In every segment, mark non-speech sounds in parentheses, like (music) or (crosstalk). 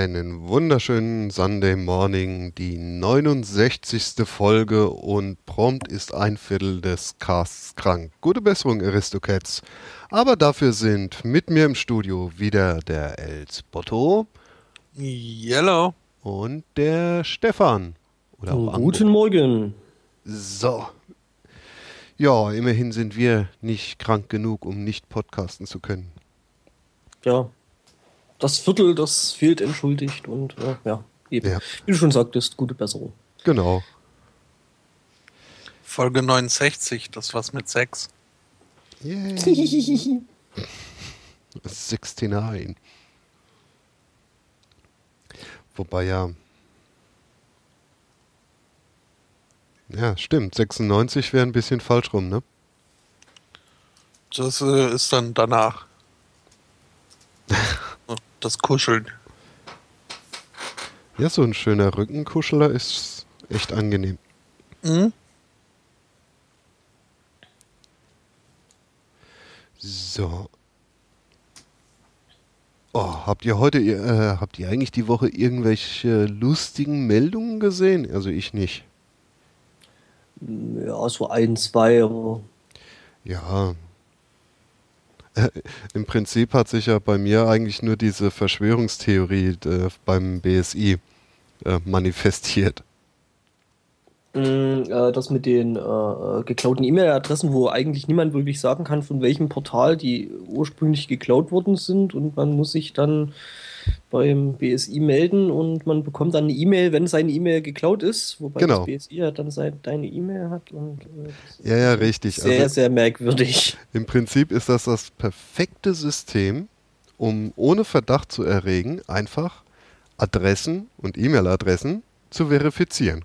Einen wunderschönen Sunday Morning, die 69. Folge und prompt ist ein Viertel des Casts krank. Gute Besserung, Aristocats. Aber dafür sind mit mir im Studio wieder der Els Botto. Yellow. Und der Stefan. Oder auch Guten Anbo. Morgen. So. Ja, immerhin sind wir nicht krank genug, um nicht podcasten zu können. Ja, das Viertel, das fehlt entschuldigt und äh, ja, eben. Ja. Wie du schon sagtest, gute Besserung. Genau. Folge 69, das was mit Sex. Yay. (laughs) 69. Wobei ja. Ja, stimmt. 96 wäre ein bisschen falsch rum, ne? Das äh, ist dann danach. (laughs) das Kuscheln. Ja, so ein schöner Rückenkuscheler ist echt angenehm. Mhm. So. Oh, habt ihr heute, äh, habt ihr eigentlich die Woche irgendwelche lustigen Meldungen gesehen? Also ich nicht. Ja, so ein, zwei, aber. Ja, (laughs) Im Prinzip hat sich ja bei mir eigentlich nur diese Verschwörungstheorie äh, beim BSI äh, manifestiert. Mm, äh, das mit den äh, äh, geklauten E-Mail-Adressen, wo eigentlich niemand wirklich sagen kann, von welchem Portal die ursprünglich geklaut worden sind und man muss sich dann beim BSI melden und man bekommt dann eine E-Mail, wenn seine E-Mail geklaut ist, wobei genau. das BSI ja dann sein, deine E-Mail hat. Und, äh, ja, ja, richtig. Sehr, also, sehr merkwürdig. Im Prinzip ist das das perfekte System, um ohne Verdacht zu erregen, einfach Adressen und E-Mail-Adressen zu verifizieren.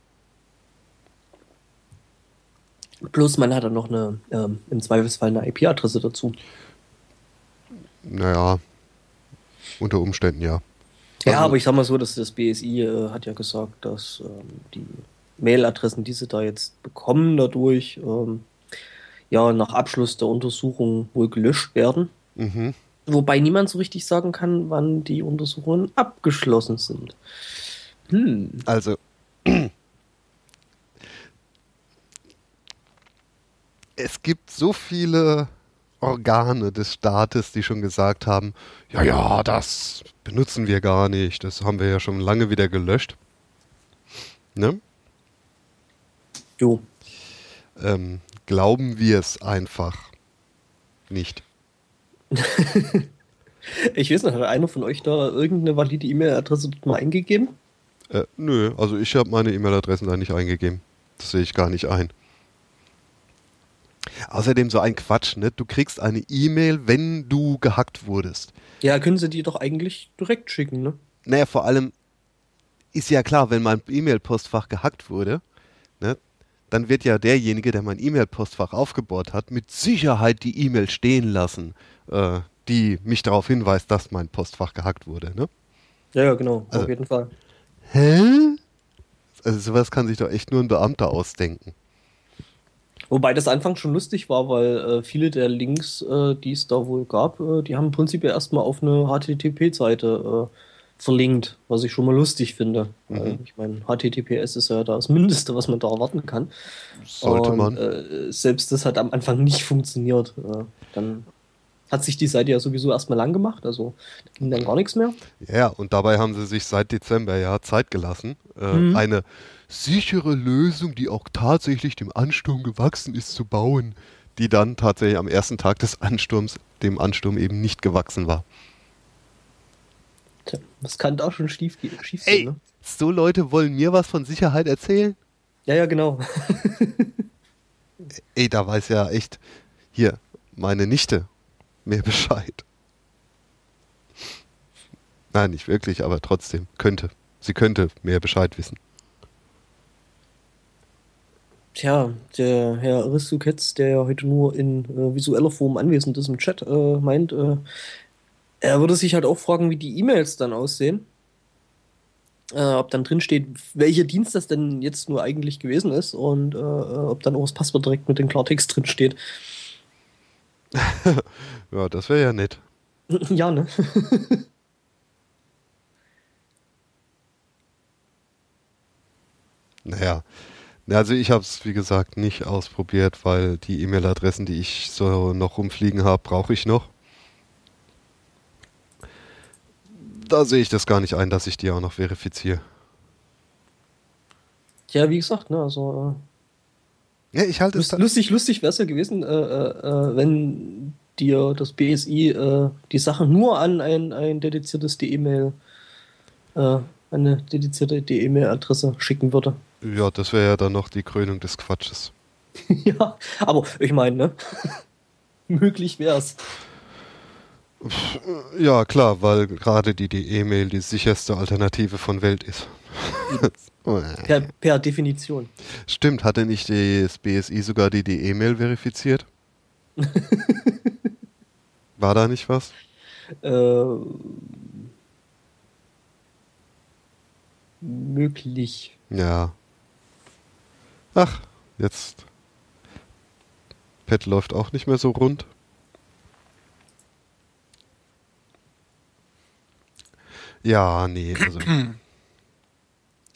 Plus man hat dann noch eine, ähm, im Zweifelsfall eine IP-Adresse dazu. Naja, unter Umständen ja. Ja, also, aber ich sag mal so, dass das BSI äh, hat ja gesagt, dass ähm, die Mailadressen, die sie da jetzt bekommen, dadurch ähm, ja nach Abschluss der Untersuchung wohl gelöscht werden. Mhm. Wobei niemand so richtig sagen kann, wann die Untersuchungen abgeschlossen sind. Hm. Also (clears throat) es gibt so viele Organe des Staates, die schon gesagt haben, ja, ja, das benutzen wir gar nicht, das haben wir ja schon lange wieder gelöscht. Ne? Jo. Ähm, glauben wir es einfach nicht. (laughs) ich weiß nicht, hat einer von euch da irgendeine valide E-Mail-Adresse mal eingegeben? Äh, nö, also ich habe meine E-Mail-Adressen da nicht eingegeben. Das sehe ich gar nicht ein. Außerdem so ein Quatsch, ne? Du kriegst eine E-Mail, wenn du gehackt wurdest. Ja, können sie die doch eigentlich direkt schicken, ne? Naja, vor allem ist ja klar, wenn mein E-Mail-Postfach gehackt wurde, ne, dann wird ja derjenige, der mein E-Mail-Postfach aufgebohrt hat, mit Sicherheit die E-Mail stehen lassen, äh, die mich darauf hinweist, dass mein Postfach gehackt wurde, ne? Ja, ja genau, also, auf jeden Fall. Hä? Also sowas kann sich doch echt nur ein Beamter ausdenken. Wobei das anfangs schon lustig war, weil äh, viele der Links, äh, die es da wohl gab, äh, die haben im Prinzip ja erstmal auf eine HTTP-Seite äh, verlinkt, was ich schon mal lustig finde. Mhm. Weil, ich meine, HTTPS ist ja das Mindeste, was man da erwarten kann. Sollte Und, man. Äh, selbst das hat am Anfang nicht funktioniert. Äh, dann hat sich die Seite ja sowieso erstmal lang gemacht, also ging dann gar nichts mehr. Ja, und dabei haben sie sich seit Dezember ja Zeit gelassen, äh, Mhm. eine sichere Lösung, die auch tatsächlich dem Ansturm gewachsen ist, zu bauen, die dann tatsächlich am ersten Tag des Ansturms dem Ansturm eben nicht gewachsen war. Tja, das kann da schon schief, schief Ey, gehen. Ne? so Leute wollen mir was von Sicherheit erzählen? Ja, ja, genau. (laughs) Ey, da weiß ja echt hier meine Nichte mehr Bescheid. Nein, nicht wirklich, aber trotzdem könnte. Sie könnte mehr Bescheid wissen. Tja, der Herr Aristoketz, der ja heute nur in äh, visueller Form anwesend ist im Chat, äh, meint, äh, er würde sich halt auch fragen, wie die E-Mails dann aussehen. Äh, ob dann drin steht, welcher Dienst das denn jetzt nur eigentlich gewesen ist und äh, äh, ob dann auch das Passwort direkt mit dem Klartext drin steht. (laughs) Ja, das wäre ja nett. (laughs) ja, ne? (laughs) Naja, Na, also ich habe es wie gesagt nicht ausprobiert, weil die E-Mail-Adressen, die ich so noch rumfliegen habe, brauche ich noch. Da sehe ich das gar nicht ein, dass ich die auch noch verifiziere. Tja, wie gesagt, ne, also Ja, ich halte äh, es. lust, lustig, lustig wäre es ja gewesen, äh, äh, äh, wenn dir das BSI äh, die Sachen nur an ein, ein dediziertes E-Mail, äh, eine dedizierte E-Mail-Adresse schicken würde. Ja, das wäre ja dann noch die Krönung des Quatsches. (laughs) ja, aber ich meine, ne? (laughs) Möglich wär's. Ja, klar, weil gerade die, E-Mail die sicherste Alternative von Welt ist. (laughs) Per, per Definition. Stimmt, hatte nicht das BSI sogar die, die E-Mail verifiziert? War da nicht was? Äh, möglich. Ja. Ach, jetzt. Pet läuft auch nicht mehr so rund. Ja, nee, also. (clears throat)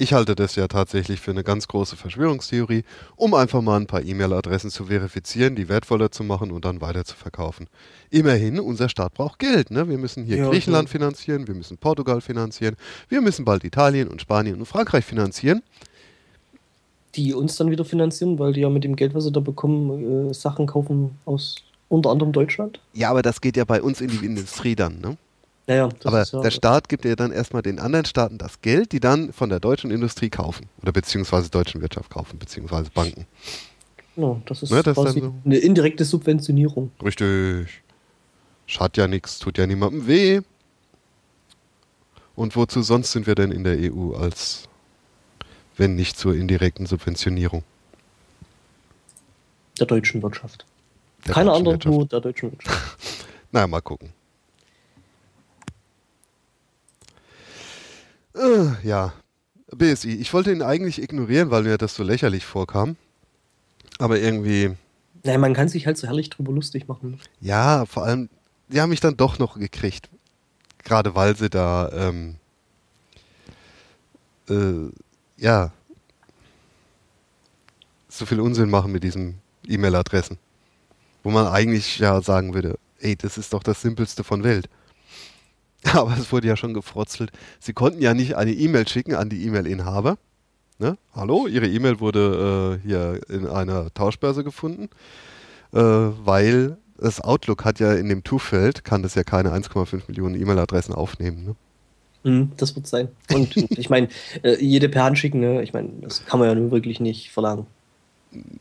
Ich halte das ja tatsächlich für eine ganz große Verschwörungstheorie, um einfach mal ein paar E-Mail-Adressen zu verifizieren, die wertvoller zu machen und dann weiter zu verkaufen. Immerhin, unser Staat braucht Geld. Ne? Wir müssen hier Ja, Griechenland ja. finanzieren, wir müssen Portugal finanzieren, wir müssen bald Italien und Spanien und Frankreich finanzieren. Die uns dann wieder finanzieren, weil die ja mit dem Geld, was sie da bekommen, äh, Sachen kaufen aus unter anderem Deutschland. Ja, aber das geht ja bei uns in die Industrie dann. Ne? Naja, aber ja, der Staat gibt ja dann erstmal den anderen Staaten das Geld, die dann von der deutschen Industrie kaufen. Oder beziehungsweise deutschen Wirtschaft kaufen, beziehungsweise Banken. ja, das ist Ne, das quasi so- eine indirekte Subventionierung. Richtig. Schadet ja nichts, tut ja niemandem weh. Und wozu sonst sind wir denn in der EU als wenn nicht zur indirekten Subventionierung? Der deutschen Wirtschaft. der Keine andere, Wirtschaft? nur der deutschen Wirtschaft. (laughs) Na, mal gucken. Äh, ja, BSI. Ich wollte ihn eigentlich ignorieren, weil mir das so lächerlich vorkam. Aber irgendwie, naja, man kann sich halt so herrlich drüber lustig machen. ja, vor allem, die haben mich dann doch noch gekriegt. Gerade weil sie da, ähm, äh, ja, so viel Unsinn machen mit diesen E-Mail-Adressen. Wo man eigentlich ja sagen würde, ey, das ist doch das Simpelste von Welt. (laughs) Aber es wurde ja schon gefrotzelt. Sie konnten ja nicht eine E-Mail schicken an die E-Mail-Inhaber. Ne? Hallo, Ihre E-Mail wurde äh, hier in einer Tauschbörse gefunden, äh, weil das Outlook hat ja in dem To-Feld, kann das ja keine 1,5 Millionen E-Mail-Adressen aufnehmen. Ne? Mhm, das wird sein. Und ich meine, äh, jede per Hand schicken, ne? ich meine, das kann man ja nun wirklich nicht verlangen.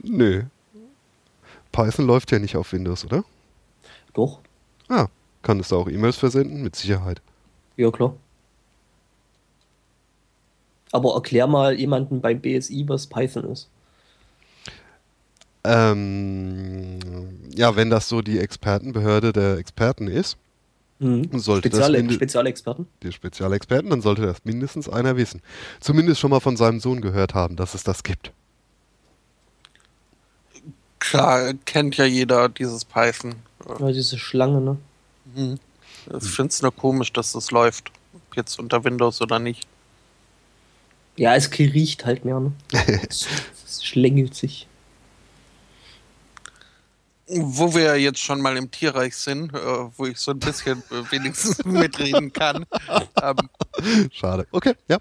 Nö. Python läuft ja nicht auf Windows, oder? Doch, Ah, kann es da auch E-Mails versenden? Mit Sicherheit. ja klar. Aber erklär mal jemanden beim BSI, was Python ist. Ähm, ja, wenn das so die Expertenbehörde der Experten ist, Mhm. sollte Speziale, das Spezialexperten. die Spezialexperten, dann sollte das mindestens einer wissen. Zumindest schon mal von seinem Sohn gehört haben, dass es das gibt. Klar, kennt ja jeder dieses Python. Ja, diese Schlange, ne? Mhm. Ich finde es nur komisch, dass das läuft. Ob Jetzt unter Windows oder nicht. Ja, es riecht halt mehr, ne? (laughs) es, es schlängelt sich. Wo wir jetzt schon mal im Tierreich sind, äh, wo ich so ein bisschen äh, wenigstens (laughs) mitreden kann, ähm, Schade. Okay, ja.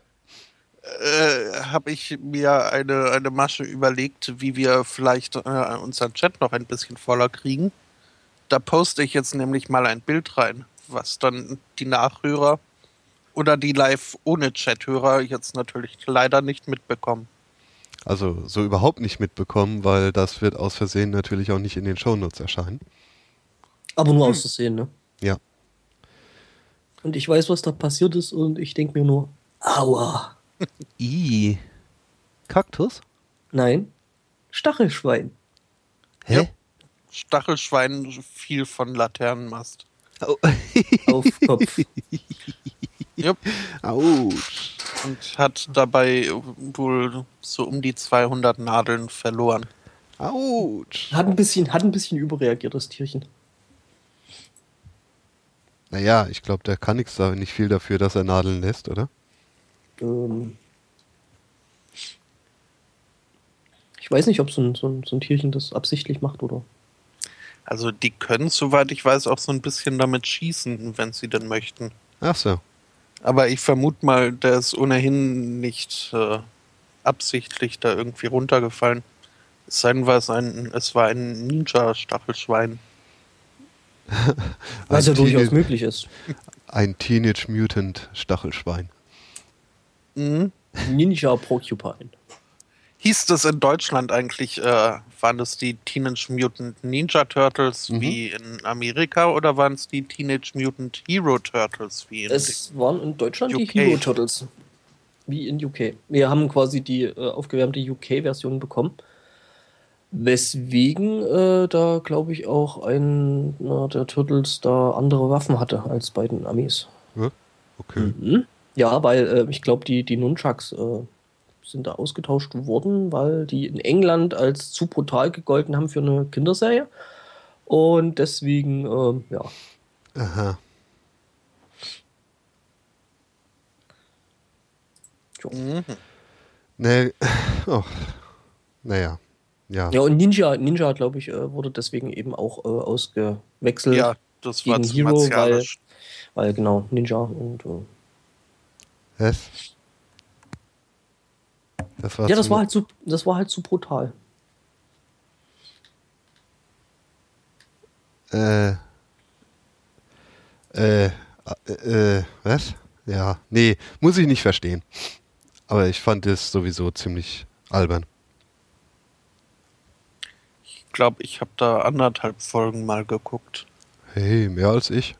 äh, habe ich mir eine, eine Masche überlegt, wie wir vielleicht äh, unseren Chat noch ein bisschen voller kriegen. Da poste ich jetzt nämlich mal ein Bild rein, was dann die Nachhörer oder die live ohne Chat-Hörer jetzt natürlich leider nicht mitbekommen. Also so überhaupt nicht mitbekommen, weil das wird aus Versehen natürlich auch nicht in den Shownotes erscheinen. Aber nur auszusehen, ne? Ja. Und ich weiß, was da passiert ist und ich denke mir nur, aua. (laughs) I. Kaktus? Nein, Stachelschwein. Hä? Ja. Stachelschwein fiel von Laternenmast. Oh. (laughs) Auf Kopf. (laughs) Jupp. Autsch. Und hat dabei wohl so um die 200 Nadeln verloren. Autsch. Hat ein bisschen, hat ein bisschen überreagiert, das Tierchen. Naja, ich glaube, der kann nichts da, nicht viel dafür, dass er Nadeln lässt, oder? Ähm ich weiß nicht, ob so ein, so, ein, so ein Tierchen das absichtlich macht oder. Also die können, soweit ich weiß, auch so ein bisschen damit schießen, wenn sie denn möchten. Ach so. Aber ich vermute mal, der ist ohnehin nicht äh, absichtlich da irgendwie runtergefallen. Es sei denn, war es, ein, es war ein Ninja-Stachelschwein. (laughs) Was ja Ein durchaus Teenage- möglich ist. Ein Teenage Mutant Stachelschwein. Mhm. Ninja Porcupine. Hieß das in Deutschland eigentlich, äh, waren das die Teenage Mutant Ninja Turtles Mhm. wie in Amerika oder waren es die Teenage Mutant Hero Turtles wie in Es waren in Deutschland UK. die Hero Turtles. Wie in UK. Wir haben quasi die äh, aufgewärmte UK-Version bekommen. Weswegen äh, da, glaube ich, auch einer der Turtles da andere Waffen hatte als bei den Amis. Okay. Mhm. Ja, weil äh, ich glaube, die, die Nunchucks äh, sind da ausgetauscht worden, weil die in England als zu brutal gegolten haben für eine Kinderserie. Und deswegen, ähm, ja, Aha. Mhm. Nee. (sighs) Oh. Naja. Ja. Ja, und Ninja, Ninja, glaube ich, äh, wurde deswegen eben auch äh, ausgewechselt. Ja, das war Gegen zu Hero, martialisch. Weil genau, Ninja und. Äh, Was? Das war ja, das war halt zu, das war halt zu brutal. Äh. Äh. Äh. Was? Ja. Nee, muss ich nicht verstehen. Aber ich fand es sowieso ziemlich albern. Ich glaube, ich habe da anderthalb Folgen mal geguckt. Hey, mehr als ich.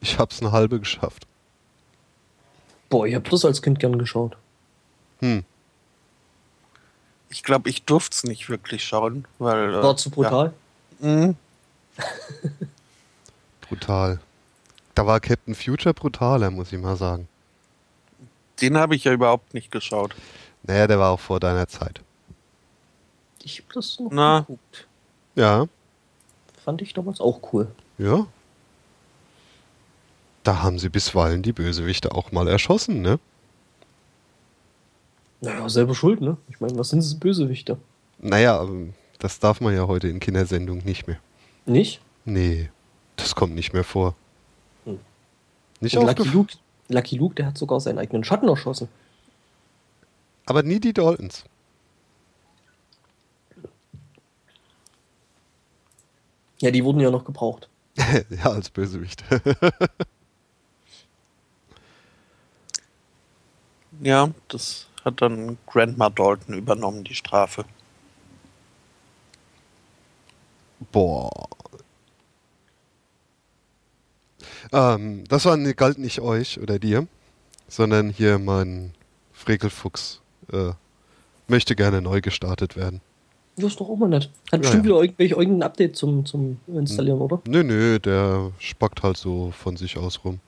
Ich hab's eine halbe geschafft. Boah, ich habe das als Kind gern geschaut. Hm. Ich glaube, ich durfte es nicht wirklich schauen, weil. äh, War zu brutal. Ja. Mhm. (laughs) Brutal. Da war Captain Future brutaler, muss ich mal sagen. Den habe ich ja überhaupt nicht geschaut. Naja, der war auch vor deiner Zeit. Ich habe das noch Na. geguckt. Ja, Fand ich damals auch cool. ja. Da haben sie bisweilen die Bösewichte auch mal erschossen, ne? Naja, selber schuld, ne? Ich meine, was sind das Bösewichte? Naja, ähm, das darf man ja heute in Kindersendungen nicht mehr. Nicht? Nee, das kommt nicht mehr vor. Hm. Nicht Und Lucky. Luke, Lucky Luke, der hat sogar seinen eigenen Schatten erschossen. Aber nie die Daltons. Ja, die wurden ja noch gebraucht. (laughs) ja, als Bösewicht. (laughs) Ja, das hat dann Grandma Dalton übernommen, die Strafe. Boah. Ähm, das war, ne- galt nicht euch oder dir, sondern hier mein Frekelfuchs äh, möchte gerne neu gestartet werden. Das ist doch auch mal nett. Hat Ja, bestimmt ja. wieder irgendwelche, irgendein Update zum, zum Installieren, oder? Nö, nö, der spackt halt so von sich aus rum.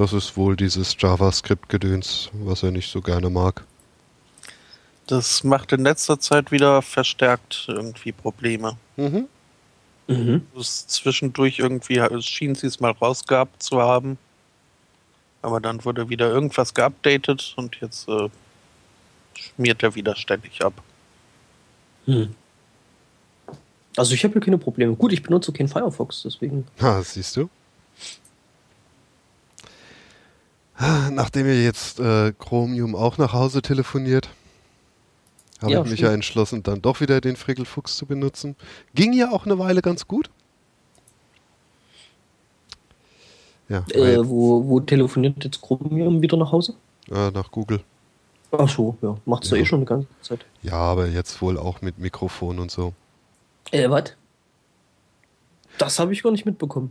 Das ist wohl dieses JavaScript-Gedöns, was er nicht so gerne mag. Das macht in letzter Zeit wieder verstärkt irgendwie Probleme. Mhm. Mhm. Zwischendurch irgendwie schien sie es mal rausgehabt zu haben. Aber dann wurde wieder irgendwas geupdatet und jetzt äh, schmiert er wieder ständig ab. Hm. Also ich habe hier keine Probleme. Gut, ich benutze keinen Firefox, deswegen. Ah, siehst du. Nachdem ihr jetzt äh, Chromium auch nach Hause telefoniert, habe Ja, ich mich stimmt. ja entschlossen, dann doch wieder den Frickelfuchs zu benutzen. Ging ja auch eine Weile ganz gut. Ja, Äh, wo, wo telefoniert jetzt Chromium wieder nach Hause? äh, nach Google. Ach so, ja. Macht's ja. Ja. eh schon eine ganze Zeit. Ja, aber jetzt wohl auch mit Mikrofon und so. Äh, was? Das habe ich gar nicht mitbekommen.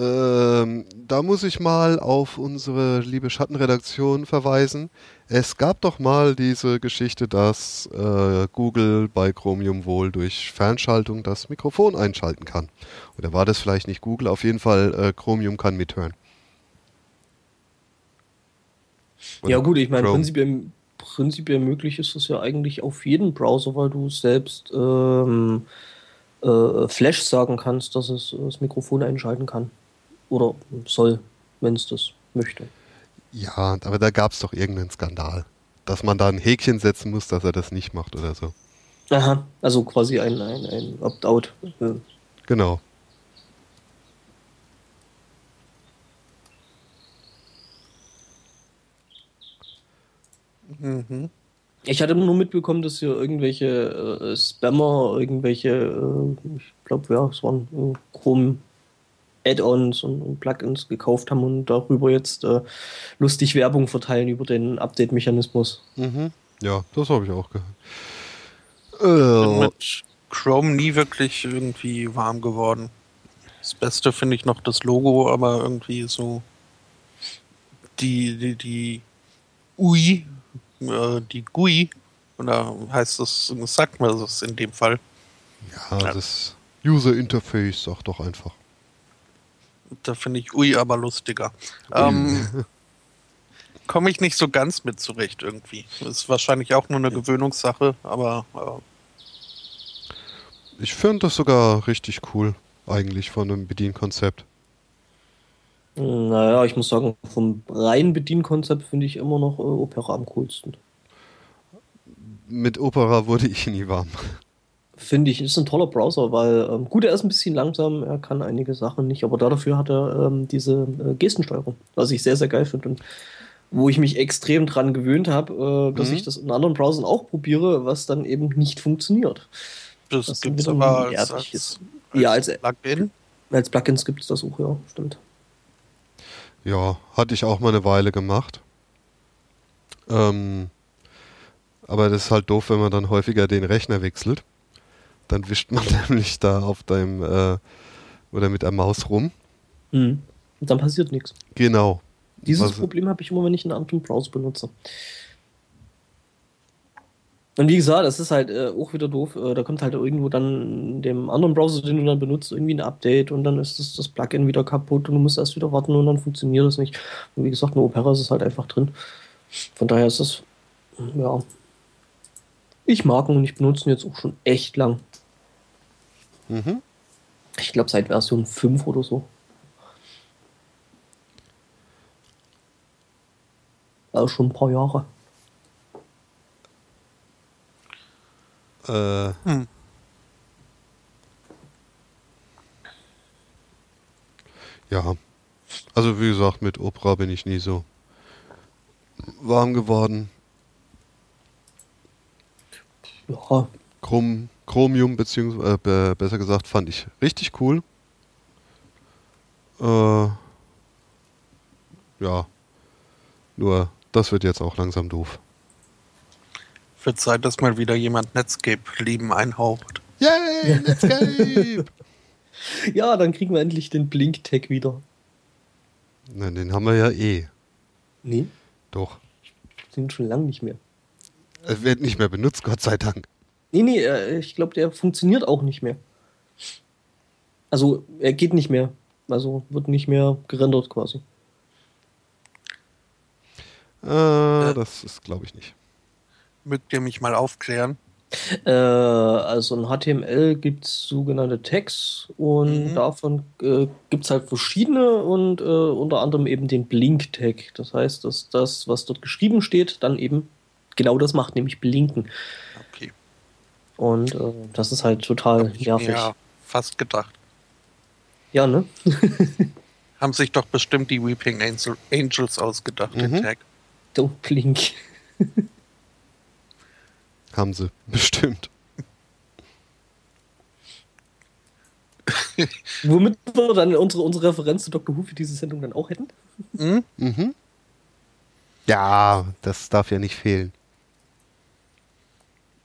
Ähm, da muss ich mal auf unsere liebe Schattenredaktion verweisen. Es gab doch mal diese Geschichte, dass äh, Google bei Chromium wohl durch Fernschaltung das Mikrofon einschalten kann. Oder war das vielleicht nicht Google? Auf jeden Fall, äh, Chromium kann mithören. Oder ja gut, ich meine, prinzipiell, prinzipiell möglich ist das ja eigentlich auf jeden Browser, weil du selbst ähm, äh, Flash sagen kannst, dass es das Mikrofon einschalten kann. Oder soll, wenn es das möchte. Ja, aber da gab es doch irgendeinen Skandal. Dass man da ein Häkchen setzen muss, dass er das nicht macht oder so. Aha, also quasi ein, ein, ein Opt-out. Genau. Mhm. Ich hatte nur mitbekommen, dass hier irgendwelche äh, Spammer, irgendwelche, äh, ich glaube, ja, es waren äh, Chrome Add-ons und, und Plugins gekauft haben und darüber jetzt äh, lustig Werbung verteilen über den Update-Mechanismus. Mhm. Ja, das habe ich auch gehört. Äh, mit Chrome nie wirklich irgendwie warm geworden. Das Beste finde ich noch das Logo, aber irgendwie so die, die, die UI, äh, die GUI, oder heißt das, sagt man das in dem Fall? ja, das User Interface, sag doch einfach. Da finde ich UI aber lustiger. Ähm, Komme ich nicht so ganz mit zurecht irgendwie. Ist wahrscheinlich auch nur eine Gewöhnungssache, aber äh, Ich finde das sogar richtig cool, eigentlich von einem Bedienkonzept. Naja, ich muss sagen, vom reinen Bedienkonzept finde ich immer noch äh, Opera am coolsten. Mit Opera wurde ich nie warm. Finde ich, ist ein toller Browser, weil ähm, gut, er ist ein bisschen langsam, er kann einige Sachen nicht, aber dafür hat er ähm, diese äh, Gestensteuerung, was ich sehr, sehr geil finde und wo ich mich extrem dran gewöhnt habe, äh, dass Mhm. ich das in anderen Browsern auch probiere, was dann eben nicht funktioniert. das Was gibt es aber als, als, ist. Ja, als- Plugin. Als Plugins gibt es das auch, ja, stimmt. Ja, hatte ich auch mal eine Weile gemacht. Ähm, aber das ist halt doof, wenn man dann häufiger den Rechner wechselt. Dann wischt man (laughs) nämlich da auf deinem äh, oder mit der Maus rum. Mhm. Und dann passiert nichts. Genau. Dieses Was- Problem habe ich immer, wenn ich einen anderen Browser benutze. Und wie gesagt, das ist halt äh, auch wieder doof. Äh, da kommt halt irgendwo dann in dem anderen Browser, den du dann benutzt, irgendwie ein Update und dann ist das, das Plugin wieder kaputt und du musst erst wieder warten und dann funktioniert das nicht. Und wie gesagt, eine Opera ist es halt einfach drin. Von daher ist das, ja. Ich mag ihn und ich benutze ihn jetzt auch schon echt lang. Mhm. Ich glaube seit Version 5 oder so. Also schon ein paar Jahre. Äh, Hm. Ja. Also wie gesagt, mit Opera bin ich nie so warm geworden. Ja, Chrom, Chromium, beziehungsweise äh, be- besser gesagt, fand ich richtig cool. Äh, ja. Nur, das wird jetzt auch langsam doof. Wird Zeit, dass mal wieder jemand Netscape-Leben einhaucht. Yay, Netscape! (laughs) Ja, dann kriegen wir endlich den Blink-Tag wieder. Nein, den haben wir ja eh. Nee, Doch. sind schon lange nicht mehr. Er wird nicht mehr benutzt, Gott sei Dank. Nee, nee, äh, ich glaube, der funktioniert auch nicht mehr. Also, er geht nicht mehr. Also, wird nicht mehr gerendert quasi. Äh, das ist, glaube ich, nicht. Mögt ihr mich mal aufklären? Äh, also in HTML gibt es sogenannte Tags und mhm. davon äh, gibt es halt verschiedene und äh, unter anderem eben den Blink-Tag. Das heißt, dass das, was dort geschrieben steht, dann eben genau das macht, nämlich blinken. Und äh, das ist halt total nervig. Ja, fast gedacht. Ja, ne? (laughs) Haben sich doch bestimmt die Weeping Angels ausgedacht, mhm. den Tag. Don't blink. (laughs) Haben sie, (laughs) bestimmt. Womit wir dann unsere, unsere Referenz zu Dr. Who für diese Sendung dann auch hätten. Mhm. Mhm. Ja, das darf ja nicht fehlen.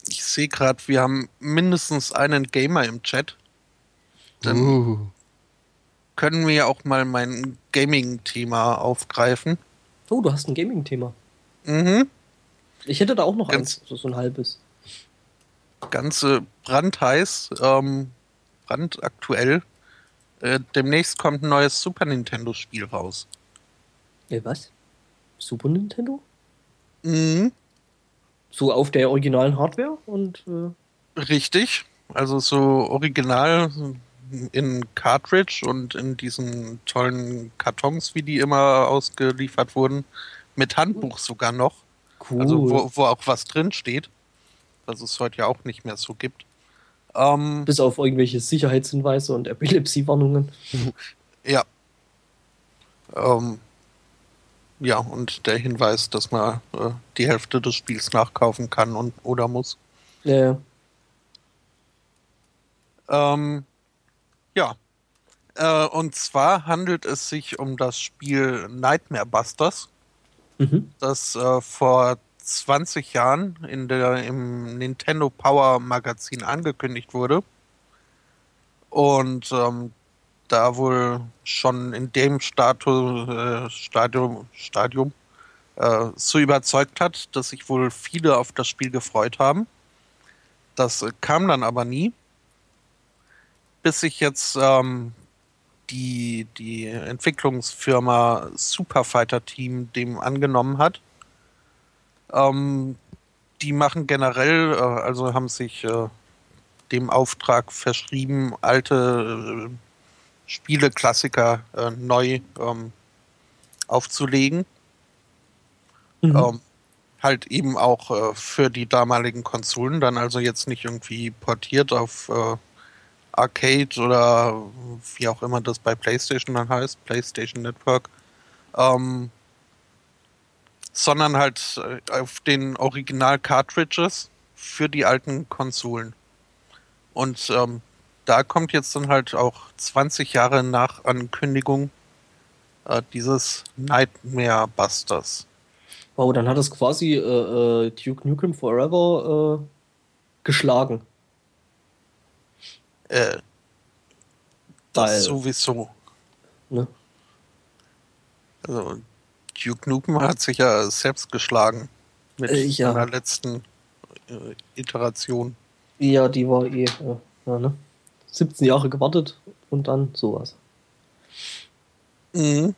Ich sehe gerade, wir haben mindestens einen Gamer im Chat. Dann uh. können wir ja auch mal mein Gaming-Thema aufgreifen. Oh, du hast ein Gaming-Thema. Mhm. Ich hätte da auch noch ganz, eins, so ein halbes. Ganze brandheiß, ähm, brandaktuell. Äh, demnächst kommt ein neues Super Nintendo-Spiel raus. Äh, was? Super Nintendo? Mhm. So auf der originalen Hardware und. Äh Richtig. Also so original in Cartridge und in diesen tollen Kartons, wie die immer ausgeliefert wurden. Mit Handbuch sogar noch. Cool. Also wo, wo auch was drin steht, was es heute ja auch nicht mehr so gibt. Ähm, Bis auf irgendwelche Sicherheitshinweise und Epilepsiewarnungen. (laughs) ja. Ähm, ja, und der Hinweis, dass man äh, die Hälfte des Spiels nachkaufen kann und oder muss. Ja. Ähm, ja. Äh, und zwar handelt es sich um das Spiel Nightmare Busters mhm. das äh, vor 20 Jahren in der, im Nintendo Power Magazin angekündigt wurde. Und ähm, da wohl schon in dem Statu, äh, Stadium, Stadium äh, so überzeugt hat, dass sich wohl viele auf das Spiel gefreut haben. Das äh, kam dann aber nie, bis sich jetzt ähm, die, die Entwicklungsfirma Superfighter Team dem angenommen hat. Ähm, die machen generell, äh, also haben sich äh, dem Auftrag verschrieben, alte äh, Spieleklassiker äh, neu ähm, aufzulegen. Mhm. Ähm, halt eben auch äh, für die damaligen Konsolen, dann also jetzt nicht irgendwie portiert auf äh, Arcade oder wie auch immer das bei PlayStation dann heißt, PlayStation Network, ähm, sondern halt äh, auf den Original-Cartridges für die alten Konsolen. Und ähm, da kommt jetzt dann halt auch 20 Jahre nach Ankündigung äh, dieses Nightmare Busters. Wow, dann hat es quasi äh, äh Duke Nukem Forever äh, geschlagen. Äh, das sowieso. Ne? Also, Duke Nukem hat sich ja selbst geschlagen mit äh, ja. seiner letzten äh, Iteration. Ja, die war eh. Ja, ja, ne? 17 Jahre gewartet und dann sowas. Mhm.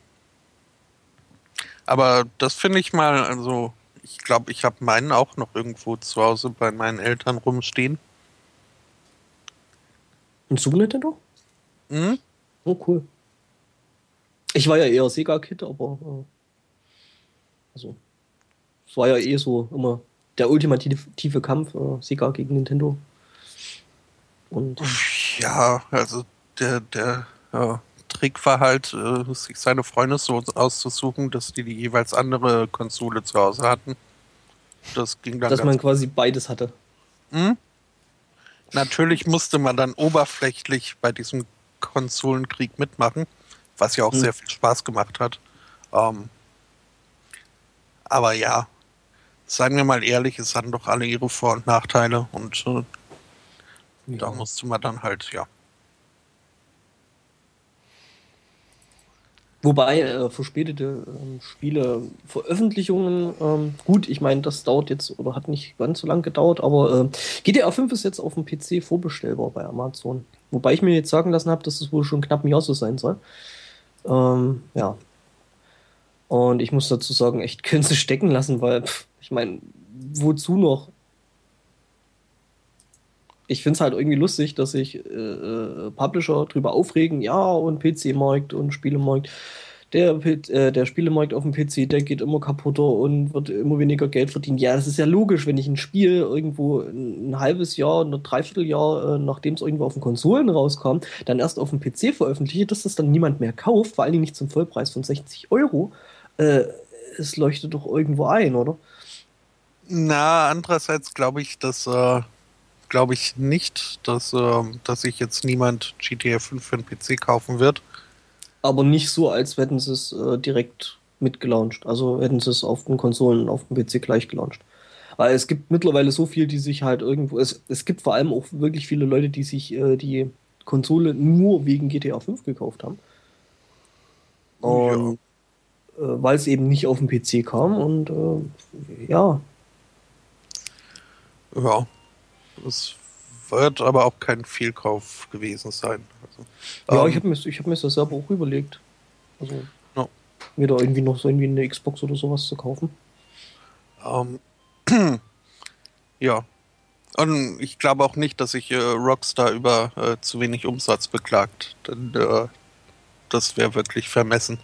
Aber das finde ich mal, also ich glaube, ich habe meinen auch noch irgendwo zu Hause bei meinen Eltern rumstehen. Ein Super Nintendo? Mhm. Oh, cool. Ich war ja eher Sega-Kid, aber. Äh, also. Es war ja eh so immer der ultimative Kampf, äh, Sega gegen Nintendo. Und. Ja, also der, der ja, Trick war halt, äh, sich seine Freunde so auszusuchen, dass die die jeweils andere Konsole zu Hause hatten. Das ging dann. Dass man quasi beides hatte. Mhm. Natürlich musste man dann oberflächlich bei diesem Konsolenkrieg mitmachen, was ja auch mhm. sehr viel Spaß gemacht hat. Ähm, aber ja, seien wir mal ehrlich, es hatten doch alle ihre Vor- und Nachteile und äh, ja. da musste man dann halt, ja. Wobei äh, verspätete äh, Spiele, Veröffentlichungen, ähm, gut, ich meine, das dauert jetzt oder hat nicht ganz so lange gedauert, aber äh, GTA 5 ist jetzt auf dem PC vorbestellbar bei Amazon. Wobei ich mir jetzt sagen lassen habe, dass es wohl schon knapp ein Jahr so sein soll. Ähm, ja. Und ich muss dazu sagen, echt können sie stecken lassen, weil, pff, ich meine, wozu noch? Ich finde es halt irgendwie lustig, dass sich äh, äh, Publisher drüber aufregen, ja, und PC-Markt und Spielemarkt der, äh, der Spielemarkt auf dem PC, der geht immer kaputter und wird immer weniger Geld verdienen. Ja, das ist ja logisch, wenn ich ein Spiel irgendwo ein, ein halbes Jahr, ein Dreivierteljahr, äh, nachdem es irgendwo auf den Konsolen rauskam, dann erst auf dem PC veröffentliche, dass das dann niemand mehr kauft, vor allen Dingen nicht zum Vollpreis von 60 Euro. Äh, es leuchtet doch irgendwo ein, oder? Na, andererseits glaube ich, dass äh, glaube ich nicht, dass, äh, dass sich jetzt niemand GTA 5 für den PC kaufen wird aber nicht so, als hätten sie es äh, direkt mitgelauncht. Also hätten sie es auf den Konsolen, auf dem PC gleich gelauncht. Weil es gibt mittlerweile so viel, die sich halt irgendwo. Es, es gibt vor allem auch wirklich viele Leute, die sich äh, die Konsole nur wegen GTA 5 gekauft haben. Und ja. äh, weil es eben nicht auf dem PC kam und äh, ja. Ja. Das wird aber auch kein Fehlkauf gewesen sein. Also, ja, ähm, ich habe mir, hab mir das selber auch überlegt. Also, no. mir da irgendwie noch so irgendwie eine Xbox oder sowas zu kaufen. Ähm, (clears throat) ja. Und ich glaube auch nicht, dass sich äh, Rockstar über äh, zu wenig Umsatz beklagt. Denn äh, das wäre wirklich vermessen.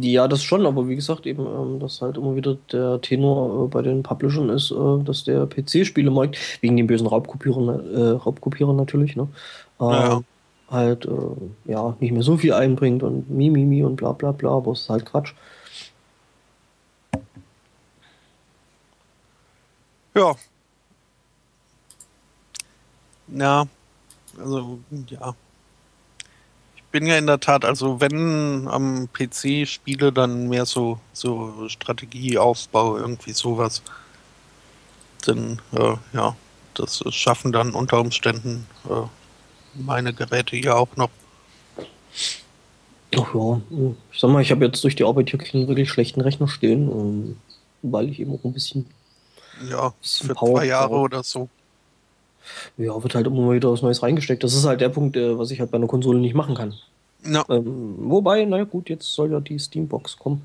Ja, das schon, aber wie gesagt, eben, ähm, dass halt immer wieder der Tenor äh, bei den Publishern ist, äh, dass der PC-Spielemarkt, wegen den bösen Raubkopierern, äh, Raubkopierern natürlich, ne, ja. Ähm, halt, äh, ja, nicht mehr so viel einbringt und mi, mi, mi und bla, bla, bla, aber es ist halt Quatsch. Ja. Ja, also, ja bin ja in der Tat, also wenn am PC spiele, dann mehr so, so Strategieaufbau, irgendwie sowas. Denn äh, ja, das schaffen dann unter Umständen äh, meine Geräte hier auch noch. Ach ja, ich sag mal, ich habe jetzt durch die Arbeit hier keinen wirklich schlechten Rechner stehen, ähm, weil ich eben auch ein bisschen. Ja, bisschen für Power zwei Jahre oder so. Ja, wird halt immer mal wieder was Neues reingesteckt. Das ist halt der Punkt, äh, was ich halt bei einer Konsole nicht machen kann. No. Ähm, wobei, naja gut, jetzt soll ja die Steambox kommen.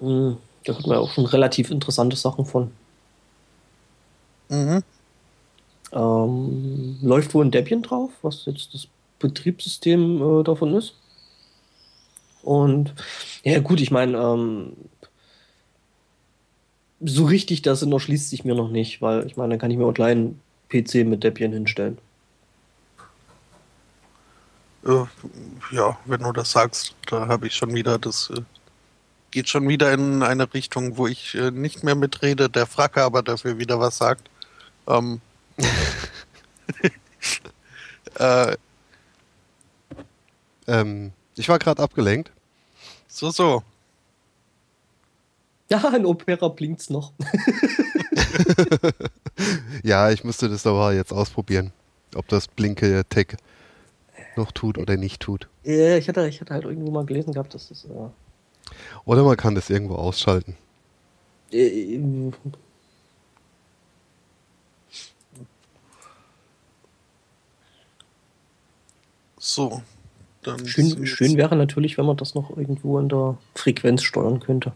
Hm, da hat man ja auch schon relativ interessante Sachen von. Mhm. Ähm, läuft wohl ein Debian drauf, was jetzt das Betriebssystem äh, davon ist. Und ja gut, ich meine, ähm, so richtig das noch schließt sich mir noch nicht, weil ich meine, dann kann ich mir auch einen kleinen PC mit Debian hinstellen. Ja, wenn du das sagst, da habe ich schon wieder das äh, geht schon wieder in eine Richtung, wo ich äh, nicht mehr mitrede, der Fracke aber dafür wieder was sagt. Ähm, (laughs) äh, ähm, ich war gerade abgelenkt. So, so. (laughs) Ja, in Opera blinkt's noch. (laughs) ja, ich musste das aber jetzt ausprobieren, ob das Blinke-Tech noch tut oder nicht tut. Ja, ich hatte, ich hatte halt irgendwo mal gelesen gehabt, dass das. Äh oder man kann das irgendwo ausschalten. Äh, so. Dann schön, schön wäre natürlich, wenn man das noch irgendwo in der Frequenz steuern könnte.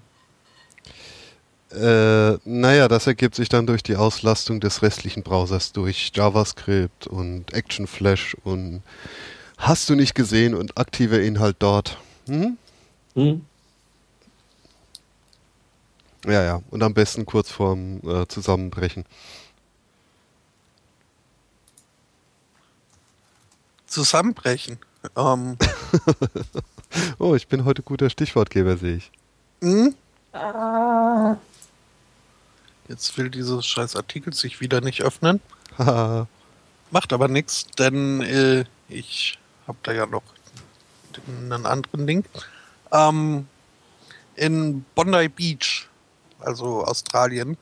Äh, naja, das ergibt sich dann durch die Auslastung des restlichen Browsers durch JavaScript und Action Flash und hast du nicht gesehen und aktiver Inhalt dort. Hm? Hm. Ja, ja. Und am besten kurz vorm äh, Zusammenbrechen. Zusammenbrechen. Ähm. (laughs) oh, ich bin heute guter Stichwortgeber, sehe ich. Hm? Ah. Jetzt will dieses scheiß Artikel sich wieder nicht öffnen. Macht aber nichts, denn äh, ich habe da ja noch einen anderen Link. Ähm, in Bondi Beach, also Australien,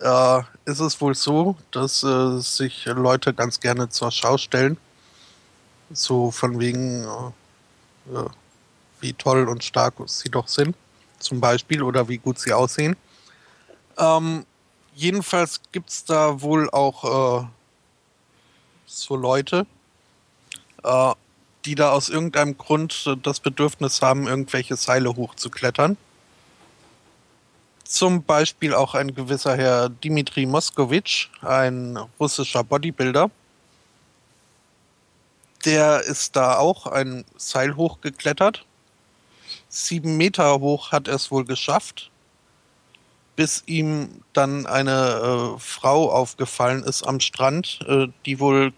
äh, ist es wohl so, dass äh, sich Leute ganz gerne zur Schau stellen. So von wegen, äh, äh wie toll und stark sie doch sind, zum Beispiel, oder wie gut sie aussehen. Ähm, jedenfalls gibt es da wohl auch äh, so Leute, äh, die da aus irgendeinem Grund äh, das Bedürfnis haben, irgendwelche Seile hochzuklettern. Zum Beispiel auch ein gewisser Herr Dimitri Moskowitsch, ein russischer Bodybuilder. Der ist da auch ein Seil hochgeklettert. Sieben Meter hoch hat er es wohl geschafft, bis ihm dann eine äh, Frau aufgefallen ist am Strand, äh, die wohl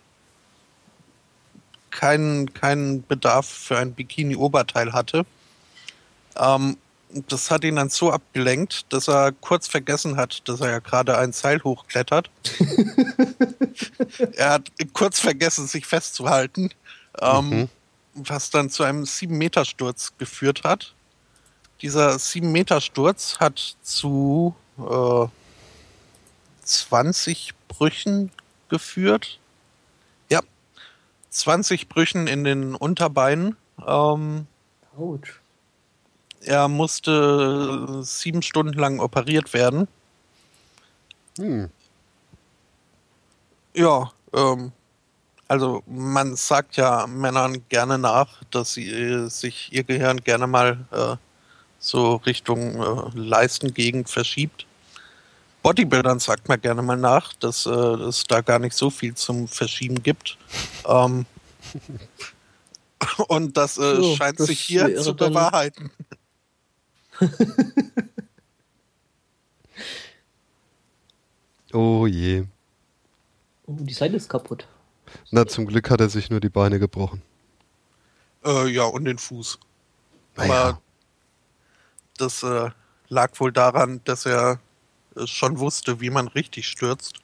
keinen, keinen Bedarf für ein Bikini-Oberteil hatte. Ähm, das hat ihn dann so abgelenkt, dass er kurz vergessen hat, dass er ja gerade ein Seil hochklettert. (laughs) er hat kurz vergessen, sich festzuhalten, ähm, mhm. was dann zu einem 7-Meter-Sturz geführt hat. Dieser 7-Meter-Sturz hat zu äh, 20 Brüchen geführt. Ja, 20 Brüchen in den Unterbeinen. Ähm, Ouch. Er musste sieben Stunden lang operiert werden. Hm. Ja, ähm, also man sagt ja Männern gerne nach, dass sie äh, sich ihr Gehirn gerne mal äh, so Richtung äh, Leistengegend verschiebt. Bodybuildern sagt man gerne mal nach, dass äh, es da gar nicht so viel zum Verschieben gibt. (laughs) Ähm, und das äh, so, scheint das sich hier zu bewahrheiten. (laughs) oh je. Oh, die Seite ist kaputt. Na, zum Glück hat er sich nur die Beine gebrochen. Äh, ja, und den Fuß. Naja. Aber das äh, lag wohl daran, dass er äh, schon wusste, wie man richtig stürzt.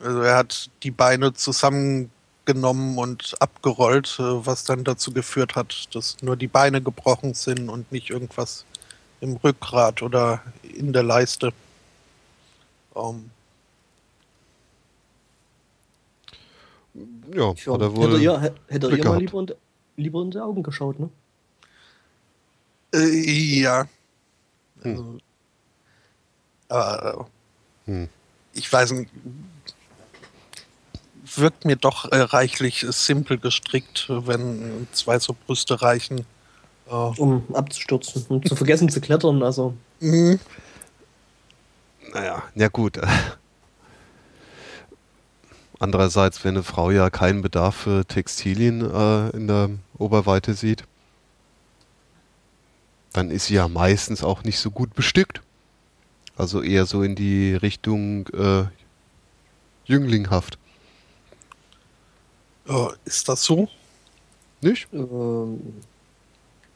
Also er hat die Beine zusammengenommen und abgerollt, äh, was dann dazu geführt hat, dass nur die Beine gebrochen sind und nicht irgendwas im Rückgrat oder in der Leiste. Um, ähm. ja, hat er wohl hätte ihr, hätte ihr mal lieber, lieber in die Augen geschaut, ne? Äh, ja. Hm. Also, äh, hm. Ich weiß nicht. Wirkt mir doch äh, reichlich simpel gestrickt, wenn zwei so Brüste reichen. Äh. Um abzustürzen, um zu vergessen zu klettern, also. Mhm. Naja, ja gut. Andererseits, wenn eine Frau ja keinen Bedarf für Textilien äh, in der Oberweite sieht, dann ist sie ja meistens auch nicht so gut bestückt. Also eher so in die Richtung äh, Jünglinghaft. Äh, ist das so? Nicht? Ähm,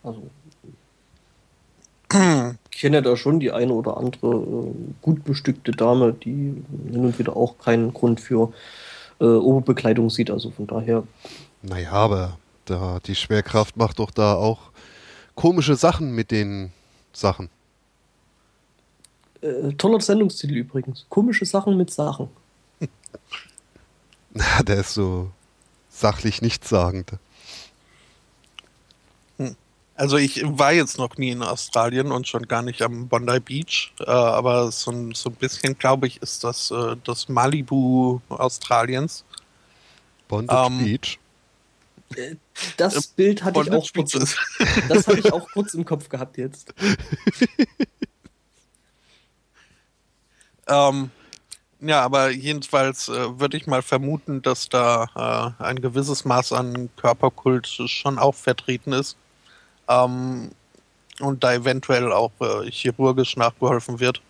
also. Ich kenne da schon die eine oder andere äh, gut bestückte Dame, die hin und wieder auch keinen Grund für äh, Oberbekleidung sieht. Also von daher. Naja, aber da, die Schwerkraft macht doch da auch komische Sachen mit den Sachen. Äh, toller Sendungstitel übrigens. Komische Sachen mit Sachen. (laughs) Na, der ist so sachlich nichtssagend. Also ich war jetzt noch nie in Australien und schon gar nicht am Bondi Beach, äh, aber so ein, so ein bisschen, glaube ich, ist das äh, das Malibu Australiens. Bondi ähm, Beach? Das äh, Bild hatte ich auch kurz, das hatte ich auch kurz im Kopf gehabt jetzt. (laughs) ähm, ja, aber jedenfalls äh, würde ich mal vermuten, dass da äh, ein gewisses Maß an Körperkult schon auch vertreten ist. Ähm, und da eventuell auch äh, chirurgisch nachgeholfen wird.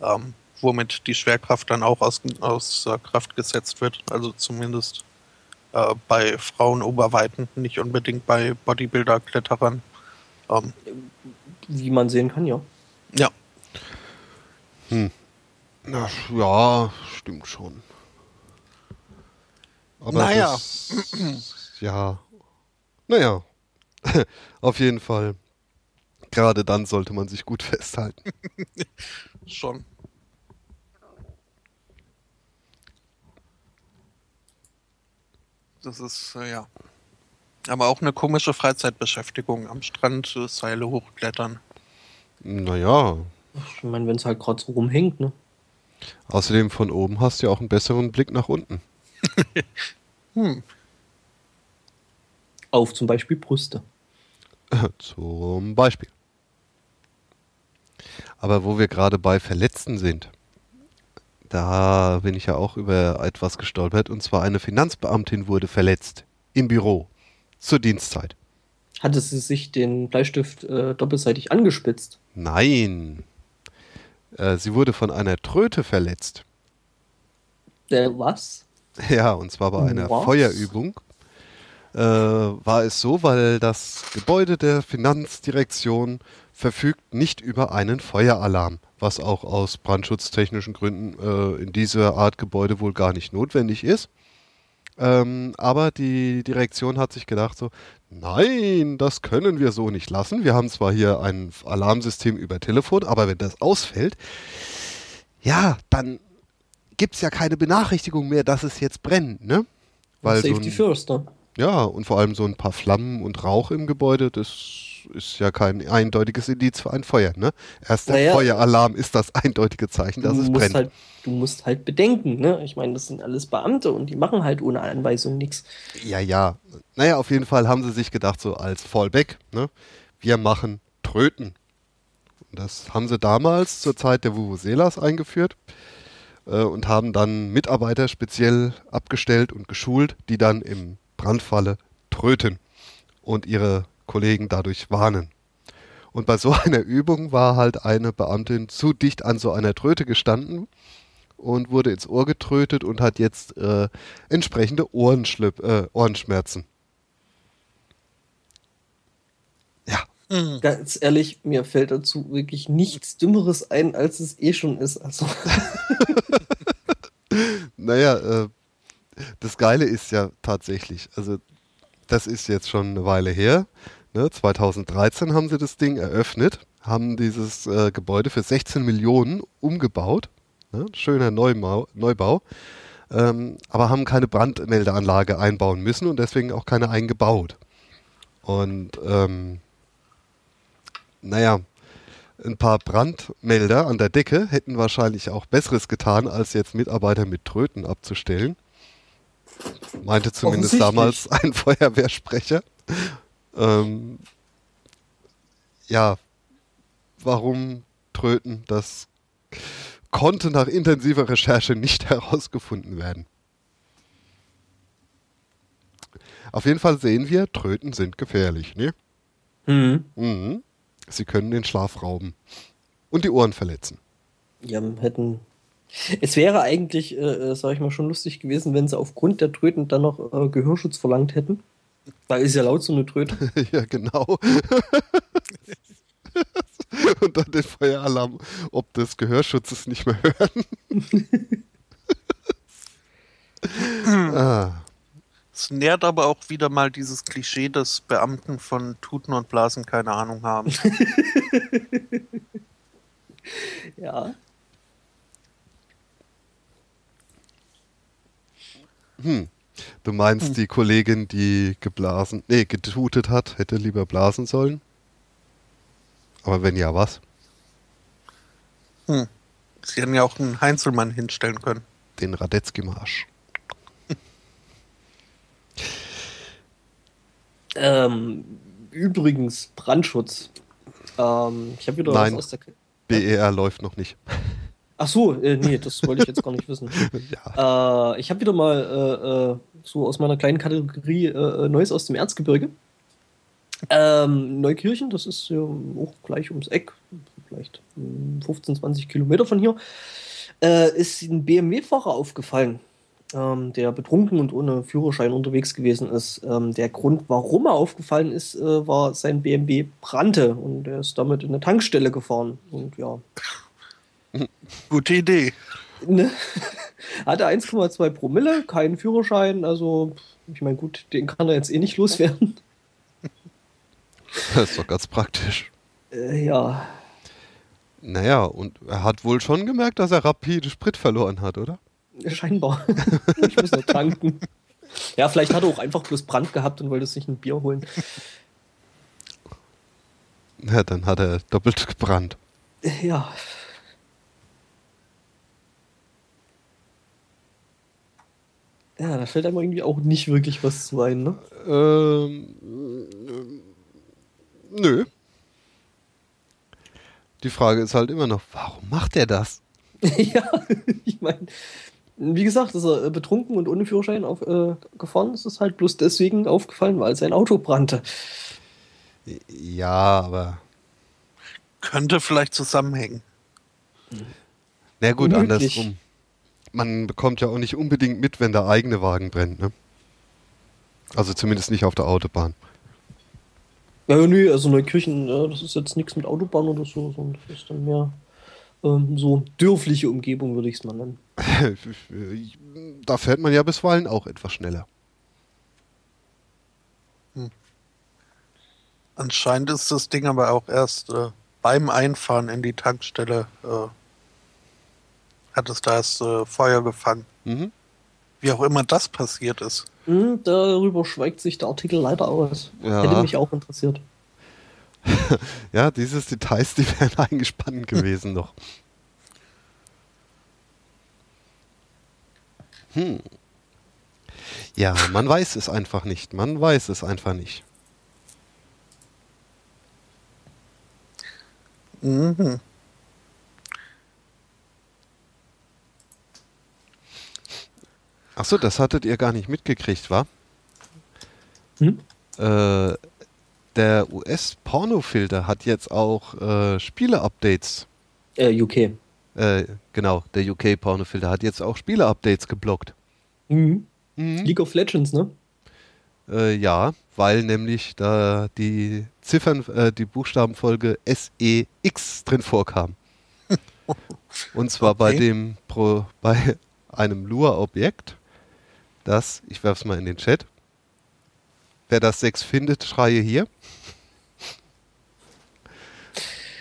Ähm, womit die Schwerkraft dann auch aus, außer Kraft gesetzt wird. Also zumindest äh, bei Frauenoberweiten, nicht unbedingt bei Bodybuilder-Kletterern. Ähm, Wie man sehen kann, ja. Ja. Hm. Na, ja, stimmt schon. Aber naja. Das, ja. Naja. (laughs) Auf jeden Fall. Gerade dann sollte man sich gut festhalten. (laughs) schon. Das ist, äh, ja. Aber auch eine komische Freizeitbeschäftigung. Am Strand äh, Seile hochklettern. Naja. Ich meine, wenn es halt gerade so rumhängt, ne? Außerdem von oben hast du ja auch einen besseren Blick nach unten. (laughs) hm. Auf zum Beispiel Brüste. (laughs) Zum Beispiel. Aber wo wir gerade bei Verletzten sind, da bin ich ja auch über etwas gestolpert, und zwar eine Finanzbeamtin wurde verletzt im Büro zur Dienstzeit. Hatte sie sich den Bleistift äh, doppelseitig angespitzt? Nein. Äh, sie wurde von einer Tröte verletzt. Äh, was? (laughs) Ja, und zwar bei einer Was? Feuerübung. Äh, war es so, weil das Gebäude der Finanzdirektion verfügt nicht über einen Feueralarm, was auch aus brandschutztechnischen Gründen äh, in dieser Art Gebäude wohl gar nicht notwendig ist. Ähm, aber die Direktion hat sich gedacht so, nein, das können wir so nicht lassen. Wir haben zwar hier ein Alarmsystem über Telefon, aber wenn das ausfällt, ja, dann gibt es ja keine Benachrichtigung mehr, dass es jetzt brennt, ne? Weil so Safety ein, first, ne? ja, und vor allem so ein paar Flammen und Rauch im Gebäude, das ist ja kein eindeutiges Indiz für ein Feuer, ne? Erst der Naja. Feueralarm ist das eindeutige Zeichen, dass es brennt. halt, du musst halt bedenken, ne? Ich meine, das sind alles Beamte und die machen halt ohne Anweisung nichts. Ja, ja. Naja, auf jeden Fall haben sie sich gedacht, so als Fallback, ne? Wir machen Tröten. Und das haben sie damals zur Zeit der Vuvuzelas eingeführt äh, und haben dann Mitarbeiter speziell abgestellt und geschult, die dann im Brandfalle tröten und ihre Kollegen dadurch warnen. Und bei so (laughs) einer Übung war halt eine Beamtin zu dicht an so einer Tröte gestanden und wurde ins Ohr getrötet und hat jetzt äh, entsprechende Ohrenschlip, äh, Ohrenschmerzen. Ja, Ganz ehrlich, mir fällt dazu wirklich nichts Dümmeres ein, als es eh schon ist. Also, (laughs) naja, äh, das Geile ist ja tatsächlich, also das ist jetzt schon eine Weile her. Ne? 2013 haben sie das Ding eröffnet, haben dieses äh, Gebäude für 16 Millionen umgebaut. Ne? Schöner Neubau, Neubau. Ähm, aber haben keine Brandmeldeanlage einbauen müssen und deswegen auch keine eingebaut. Und ähm, naja, ein paar Brandmelder an der Decke hätten wahrscheinlich auch Besseres getan, als jetzt Mitarbeiter mit Tröten abzustellen. Meinte zumindest damals ein (laughs) Feuerwehrsprecher. Ähm, ja, warum Tröten? Das konnte nach intensiver Recherche nicht (laughs) herausgefunden werden. Auf jeden Fall sehen wir, Tröten sind gefährlich, ne? hm. Mhm. Sie können den Schlaf rauben und die Ohren verletzen. Ja, hätten. Es wäre eigentlich, äh, äh, sag ich mal, schon lustig gewesen, wenn sie aufgrund der Tröten dann noch äh, Gehörschutz verlangt hätten. Da ist ja laut so eine Tröte. (laughs) ja, genau. (laughs) und dann den Feueralarm ob des Gehörschutzes nicht mehr hören. (laughs) ah, Es nährt aber auch wieder mal dieses Klischee, dass Beamten von Tuten und Blasen keine Ahnung haben. Ja. hm. Du meinst, die Kollegin, die geblasen, nee, getutet hat, hätte lieber blasen sollen? Aber wenn ja, was? Hm. Sie hätten ja auch einen Heinzelmann hinstellen können. Den Radetzky-Marsch. Ähm, übrigens, Brandschutz. Ähm, ich habe wieder Nein. was aus der. BER E läuft noch nicht. Ach so, äh, nee, das wollte ich jetzt gar nicht wissen. (laughs) ja. Äh, ich habe wieder mal äh, äh, so aus meiner kleinen Kategorie äh, Neues aus dem Erzgebirge. Ähm, Neukirchen, das ist ja auch gleich ums Eck, vielleicht hm, 15, 20 Kilometer von hier, äh, ist ein BMW-Fahrer aufgefallen, ähm, der betrunken und ohne Führerschein unterwegs gewesen ist. Ähm, der Grund, warum er aufgefallen ist, äh, war, sein BMW brannte und er ist damit in eine Tankstelle gefahren. Und ja, Gute Idee. Ne? Hatte 1,2 Promille, keinen Führerschein, also ich meine, gut, den kann er jetzt eh nicht loswerden. Das ist doch ganz praktisch. Äh, ja, Naja, und er hat wohl schon gemerkt, dass er rapide Sprit verloren hat, oder? scheinbar. (laughs) ich muss noch tanken. Ja, vielleicht hat er auch einfach bloß Brand gehabt und wollte sich ein Bier holen. Ja, dann hat er doppelt gebrannt. Äh, Ja. Ja, da fällt einem irgendwie auch nicht wirklich was zu ein, ne? Ähm, äh, nö. Die Frage ist halt immer noch, warum macht er das? (laughs) ja, ich meine, wie gesagt, ist er äh, betrunken und ohne Führerschein auf, äh, gefahren. Es ist halt bloß deswegen aufgefallen, weil sein Auto brannte. Ja, aber. Könnte vielleicht zusammenhängen. Na gut, Unmöglich. andersrum. Man bekommt ja auch nicht unbedingt mit, wenn der eigene Wagen brennt, ne? Also zumindest nicht auf der Autobahn. Ja, ja, nö, also Neukirchen, ja, das ist jetzt nichts mit Autobahn oder so, sondern das ist dann mehr ähm, so dörfliche Umgebung, würde ich es mal nennen. (laughs) da fährt man ja bisweilen auch etwas schneller. Anscheinend ist das Ding aber auch erst äh, beim Einfahren in die Tankstelle äh, hat es da erst äh, Feuer gefangen. Mhm. Wie auch immer das passiert ist. Hm, darüber schweigt sich der Artikel leider aus. Ja. Hätte mich auch interessiert. (laughs) Ja, dieses Details, die wären eingespannt gewesen noch. Hm. Ja, man weiß es einfach nicht. Man weiß es einfach nicht. Mhm. Achso, das hattet ihr gar nicht mitgekriegt, wa? Hm? Äh, der US-Pornofilter hat jetzt auch äh, Spiele-Updates. Äh, UK. Äh, genau, der UK-Pornofilter hat jetzt auch Spiele-Updates geblockt. Mhm. Mhm. League of Legends, ne? Äh, ja, weil nämlich da die Ziffern, äh, die Buchstabenfolge SEX drin vorkam. (laughs) Und zwar bei Okay. dem Pro, bei einem Lua-Objekt, das, ich werf's mal in den Chat. Wer das 6 findet, schreie hier.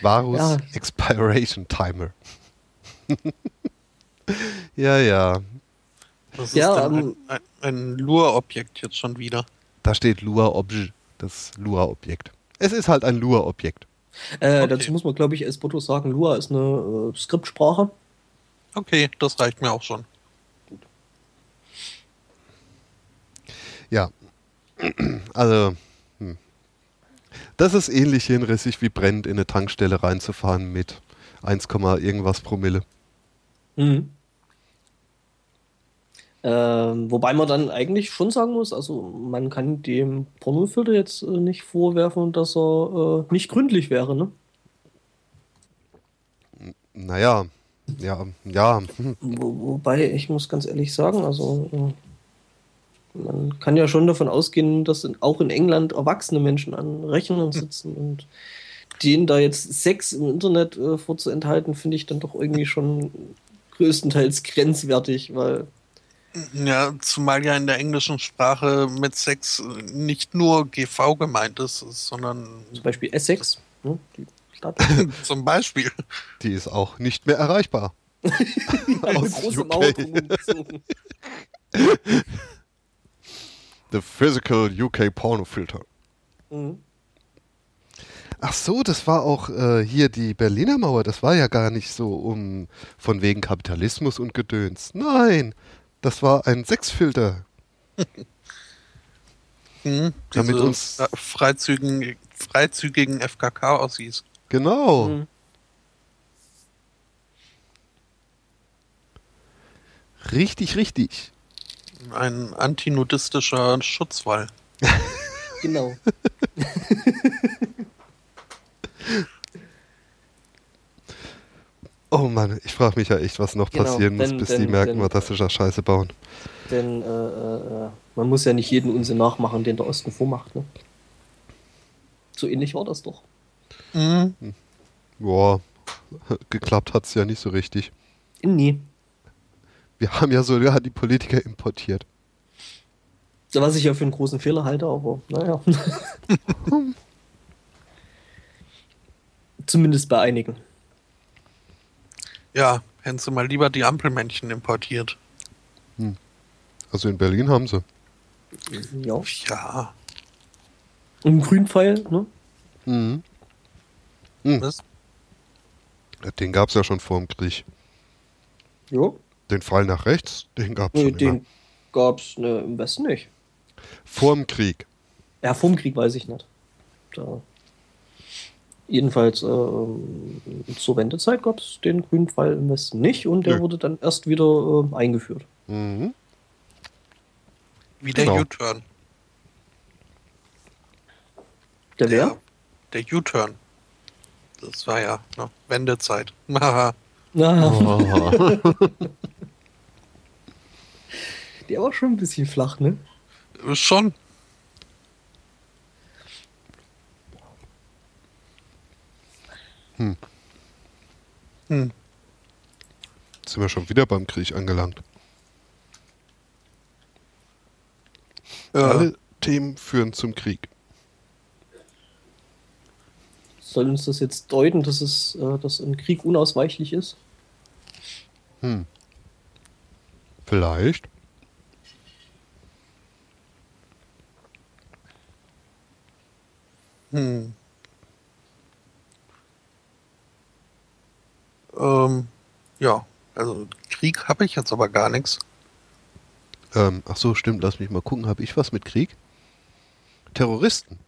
Varus Ja. Expiration Timer. (laughs) ja, ja. Das Ja, ist dann ähm, ein, ein, ein Lure-Objekt jetzt schon wieder. Da steht Lua-Objekt, das Lua-Objekt. Es ist halt ein Lua-Objekt. Äh, Okay. Dazu muss man, glaube ich, als Brutto sagen, Lua ist eine äh, Skriptsprache. Okay, das reicht mir auch schon. Ja. Also, hm. das ist ähnlich hinrissig wie brennend in eine Tankstelle reinzufahren mit 1, irgendwas Promille. Mhm. Ähm, wobei man dann eigentlich schon sagen muss, also man kann dem Pornofilter jetzt äh, nicht vorwerfen, dass er äh, nicht gründlich wäre, ne? Naja, ja, ja. Hm. Wo, wobei, ich muss ganz ehrlich sagen, also äh, man kann ja schon davon ausgehen, dass in, auch in England erwachsene Menschen an Rechnern sitzen und denen da jetzt Sex im Internet äh, vorzuenthalten, finde ich dann doch irgendwie schon größtenteils (laughs) grenzwertig, weil Ja, zumal ja in der englischen Sprache mit Sex nicht nur GV gemeint ist, sondern zum Beispiel Essex, ne, die Stadt, (laughs) zum Beispiel. Die ist auch nicht mehr erreichbar. (laughs) eine Aus große UK. Mauer. The Physical UK Pornofilter. Mhm. Ach so, das war auch äh, hier die Berliner Mauer. Das war ja gar nicht so um von wegen Kapitalismus und Gedöns. Nein, das war ein Sexfilter. (laughs) Hm, Damit uns- äh, freizügigen, freizügigen FKK-Ossis. Genau. Mhm. Richtig, richtig. Ein antinudistischer Schutzwall. (laughs) Genau. (laughs) Oh Mann, ich frage mich ja echt, was noch Genau, passieren muss, denn- bis denn- die merken, denn- was das ist, Scheiße bauen. Denn äh, äh, äh, man muss ja nicht jeden Unsinn nachmachen, den der Osten vormacht. Ne? So ähnlich war das doch. Mhm. Boah, (laughs) geklappt hat's ja nicht so richtig. Nee. Wir haben ja sogar die Politiker importiert. Was ich ja für einen großen Fehler halte, aber naja. (laughs) Zumindest bei einigen. Ja, hätten sie mal lieber die Ampelmännchen importiert. Also in Berlin haben sie. Ja. Ja, Und Grünpfeil, ne? Mhm. Mhm. was? Den gab's ja schon vor dem Krieg. Ja. Den Pfeil nach rechts, den gab's Nee, schon immer. den, gab es ne, im Westen nicht. Vorm Krieg. Ja, vorm Krieg weiß ich nicht. Da. Jedenfalls äh, zur Wendezeit gab es den grünen Pfeil im Westen nicht und der Nö. wurde dann erst wieder äh, eingeführt. Mhm. Wie der Genau. U-Turn. Der wer? Der U-Turn. Das war ja ne, Wendezeit. Haha. Na, Oh. Der war schon ein bisschen flach, ne? Schon. Hm. Hm. Sind wir schon wieder beim Krieg angelangt. Äh, Alle Themen führen zum Krieg. Soll uns das jetzt deuten, dass es, äh, dass ein Krieg unausweichlich ist? Hm. Vielleicht. Hm. Ähm, ja, also Krieg habe ich jetzt aber gar nichts. Ähm, ach so, stimmt, lass mich mal gucken. Habe ich was mit Krieg? Terroristen.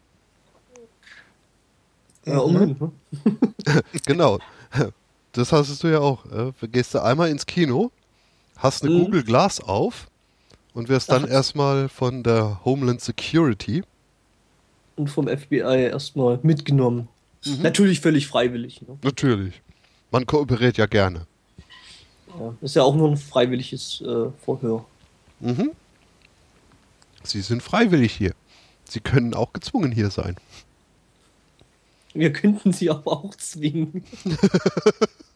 Ja, Mhm. umhin, ne? (laughs) (laughs) Genau. Das hast du ja auch. Äh, gehst du einmal ins Kino, hast eine Mhm. Google Glass auf und wirst dann erstmal von der Homeland Security. Und vom FBI erstmal mitgenommen. Mhm. Natürlich völlig freiwillig. Ne? Natürlich. Man kooperiert ja gerne. Ja, ist ja auch nur ein freiwilliges äh, Vorhör. Mhm. Sie sind freiwillig hier. Sie können auch gezwungen hier sein. Wir könnten sie aber auch zwingen. (laughs)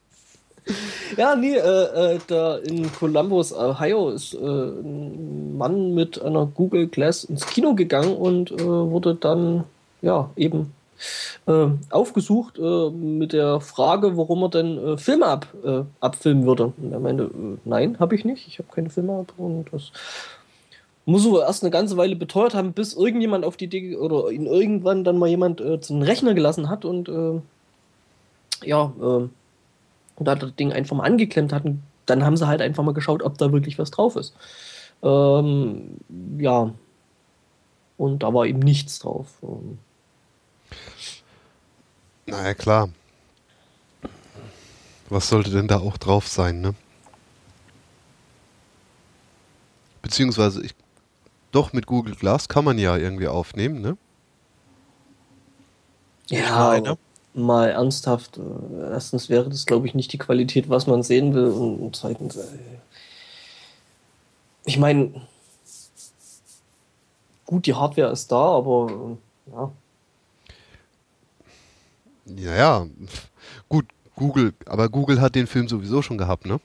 (laughs) ja, nee, äh, äh, da in Columbus, Ohio, ist äh, ein Mann mit einer Google Glass ins Kino gegangen und äh, wurde dann, ja, eben äh, aufgesucht äh, mit der Frage, warum er denn äh, Filme ab, abfilmen würde. Und er meinte, nein, habe ich nicht, ich habe keine Filme ab und das muss aber erst eine ganze Weile beteuert haben, bis irgendjemand auf die Idee oder ihn irgendwann dann mal jemand äh, zu einem Rechner gelassen hat und äh, ja, äh, und da das Ding einfach mal angeklemmt hatten, dann haben sie halt einfach mal geschaut, ob da wirklich was drauf ist. Ähm, ja. Und da war eben nichts drauf. Ähm, Naja, klar. Was sollte denn da auch drauf sein, ne? Beziehungsweise, ich, doch mit Google Glass kann man ja irgendwie aufnehmen, ne? Ja, meine. Mal ernsthaft. Äh, erstens wäre das, glaube ich, nicht die Qualität, was man sehen will. Und zweitens, äh, ich meine, gut, die Hardware ist da, aber ja. Ja, ja. Gut, Google, aber Google hat den Film sowieso schon gehabt, ne?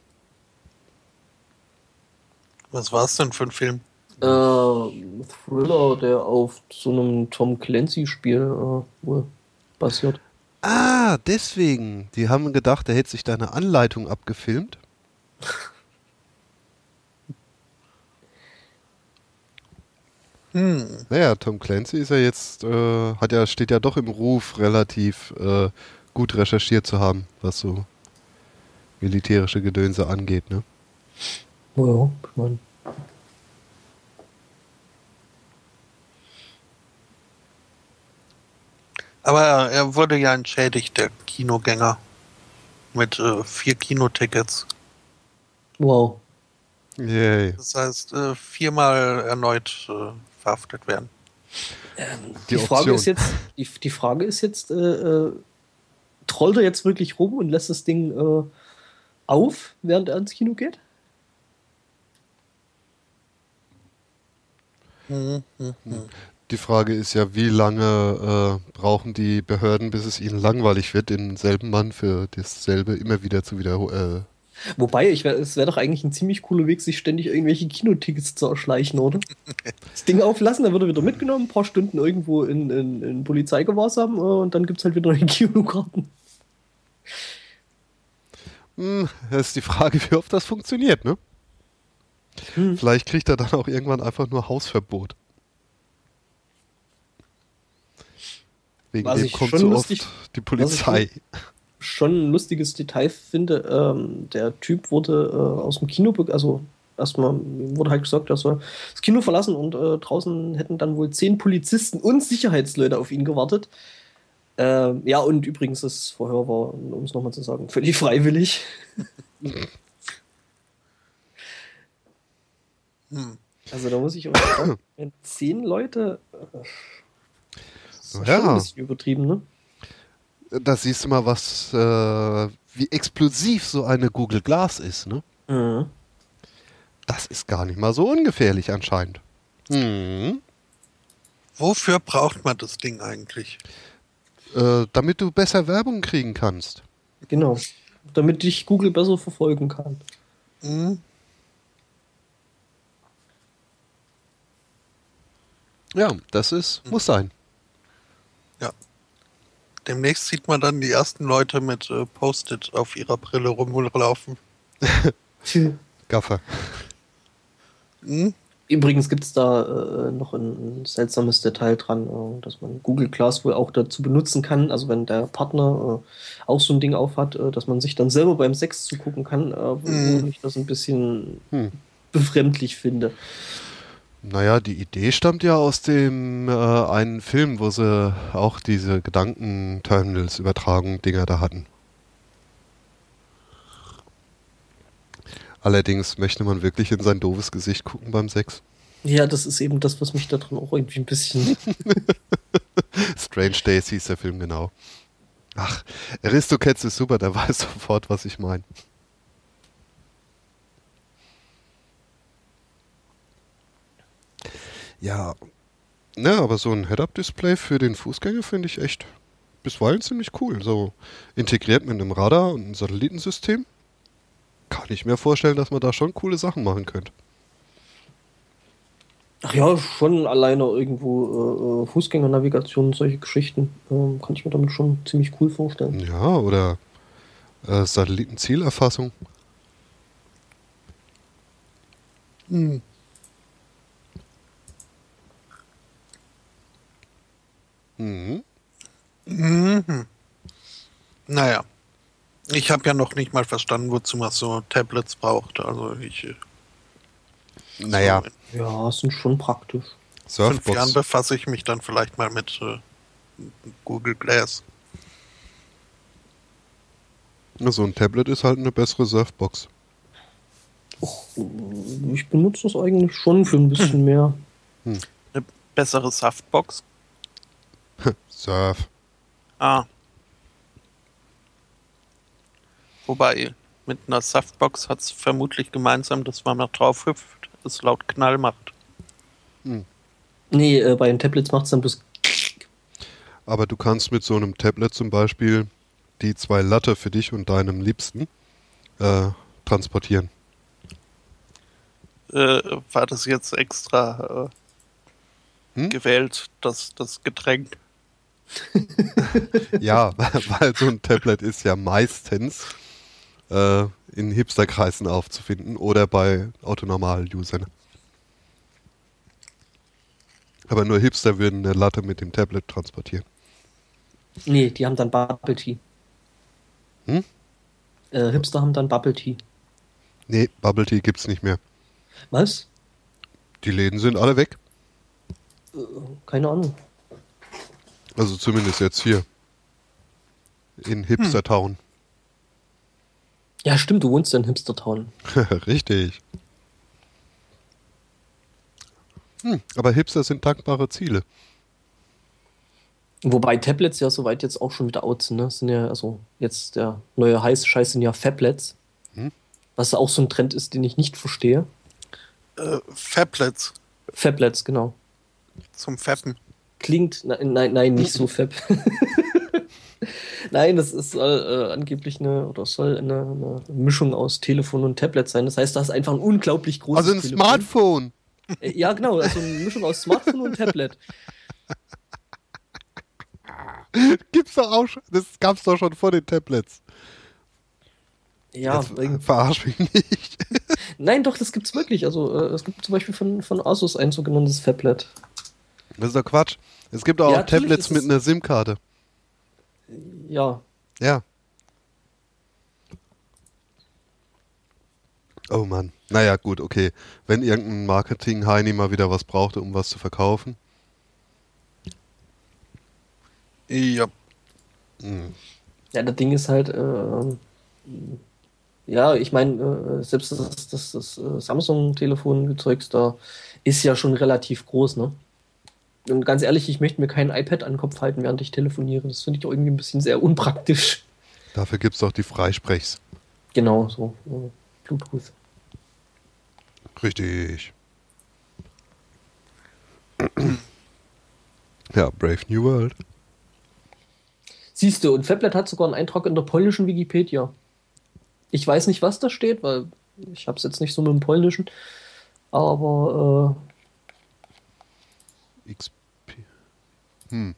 Was war es denn für ein Film? Äh, Thriller, der auf so einem Tom Clancy-Spiel äh, wohl basiert. Ah, deswegen. Die haben gedacht, er hätte sich da eine Anleitung abgefilmt. (laughs) Hm. Naja, Tom Clancy ist ja jetzt, äh, hat ja, steht ja doch im Ruf, relativ äh, gut recherchiert zu haben, was so militärische Gedönse angeht, ne? Ja, ich mein, Aber er, wurde ja entschädigt, der Kinogänger. Mit äh, vier Kinotickets. wow. Yay. Das heißt, äh, viermal erneut äh, verhaftet werden. Die, Die Frage ist jetzt, die, die Frage ist jetzt, äh, äh, trollt er jetzt wirklich rum und lässt das Ding äh, auf, während er ins Kino geht? Die Frage ist ja, wie lange äh, brauchen die Behörden, bis es ihnen langweilig wird, denselben Mann für dasselbe immer wieder zu wiederholen. Wobei, ich wär, es wäre doch eigentlich ein ziemlich cooler Weg, sich ständig irgendwelche Kinotickets zu erschleichen, oder? (laughs) das Ding auflassen, dann wird er wieder mitgenommen, ein paar Stunden irgendwo in, in, in Polizeigewahrsam äh, und dann gibt es halt wieder neue (laughs) Kinokarten. Äh, hm, das ist die Frage, wie oft das funktioniert, ne? Hm. Vielleicht kriegt er dann auch irgendwann einfach nur Hausverbot. Wegen Was dem ich kommt schon so lustig- oft die Polizei. (laughs) Schon ein lustiges Detail finde, ähm, der Typ wurde äh, aus dem Kino, also erstmal wurde halt gesagt, dass er das Kino verlassen und äh, draußen hätten dann wohl zehn Polizisten und Sicherheitsleute auf ihn gewartet. Ähm, ja, und übrigens, das Verhör war, um es nochmal zu sagen, völlig freiwillig. (laughs) hm. Also da muss ich auch sagen, wenn zehn Leute. Äh, das ist ja. schon ein bisschen übertrieben, ne? Da siehst du mal, was, äh, wie explosiv so eine Google Glass ist, ne? Mhm. Das ist gar nicht mal so ungefährlich anscheinend. Mhm. Wofür braucht man das Ding eigentlich? Äh, damit du besser Werbung kriegen kannst. Genau. Damit dich Google besser verfolgen kann. Mhm. Ja, das ist, muss sein. Ja. Demnächst sieht man dann die ersten Leute mit äh, Post-it auf ihrer Brille rumlaufen. (laughs) Gaffer. Hm? Übrigens gibt es da äh, noch ein, ein, seltsames Detail dran, äh, dass man Google Glass wohl auch dazu benutzen kann. Also wenn der Partner äh, auch so ein Ding aufhat, äh, dass man sich dann selber beim Sex zugucken kann, wo hm. ich das ein bisschen hm. befremdlich finde. Naja, die Idee stammt ja aus dem äh, einen Film, wo sie auch diese Gedankenterminals, Übertragung, Dinger da hatten. Allerdings möchte man wirklich in sein doofes Gesicht gucken beim Sex. Ja, das ist eben das, was mich da drin auch irgendwie ein bisschen. (laughs) Strange Days hieß der Film genau. Ach, Aristocats ist super, der (laughs) weiß sofort, was ich meine. Ja. Ja, aber so ein Head-Up-Display für den Fußgänger finde ich echt bisweilen ziemlich cool. So integriert mit einem Radar und einem Satellitensystem. Kann ich mir vorstellen, dass man da schon coole Sachen machen könnte. Ach ja, schon alleine irgendwo äh, äh Fußgängernavigation und solche Geschichten äh, kann ich mir damit schon ziemlich cool vorstellen. Ja, oder äh, Satellitenzielerfassung. Hm. Mhm. Mhm. Naja. Ich habe ja noch nicht mal verstanden, wozu man so Tablets braucht. Also ich. Äh, naja. So ja, sind schon praktisch. Surfbox. fünf Jahren befasse ich mich dann vielleicht mal mit äh, Google Glass. So ein Tablet ist halt eine bessere Surfbox. Ich benutze das eigentlich schon für ein bisschen hm. mehr. Hm. Eine bessere Softbox? Surf. Ah. Wobei, mit einer Softbox hat es vermutlich gemeinsam, dass man noch drauf hüpft, es laut Knall macht. Hm. Nee, äh, bei den Tablets macht es dann bloß. (laughs) Aber du kannst mit so einem Tablet zum Beispiel die zwei Latte für dich und deinem Liebsten äh, transportieren. Äh, war das jetzt extra äh, hm? gewählt, das, das Getränk? (laughs) ja, weil so ein Tablet ist ja meistens äh, in Hipsterkreisen aufzufinden oder bei Autonormal-Usern. Aber nur Hipster würden eine Latte mit dem Tablet transportieren. Nee, die haben dann Bubble Tea. Hm? Äh, Hipster haben dann Bubble Tea. Nee, Bubble Tea gibt's nicht mehr. Was? Die Läden sind alle weg. Äh, keine Ahnung. Also zumindest jetzt hier. In Hipstertown. Hm. Ja, stimmt, du wohnst ja in Hipstertown. (laughs) Richtig. Hm, aber Hipster sind dankbare Ziele. Wobei Tablets ja soweit jetzt auch schon wieder out sind. Ne? Das sind ja, also jetzt der neue heiße Scheiß sind ja Fablets. Hm? Was auch so ein Trend ist, den ich nicht verstehe. Äh, Fablets. Fablets, genau. Zum Fappen. Klingt, nein, nein, nein nicht so (laughs) Fab. (laughs) Nein, das ist soll, äh, angeblich eine oder soll eine, eine, Mischung aus Telefon und Tablet sein. Das heißt, du hast einfach ein unglaublich großes Also ein Telefon. Smartphone. Äh, ja, genau, also eine Mischung aus Smartphone und Tablet. (laughs) Gibt's doch auch schon, das gab's doch schon vor den Tablets. Ja, Jetzt, verarsch mich nicht. Nein, doch, das gibt's wirklich. Also äh, es gibt zum Beispiel von, von Asus ein sogenanntes Fablet. Das ist doch Quatsch. Es gibt auch ja, Tablets mit einer SIM-Karte. Ja. Ja. Oh Mann. Naja, gut, okay. Wenn irgendein Marketing-Heini mal wieder was brauchte, um was zu verkaufen. Ja. Hm. Ja, das Ding ist halt, äh, ja, ich meine, äh, selbst das, das, das äh, Samsung-Telefon-Zeugs da ist ja schon relativ groß, ne? Und ganz ehrlich, ich möchte mir kein iPad an den Kopf halten, während ich telefoniere. Das finde ich irgendwie ein bisschen sehr unpraktisch. Dafür gibt es doch die Freisprechs. Genau, so. äh, Bluetooth. Richtig. ja, Brave New World. Siehst du, und Fablet hat sogar einen Eintrag in der polnischen Wikipedia. Ich weiß nicht, was da steht, weil ich habe es jetzt nicht so mit dem Polnischen. Aber XP. Hm.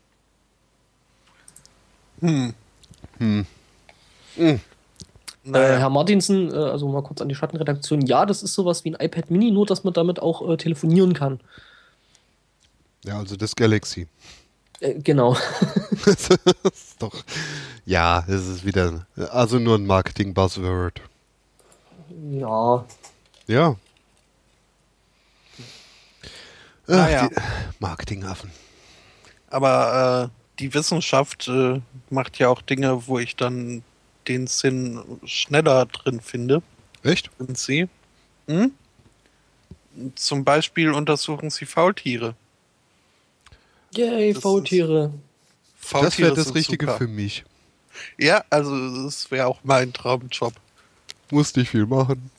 Hm. Hm. Hm. Naja. äh, Herr Martinsen, äh, also mal kurz an die Schattenredaktion, ja, das ist sowas wie ein iPad Mini, nur dass man damit auch äh, telefonieren kann. Ja, also das Galaxy. Äh, genau. (laughs) (laughs) das ist doch. Ja, es ist wieder. Also nur ein Marketing-Buzzword. ja. Ja. Ach, Naja. die Marketingaffen. Aber äh, die Wissenschaft äh, macht ja auch Dinge, wo ich dann den Sinn schneller drin finde. Echt? Sind sie? Hm? Zum Beispiel untersuchen sie Faultiere. Yay, Das Faultiere. Das Faultiere wäre das Richtige super. für mich. Ja, also das wäre auch mein Traumjob. Musst nicht viel machen.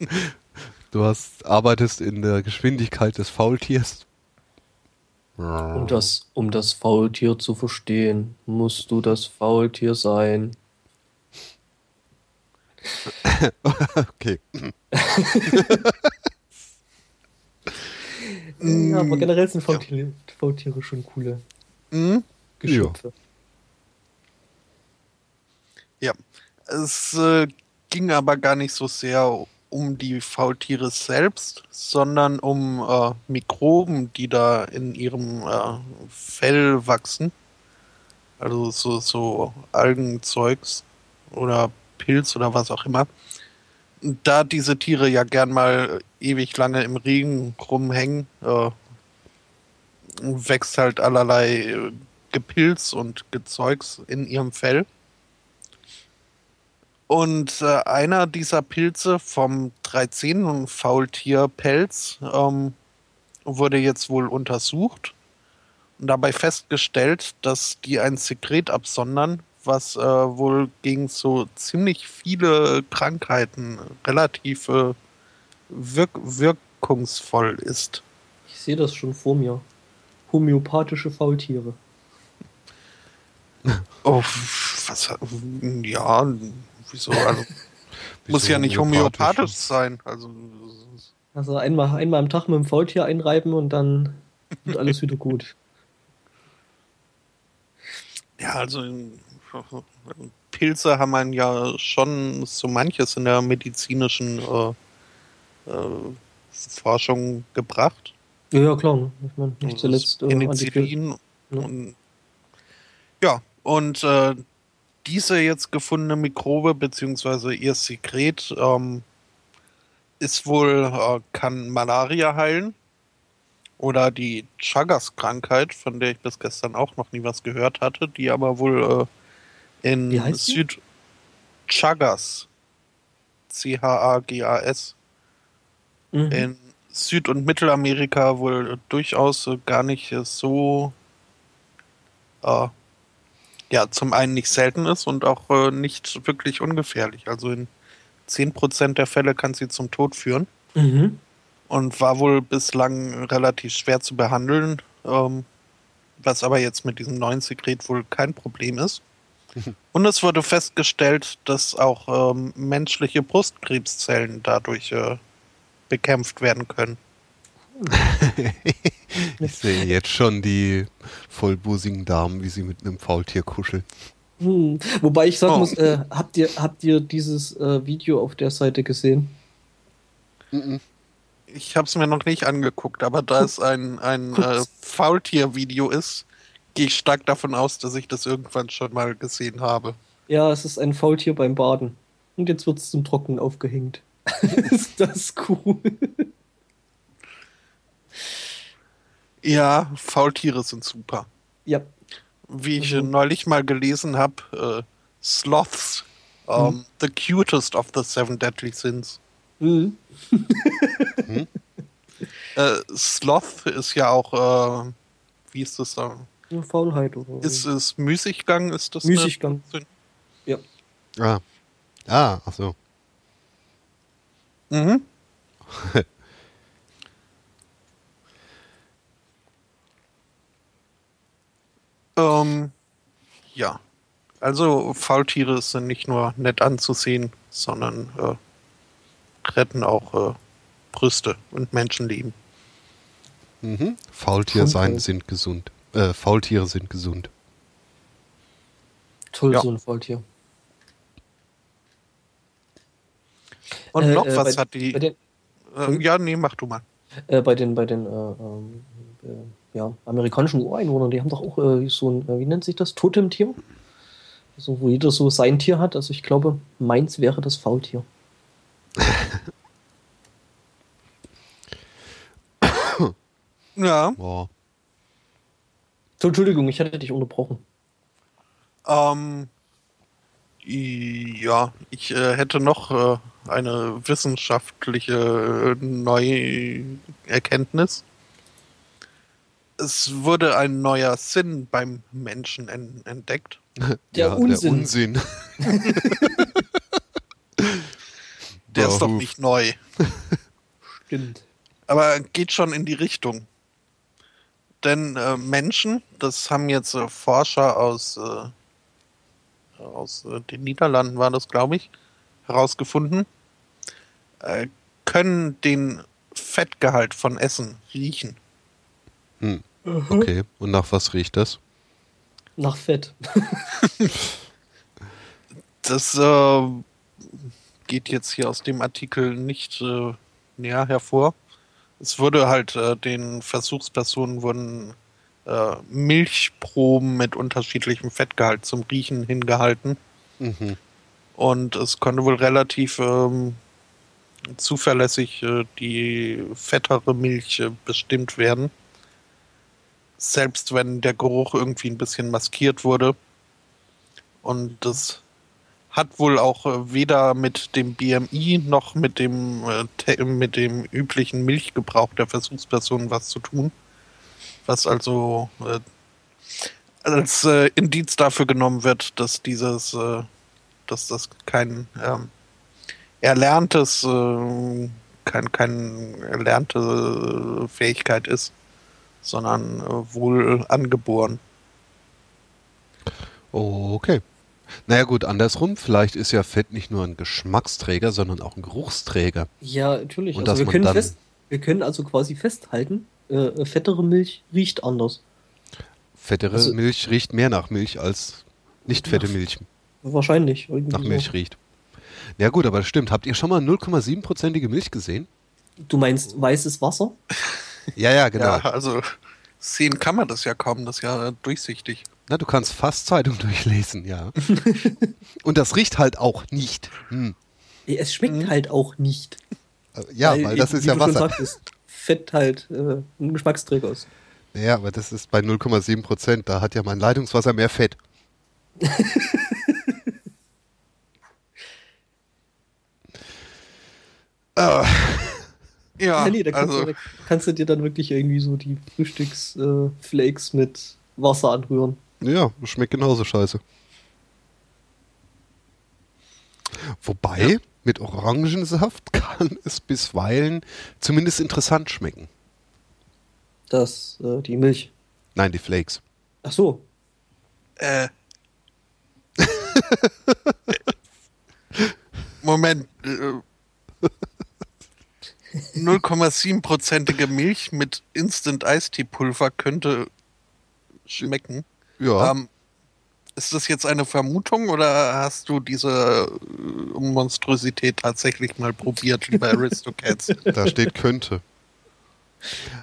(laughs) Du hast, arbeitest in der Geschwindigkeit des Faultiers. Um das, um das Faultier zu verstehen, musst du das Faultier sein. (laughs) Okay. Ja, aber generell sind Faultiere, Faultiere schon coole Hm? Geschöpfe. Ja. Es äh, ging aber gar nicht so sehr um die Faultiere selbst, sondern um äh, Mikroben, die da in ihrem äh, Fell wachsen. Also so, so Algenzeugs oder Pilz oder was auch immer. Da diese Tiere ja gern mal ewig lange im Regen rumhängen, äh, wächst halt allerlei äh, Gepilz und Gezeugs in ihrem Fell. Und äh, einer dieser Pilze vom 13 Faultierpelz ähm, wurde jetzt wohl untersucht und dabei festgestellt, dass die ein Sekret absondern, was äh, wohl gegen so ziemlich viele Krankheiten relativ äh, wirk wirkungsvoll ist. Ich sehe das schon vor mir. Homöopathische Faultiere. Oh, was, ja, wieso? Also, (laughs) muss Wieso ja nicht homöopathisch? sein. Also, Also einmal, einmal am Tag mit dem Faultier einreiben und dann wird alles (laughs) wieder gut. ja, also Pilze haben einen ja schon so manches in der medizinischen äh, äh, Forschung gebracht. Ja, ja klar. Ich meine, nicht Das zuletzt äh. Penicillin. Ja. Und, ja, und äh, diese jetzt gefundene Mikrobe beziehungsweise ihr Sekret ähm, ist wohl, äh, kann Malaria heilen oder die Chagas-Krankheit, von der ich bis gestern auch noch nie was gehört hatte, die aber wohl äh, in heißt die? Süd Chagas C-H-A-G-A-S Mhm. in Süd- und Mittelamerika wohl durchaus äh, gar nicht so äh, ja, zum einen nicht selten ist und auch äh, nicht wirklich ungefährlich. Also in 10% der Fälle kann sie zum Tod führen Mhm. und war wohl bislang relativ schwer zu behandeln, ähm, was aber jetzt mit diesem neuen Sekret wohl kein Problem ist. (laughs) Und es wurde festgestellt, dass auch ähm, menschliche Brustkrebszellen dadurch äh, bekämpft werden können. (laughs) Ich sehe jetzt schon die vollbusigen Damen, wie sie mit einem Faultier kuscheln. Hm. Wobei ich sagen Oh. muss, äh, habt, ihr, habt ihr dieses äh, Video auf der Seite gesehen? Ich habe es mir noch nicht angeguckt, aber da es ein, ein (laughs) äh. Faultier-Video ist, gehe ich stark davon aus, dass ich das irgendwann schon mal gesehen habe. Ja, es ist ein Faultier beim Baden. Und jetzt wird es zum Trocknen aufgehängt. (laughs) ist das cool. Ja, Faultiere sind super. Ja. Wie ich Also- neulich mal gelesen habe, äh, Sloths, ähm, the cutest of the seven deadly sins. Mhm. Äh, Sloth ist ja auch, äh, wie ist das da? Faulheit oder Ist es Müßiggang? Ist das Müßiggang. Ja. Ah. Ah, ach so. mhm. (laughs) ähm, ja. Also Faultiere sind nicht nur nett anzusehen, sondern äh, retten auch äh, Brüste und Menschenleben. Mhm. Faultier sein sind gesund. Äh, Faultiere sind gesund. Toll, Ja. so ein Faultier. Und Äh, noch äh, was bei- hat die. Bei den, ähm, ja, nee, mach du mal. äh, bei den, bei den äh, ähm, äh, ja, amerikanischen Ureinwohnern, die haben doch auch äh, so ein, äh, wie nennt sich das, Totemtier? Also, wo jeder so sein Tier hat. Also ich glaube, meins wäre das Faultier. (coughs) Ja. Boah. So, Entschuldigung, ich hatte dich unterbrochen. Ähm, ja, ich äh, hätte noch äh, eine wissenschaftliche äh, Neuerkenntnis. Es wurde ein neuer Sinn beim Menschen en entdeckt. (laughs) Der Unsinn. Der Unsinn. (laughs) Der ist doch nicht neu, (laughs) Stimmt. aber geht schon in die Richtung. Denn äh, Menschen, das haben jetzt äh, Forscher aus, äh, aus äh, den Niederlanden, war das, glaube ich, herausgefunden, äh, können den Fettgehalt von Essen riechen. Hm. Okay. Und nach was riecht das? Nach Fett. (laughs) Das äh, geht jetzt hier aus dem Artikel nicht äh, näher hervor. Es wurde halt äh, den Versuchspersonen wurden äh, Milchproben mit unterschiedlichem Fettgehalt zum Riechen hingehalten Mhm. und es konnte wohl relativ ähm, zuverlässig äh, die fettere Milch äh, bestimmt werden. Selbst wenn der Geruch irgendwie ein bisschen maskiert wurde. Und das hat wohl auch äh, weder mit dem BMI noch mit dem, äh, mit dem üblichen Milchgebrauch der Versuchspersonen was zu tun. Was also äh, als äh, Indiz dafür genommen wird, dass dieses, äh, dass das kein ähm, erlerntes, äh, kein, kein erlernte Fähigkeit ist, sondern äh, wohl angeboren. Okay. Naja gut, andersrum, vielleicht ist ja Fett nicht nur ein Geschmacksträger, sondern auch ein Geruchsträger. Ja, natürlich. Und also dass wir man können, dann- fest, wir können also quasi festhalten, äh, fettere Milch riecht anders. Fettere Also- Milch riecht mehr nach Milch als nicht fette Nach- Milch Wahrscheinlich. irgendwie nach so. Milch riecht. Ja gut, aber das stimmt. Habt ihr schon mal 0,7%ige Milch gesehen? Du meinst weißes Wasser? (laughs) Ja, ja, genau. Ja, also sehen kann man das ja kaum, das ist ja durchsichtig. Na, du kannst fast Zeitung durchlesen, ja. (laughs) Und das riecht halt auch nicht. Hm. Es schmeckt Mhm. halt auch nicht. Äh, Ja, weil, das wie ist ja Wasser. sagtest, Fett halt äh, ein Geschmacksträger ist. Ja, aber das ist bei 0,7 Prozent. Da hat ja mein Leitungswasser mehr Fett. (laughs) Ah, Ja, Ja, nee, da kannst, also du, da kannst du dir dann wirklich irgendwie so die Frühstücksflakes äh, mit Wasser anrühren. ja, schmeckt genauso scheiße. Wobei, Ja. mit Orangensaft (laughs) kann es bisweilen zumindest interessant schmecken. Das, äh, die Milch. Nein, die Flakes. Ach so. äh, (laughs) Moment. Äh, 0,7%ige Milch mit Instant Eistee-Pulver könnte schmecken. Ja, Ähm, ist das jetzt eine Vermutung oder hast du diese äh, Monstrosität tatsächlich mal probiert, lieber Aristocats? (laughs) da steht könnte.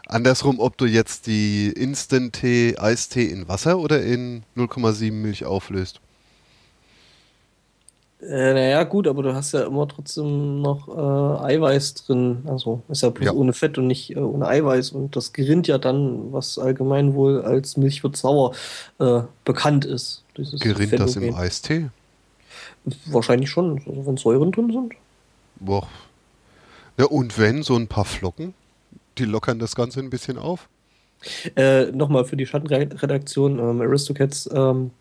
Andersrum, ob du jetzt die Instant-Tee, Eistee in Wasser oder in 0,7 Milch auflöst. Äh, naja, gut, aber du hast ja immer trotzdem noch äh, Eiweiß drin. Also ist ja bloß Ja. ohne Fett und nicht äh, ohne Eiweiß. Und das gerinnt ja dann, was allgemein wohl als Milch wird sauer äh, bekannt ist. Gerinnt das im. Eistee? Wahrscheinlich schon, also wenn Säuren drin sind. Boah. Ja, und wenn, so ein paar Flocken, die lockern das Ganze ein bisschen auf. Äh, Nochmal für die Schattenredaktion, ähm, Aristocats. Ähm,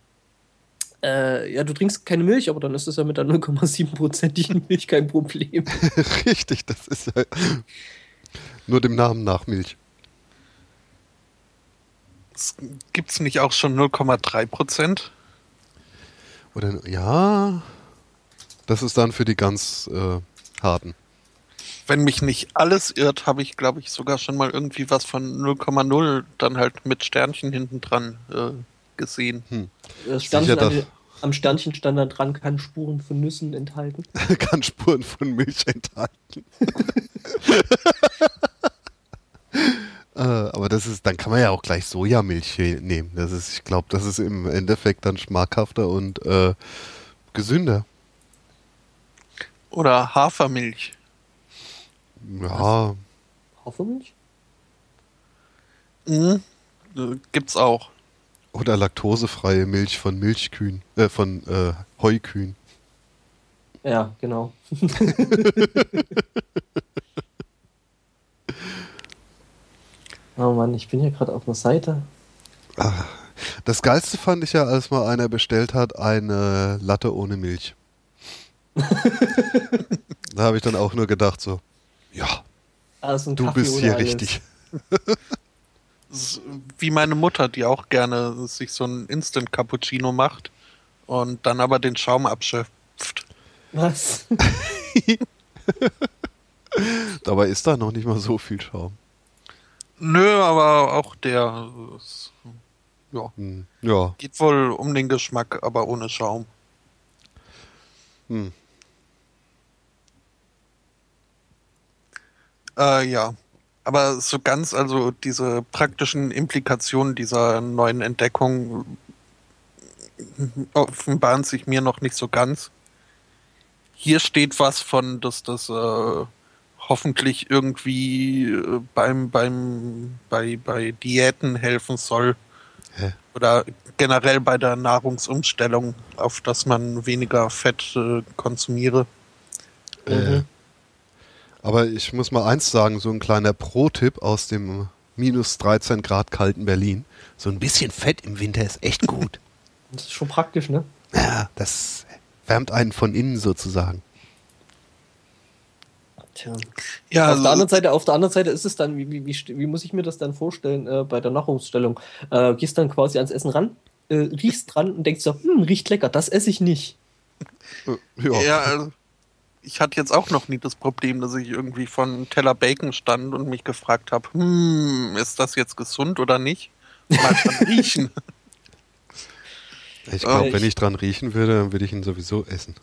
äh, ja, du trinkst keine Milch, aber dann ist es ja mit der 0,7%igen (laughs) Milch kein Problem. (laughs) Richtig, das ist ja nur dem Namen nach Milch. Gibt es nicht auch schon 0,3 Prozent? Oder ja, das ist dann für die ganz äh, harten. Wenn mich nicht alles irrt, habe ich, glaube ich, sogar schon mal irgendwie was von 0,0 dann halt mit Sternchen hinten dran äh, gesehen. Das Sternchen an am Sternchen stand dann dran, kann Spuren von Nüssen enthalten. (laughs) Kann Spuren von Milch enthalten. (laughs) äh, aber das ist, dann kann man ja auch gleich Sojamilch nehmen. Das ist, ich glaube, das ist im Endeffekt dann schmackhafter und äh, gesünder. Oder Hafermilch. Ja, Hafermilch? Mhm. Gibt's auch. Oder laktosefreie Milch von Milchkühen, äh, von äh, Heukühen. Ja, genau. (laughs) oh Mann, ich bin hier gerade auf einer Seite. Das geilste fand ich ja, als mal einer bestellt hat, eine Latte ohne Milch. (laughs) da habe ich dann auch nur gedacht so, ja, Also du Kaffee bist hier richtig. (laughs) Wie meine Mutter, die auch gerne sich so ein Instant Cappuccino macht und dann aber den Schaum abschöpft. Was? (laughs) Dabei ist da noch nicht mal so viel Schaum. Nö, aber auch der ist, ja, Hm. Ja, geht wohl um den Geschmack, aber ohne Schaum. hm. Äh, ja. Aber so ganz, also diese praktischen Implikationen dieser neuen Entdeckung offenbaren sich mir noch nicht so ganz. Hier steht was von, dass das äh, hoffentlich irgendwie äh, beim, beim, bei, bei Diäten helfen soll. Hä? Oder generell bei der Nahrungsumstellung, auf dass man weniger Fett äh, konsumiere. Äh, aber ich muss mal eins sagen, so ein kleiner Pro-Tipp aus dem minus 13 Grad kalten Berlin. So ein bisschen Fett im Winter ist echt gut. (laughs) Das ist schon praktisch, ne? ja, das wärmt einen von innen sozusagen. Tja. Ja, auf, also- der anderen Seite, auf der anderen Seite ist es dann, wie, wie, wie, wie muss ich mir das dann vorstellen äh, bei der Nahrungsstellung? Äh, gehst dann quasi ans Essen ran, äh, riechst dran und denkst so, hm, riecht lecker, das esse ich nicht. Äh, Ja, Ja, also ich hatte jetzt auch noch nie das Problem, dass ich irgendwie von einem Teller Bacon stand und mich gefragt habe, hm, ist das jetzt gesund oder nicht? Mal dran (laughs) riechen. ich glaube, Äh, wenn ich- dran riechen würde, dann würde ich ihn sowieso essen.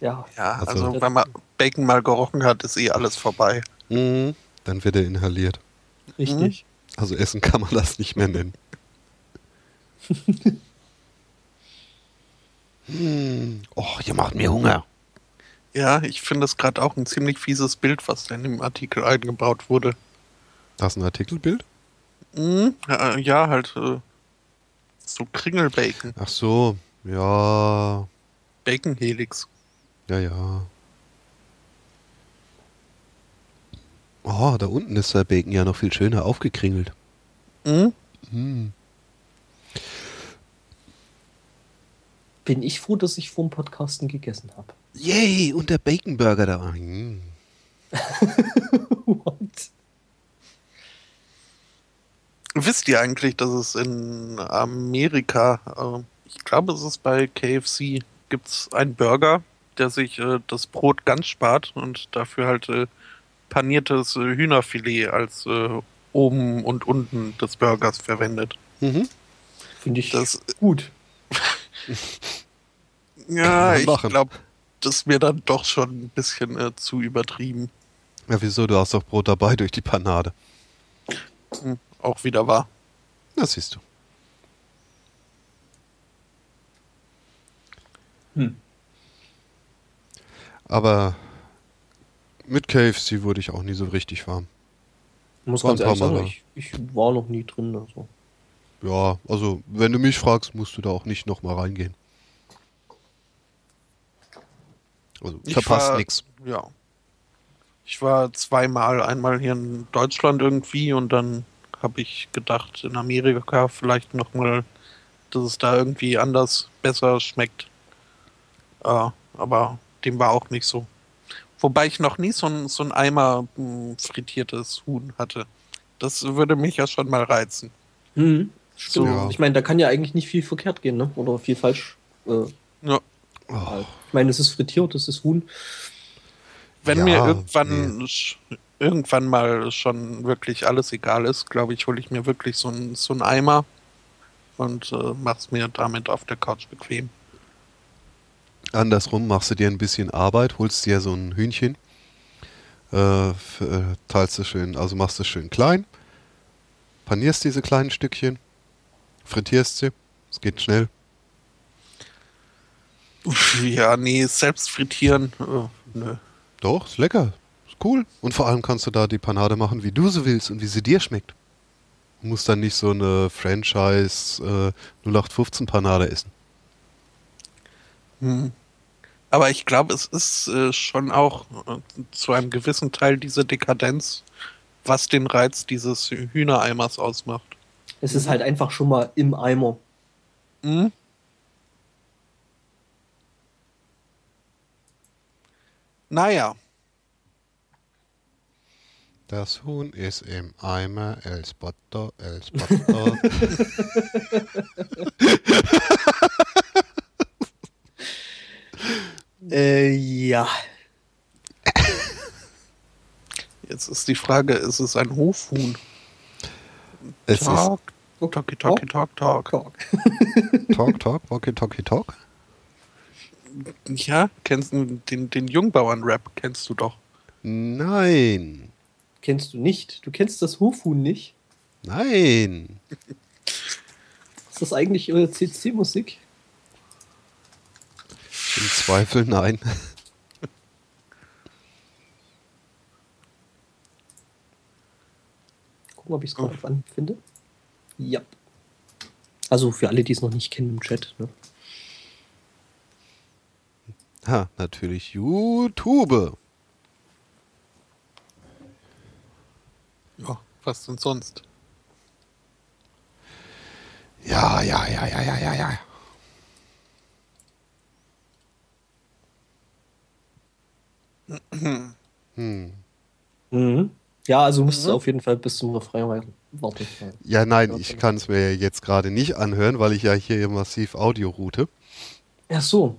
Ja, Ja, Also- also wenn man Bacon mal gerochen hat, ist eh alles vorbei. Mhm. Dann wird er inhaliert. richtig. Also essen kann man das nicht mehr nennen. (laughs) hm. Oh, ihr macht mir Hunger. Ja, ich finde es gerade auch ein ziemlich fieses Bild, was da in dem Artikel eingebaut wurde. Das ist ein Artikelbild? Hm, ja, ja, halt äh, so Kringelbacon, Ach so, ja, Bacon-Helix. ja, ja. Oh, da unten ist der Bacon ja noch viel schöner aufgekringelt. Hm? Hm. Bin ich froh, dass ich vor dem Podcasten gegessen habe. Yay, und der Baconburger da. Hm. (laughs) What? Wisst ihr eigentlich, dass es in Amerika, äh, ich glaube, es ist bei KFC, gibt es einen Burger, der sich äh, das Brot ganz spart und dafür halt äh, paniertes äh, Hühnerfilet als äh, oben und unten des Burgers verwendet. Mhm. Finde ich Das, gut. (laughs) ja, ich glaube, das ist mir dann doch schon ein bisschen äh, zu übertrieben. Ja, wieso? Du hast doch Brot dabei durch die Panade. Hm, auch wieder wahr. Das siehst du. Hm. Aber mit KFC wurde ich auch nie so richtig warm. Ich muss War ganz ehrlich sagen, Mal, ich, ich war noch nie drin. Also. Ja, also wenn du mich fragst, musst du da auch nicht nochmal reingehen. Also Ich verpasst nichts. Ja. Ich war zweimal, einmal hier in Deutschland irgendwie und dann habe ich gedacht, in Amerika vielleicht nochmal, dass es da irgendwie anders besser schmeckt. Äh, aber dem war auch nicht so. Wobei ich noch nie so ein, so ein Eimer mh, frittiertes Huhn hatte. Das würde mich ja schon mal reizen. Mhm. Stimmt. Ja. Ich meine, da kann ja eigentlich nicht viel verkehrt gehen, ne? Oder viel falsch. Äh, Ja. Oh. Ich meine, es ist frittiert, es ist Huhn. Wenn Ja, mir irgendwann, sch- irgendwann mal schon wirklich alles egal ist, glaube ich, hole ich mir wirklich so ein, so Eimer und äh, mach's mir damit auf der Couch bequem. andersrum machst du dir ein bisschen Arbeit, holst dir so ein Hühnchen, äh, äh, teilst es schön, also machst es schön klein, panierst diese kleinen Stückchen, frittierst sie, es geht schnell. Ja, nee, selbst frittieren, äh, nö. Doch, ist lecker, ist cool. Und vor allem kannst du da die Panade machen, wie du sie willst und wie sie dir schmeckt. Du musst dann nicht so eine Franchise äh, 0815 Panade essen. Hm. Aber ich glaube, es ist äh, schon auch äh, zu einem gewissen Teil diese Dekadenz, was den Reiz dieses Hühnereimers ausmacht. Es ist halt einfach schon mal im Eimer. Hm? Naja, Das Huhn ist im Eimer, El Spotto, El Spotto. (laughs) Äh, ja. jetzt ist die Frage, ist es ein Hofhuhn? es ist Talk, talky, talky, talk, talk. Talk, Talk, Walkie, Talkie, Talk. Ja, kennst du den, den Jungbauern-Rap kennst du doch. Nein, Kennst du nicht? Du kennst das Hofhuhn nicht? nein. Ist das eigentlich äh, CC-Musik? Im Zweifel nein. Gucken, ob ich es gerade Anhieb finde. Ja. Also für alle, die es noch nicht kennen im Chat. Ne? Ha, natürlich YouTube. Ja, was denn sonst? Ja, ja, ja, ja, ja, ja, ja. Hm. Mhm. Ja, also musst du Mhm. auf jeden Fall bis zum Refrain warten. warten. Ja, nein, ich kann es mir jetzt gerade nicht anhören, weil ich ja hier massiv Audio route. Ach so.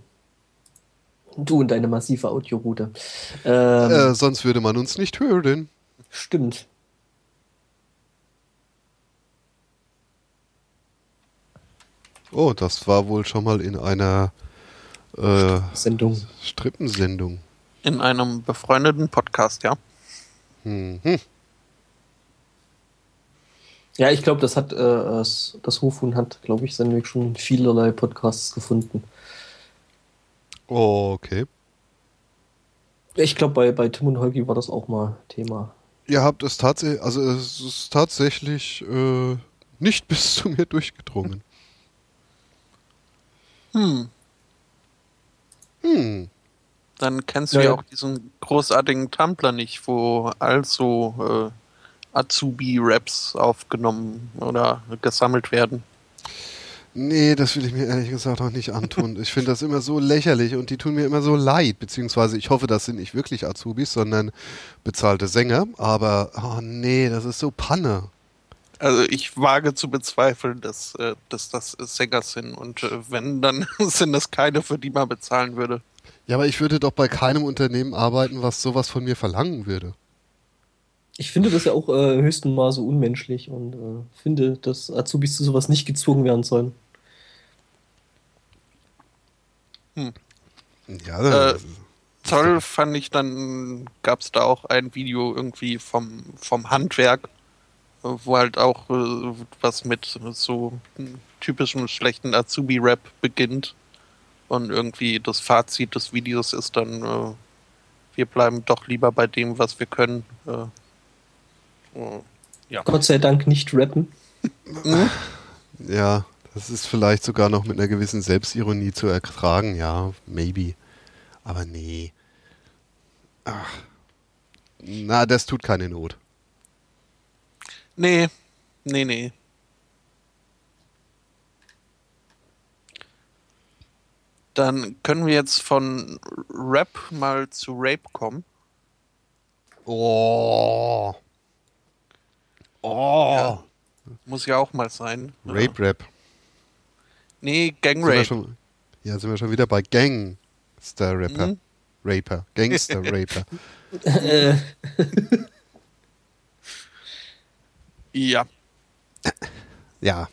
Du und deine massive Audioroute. Ähm, Äh, sonst würde man uns nicht hören. Stimmt. Oh, das war wohl schon mal in einer äh, Sendung. Strippensendung. In einem befreundeten Podcast, ja. Hm, hm. Ja, ich glaube, das hat äh, das, das Hofhuhn hat, glaube ich, seinen Weg schon in vielerlei Podcasts gefunden. Oh, okay. Ich glaube, bei, bei Tim und Holgi war das auch mal Thema. Ihr habt es tatsächlich, also es ist tatsächlich äh, nicht (laughs) bis zu mir durchgedrungen. Hm. Hm. Dann kennst du Ja, ja, ja. auch diesen großartigen Tumblr nicht, wo also äh, Azubi-Raps aufgenommen oder gesammelt werden. Nee, das will ich mir ehrlich gesagt auch nicht antun. Ich finde das immer so lächerlich und die tun mir immer so leid, beziehungsweise ich hoffe, das sind nicht wirklich Azubis, sondern bezahlte Sänger, aber oh nee, das ist so Panne. Also ich wage zu bezweifeln, dass, äh, dass das Sänger sind und äh, wenn, dann (laughs) sind das keine, für die man bezahlen würde. Ja, aber ich würde doch bei keinem Unternehmen arbeiten, was sowas von mir verlangen würde. Ich finde das ja auch äh, höchsten Maße unmenschlich und äh, finde, dass Azubis zu sowas nicht gezwungen werden sollen. Ja, Äh, Toll fand ich dann, gab es da auch ein Video irgendwie vom, vom Handwerk, äh, wo halt auch äh, was mit so typischem schlechten Azubi-Rap beginnt. Und irgendwie das Fazit des Videos ist dann, äh, wir bleiben doch lieber bei dem, was wir können. Ja. Gott sei Dank nicht rappen. (laughs) Ja, das ist vielleicht sogar noch mit einer gewissen Selbstironie zu ertragen, ja, maybe. Aber nee. Ach. Na, das tut keine Not. Nee, nee, nee. Dann können wir jetzt von Rap mal zu Rape kommen. Oh. Oh. Ja, muss ja auch mal sein. Rape Rap. Nee, Gang Rape. Schon, ja, sind wir schon wieder bei Gangster Rapper. Mhm. Raper. Gangster (laughs) Raper. ja. Ja.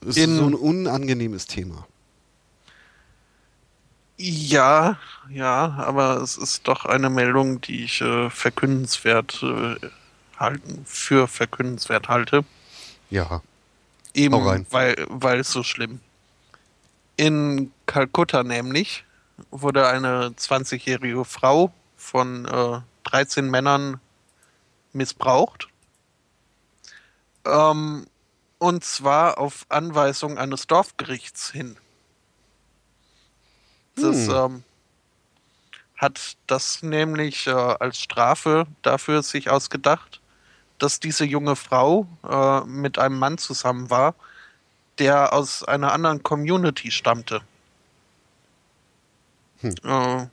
Das ist so ein unangenehmes Thema. Ja, ja, aber es ist doch eine Meldung, die ich äh, verkündenswert äh, halten, für verkündenswert halte. Ja. Eben, weil, weil es so schlimm. In Kalkutta nämlich wurde eine 20-jährige Frau von äh, 13 Männern missbraucht. Ähm, und zwar auf Anweisung eines Dorfgerichts hin. Das hm. ähm, hat das nämlich äh, als Strafe dafür sich ausgedacht, dass diese junge Frau äh, mit einem Mann zusammen war, der aus einer anderen Community stammte. Hm. Äh,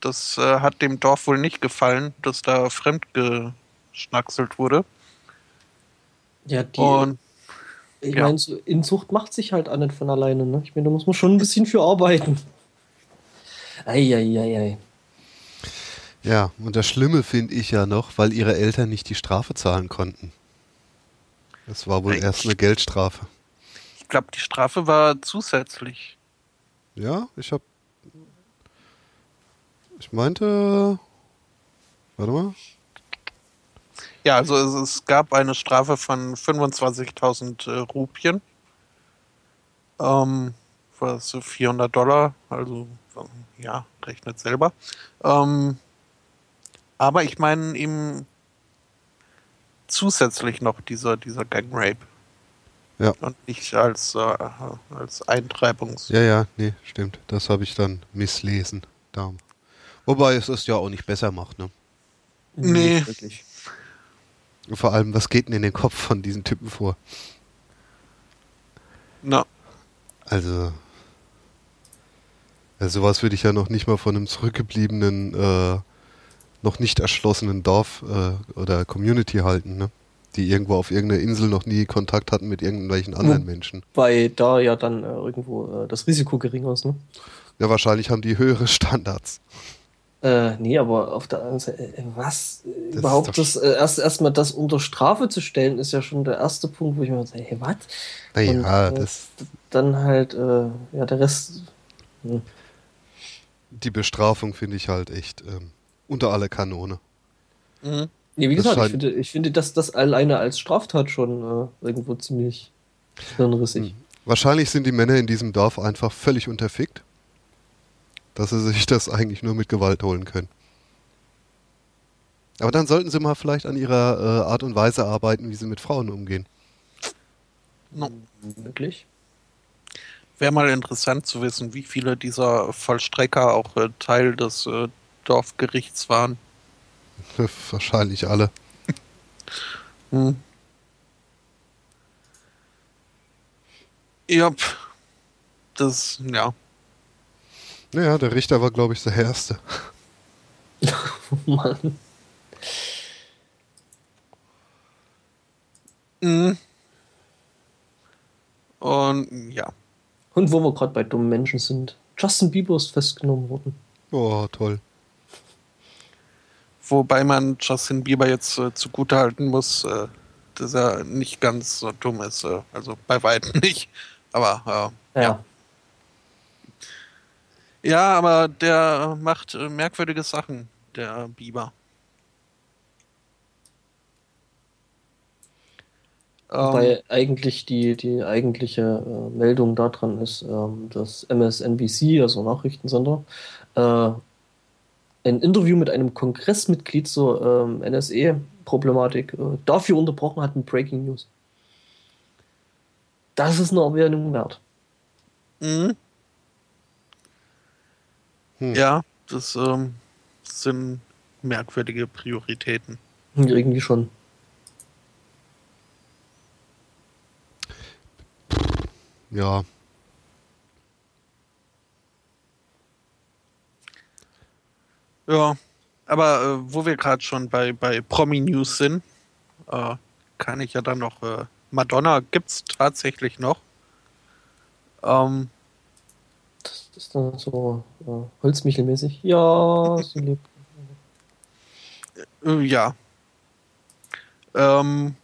das äh, hat dem Dorf wohl nicht gefallen, dass da fremdgeschnackselt wurde. Ja, die. Und, ich ja. meine, so Inzucht macht sich halt auch nicht von alleine. Ne? Ich meine, da muss man schon ein bisschen für arbeiten. Eieiei. Ja, und das Schlimme finde ich ja noch, weil ihre Eltern nicht die Strafe zahlen konnten. Das war wohl ich, erst eine Geldstrafe. Ich glaube, die Strafe war zusätzlich. Ja, ich habe. Ich meinte. Warte mal. Ja, also es, es gab eine Strafe von 25.000 äh, Rupien. Ähm, was 400 Dollar, also ja, rechnet selber. Ähm, aber ich meine eben zusätzlich noch dieser, dieser Gang Rape. Ja. Und nicht als, äh, als Eintreibungs. Ja, ja, nee, stimmt. Das habe ich dann misslesen. Da. Wobei es es ja auch nicht besser macht, ne? Nee. Wirklich. Vor allem, was geht denn in den Kopf von diesen Typen vor? Na. Also, ja, sowas würde ich ja noch nicht mal von einem zurückgebliebenen, äh, noch nicht erschlossenen Dorf äh, oder Community halten, ne? Die irgendwo auf irgendeiner Insel noch nie Kontakt hatten mit irgendwelchen anderen Menschen. Weil da ja dann äh, irgendwo äh, das Risiko geringer ist, ne? Ja, wahrscheinlich haben die höhere Standards. Äh, nee, aber auf der anderen Seite, äh, was das überhaupt das äh, erst erstmal das unter Strafe zu stellen, ist ja schon der erste Punkt, wo ich mir sage, hey, was? Naja, äh, das. Dann halt, äh, ja, der Rest. Hm die Bestrafung finde ich halt echt ähm, unter aller Kanone. Mhm. Nee, wie gesagt, ich finde, ich finde, dass das alleine als Straftat schon äh, irgendwo ziemlich hirnrissig. Mhm. Wahrscheinlich sind die Männer in diesem Dorf einfach völlig unterfickt, dass sie sich das eigentlich nur mit Gewalt holen können. Aber dann sollten sie mal vielleicht an ihrer äh, Art und Weise arbeiten, wie sie mit Frauen umgehen. No. Wirklich? Wäre mal interessant zu wissen, wie viele dieser Vollstrecker auch äh, Teil des äh, Dorfgerichts waren. (laughs) Wahrscheinlich alle. (laughs) hm. Ja, das, ja. Naja, der Richter war, glaube ich, der Erste. oh (laughs) Mann. Mhm. Und ja. Und wo wir gerade bei dummen Menschen sind, Justin Bieber ist festgenommen worden. Oh, toll. Wobei man Justin Bieber jetzt äh, zugutehalten muss, äh, dass er nicht ganz so dumm ist. Äh, also bei weitem (laughs) nicht. Aber äh, ja. ja. Ja, aber der macht äh, merkwürdige Sachen, der Bieber. Wobei ähm, eigentlich die, die eigentliche äh, Meldung daran ist, ähm, dass MSNBC, also Nachrichtensender, äh, ein Interview mit einem Kongressmitglied zur ähm, NSE-Problematik äh, dafür unterbrochen hat mit Breaking News. Das ist eine Erwähnung wert. Mhm. Hm. Ja, das ähm, sind merkwürdige Prioritäten. Irgendwie schon. Ja. Ja, aber äh, wo wir gerade schon bei, bei Promi News sind, äh, kann ich ja dann noch äh, Madonna gibt's tatsächlich noch. Ähm, das ist dann so äh, Holzmichelmäßig. Ja, sie lebt. Äh, ja. Ähm,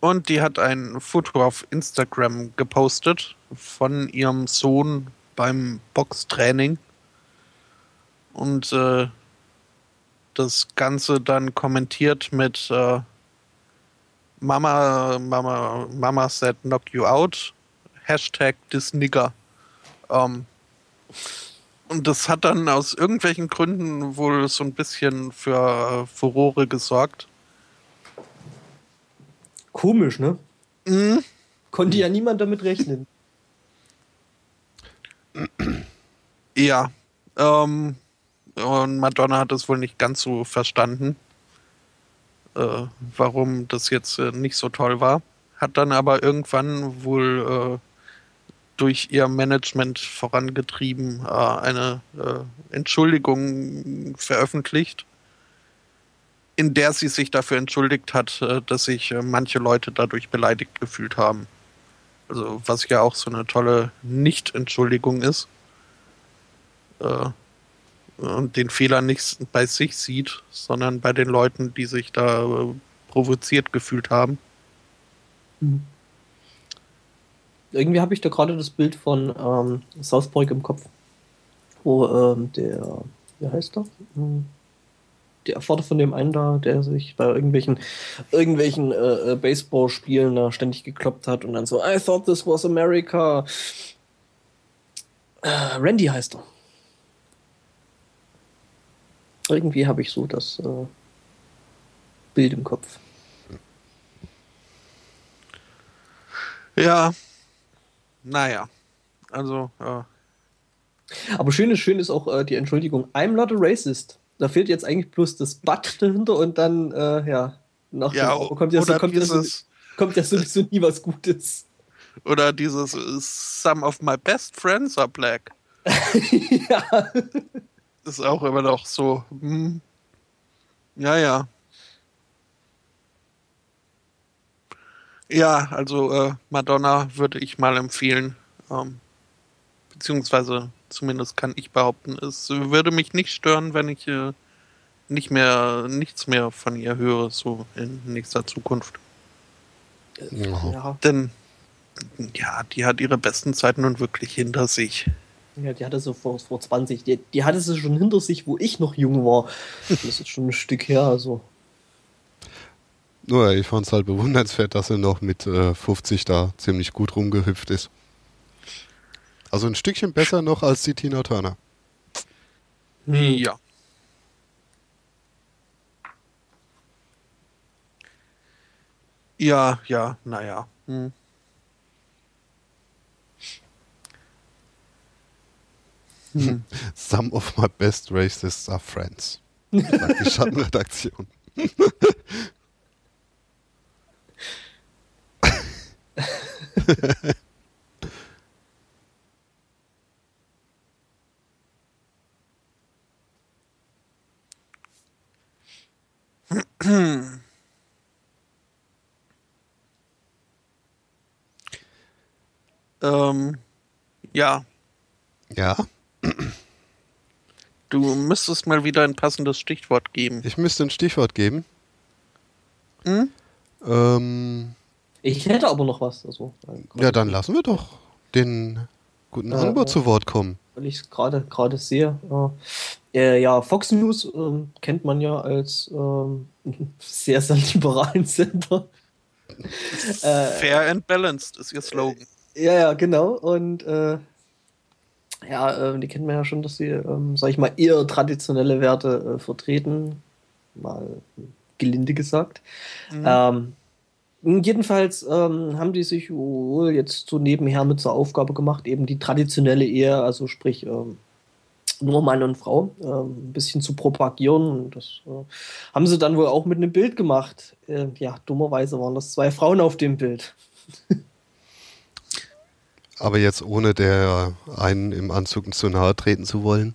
und die hat ein Foto auf Instagram gepostet von ihrem Sohn beim Boxtraining. Und äh, das Ganze dann kommentiert mit äh, Mama, Mama, Mama said knock you out. Hashtag this nigger. Ähm, und das hat dann aus irgendwelchen Gründen wohl so ein bisschen für Furore gesorgt. Komisch, ne? Mhm. Konnte ja niemand damit rechnen. Ja. Ähm, und Madonna hat es wohl nicht ganz so verstanden, äh, warum das jetzt äh, nicht so toll war. Hat dann aber irgendwann wohl äh, durch ihr Management vorangetrieben äh, eine äh, Entschuldigung veröffentlicht in der sie sich dafür entschuldigt hat, äh, dass sich äh, manche Leute dadurch beleidigt gefühlt haben. Also was ja auch so eine tolle Nicht-Entschuldigung ist. Äh, und den Fehler nicht bei sich sieht, sondern bei den Leuten, die sich da provoziert gefühlt haben. Mhm. Irgendwie habe ich da gerade das Bild von ähm, South Park im Kopf, wo ähm, der, wie heißt er? Hm der Vater von dem einen da, der sich bei irgendwelchen, irgendwelchen äh, äh, Baseballspielen da ständig gekloppt hat und dann so, I thought this was America. Äh, Randy heißt er. Irgendwie habe ich so das äh, Bild im Kopf. Ja, naja, also. Äh. Aber schön ist, schön ist auch äh, die Entschuldigung, I'm not a racist. Da fehlt jetzt eigentlich bloß das But dahinter und dann, äh, ja, nach ja, dem kommt ja, so, kommt, dieses, ja so, kommt ja sowieso nie was Gutes. Oder dieses Some of my best friends are black. (laughs) ja. Ist auch immer noch so. Hm. Ja, ja. Ja, also äh, Madonna würde ich mal empfehlen. Ähm, beziehungsweise Zumindest kann ich behaupten. Es würde mich nicht stören, wenn ich äh, nicht mehr nichts mehr von ihr höre, so in nächster Zukunft. Ja. Denn ja, die hat ihre besten Zeiten nun wirklich hinter sich. Ja, die hatte so vor, vor 20, die, die hatte sie schon hinter sich, wo ich noch jung war. Das ist schon ein Stück her, also. Nur, ich fand es halt bewundernswert, dass er noch mit äh, 50 da ziemlich gut rumgehüpft ist. Also ein Stückchen besser noch als die Tina Turner. Ja. Ja, ja, naja. Hm. Hm. Some of my best racists are friends. Sagt die Schattenredaktion. ähm, ja. Ja. Du müsstest mal wieder ein passendes Stichwort geben. Ich müsste ein Stichwort geben. Hm? Ähm, ich hätte aber noch was. Also, ja, dann lassen wir doch den guten äh, zu Wort kommen. Weil ich es gerade gerade sehe. Äh, ja, Fox News äh, kennt man ja als ähm, (laughs) sehr, sehr liberalen Sender. Fair and balanced ist ihr Slogan. Ja, ja, genau. Und äh, Ja, äh, die kennt man ja schon, dass sie, ähm, sag ich mal, eher traditionelle Werte äh, vertreten. Mal gelinde gesagt. Mhm. Ähm, jedenfalls ähm, haben die sich wohl jetzt so nebenher mit zur Aufgabe gemacht, eben die traditionelle Ehe, also sprich ähm, nur Mann und Frau, äh, ein bisschen zu propagieren. Und das äh, haben sie dann wohl auch mit einem Bild gemacht. Äh, ja, dummerweise waren das zwei Frauen auf dem Bild. (laughs) Aber jetzt ohne der einen im Anzug zu nahe treten zu wollen?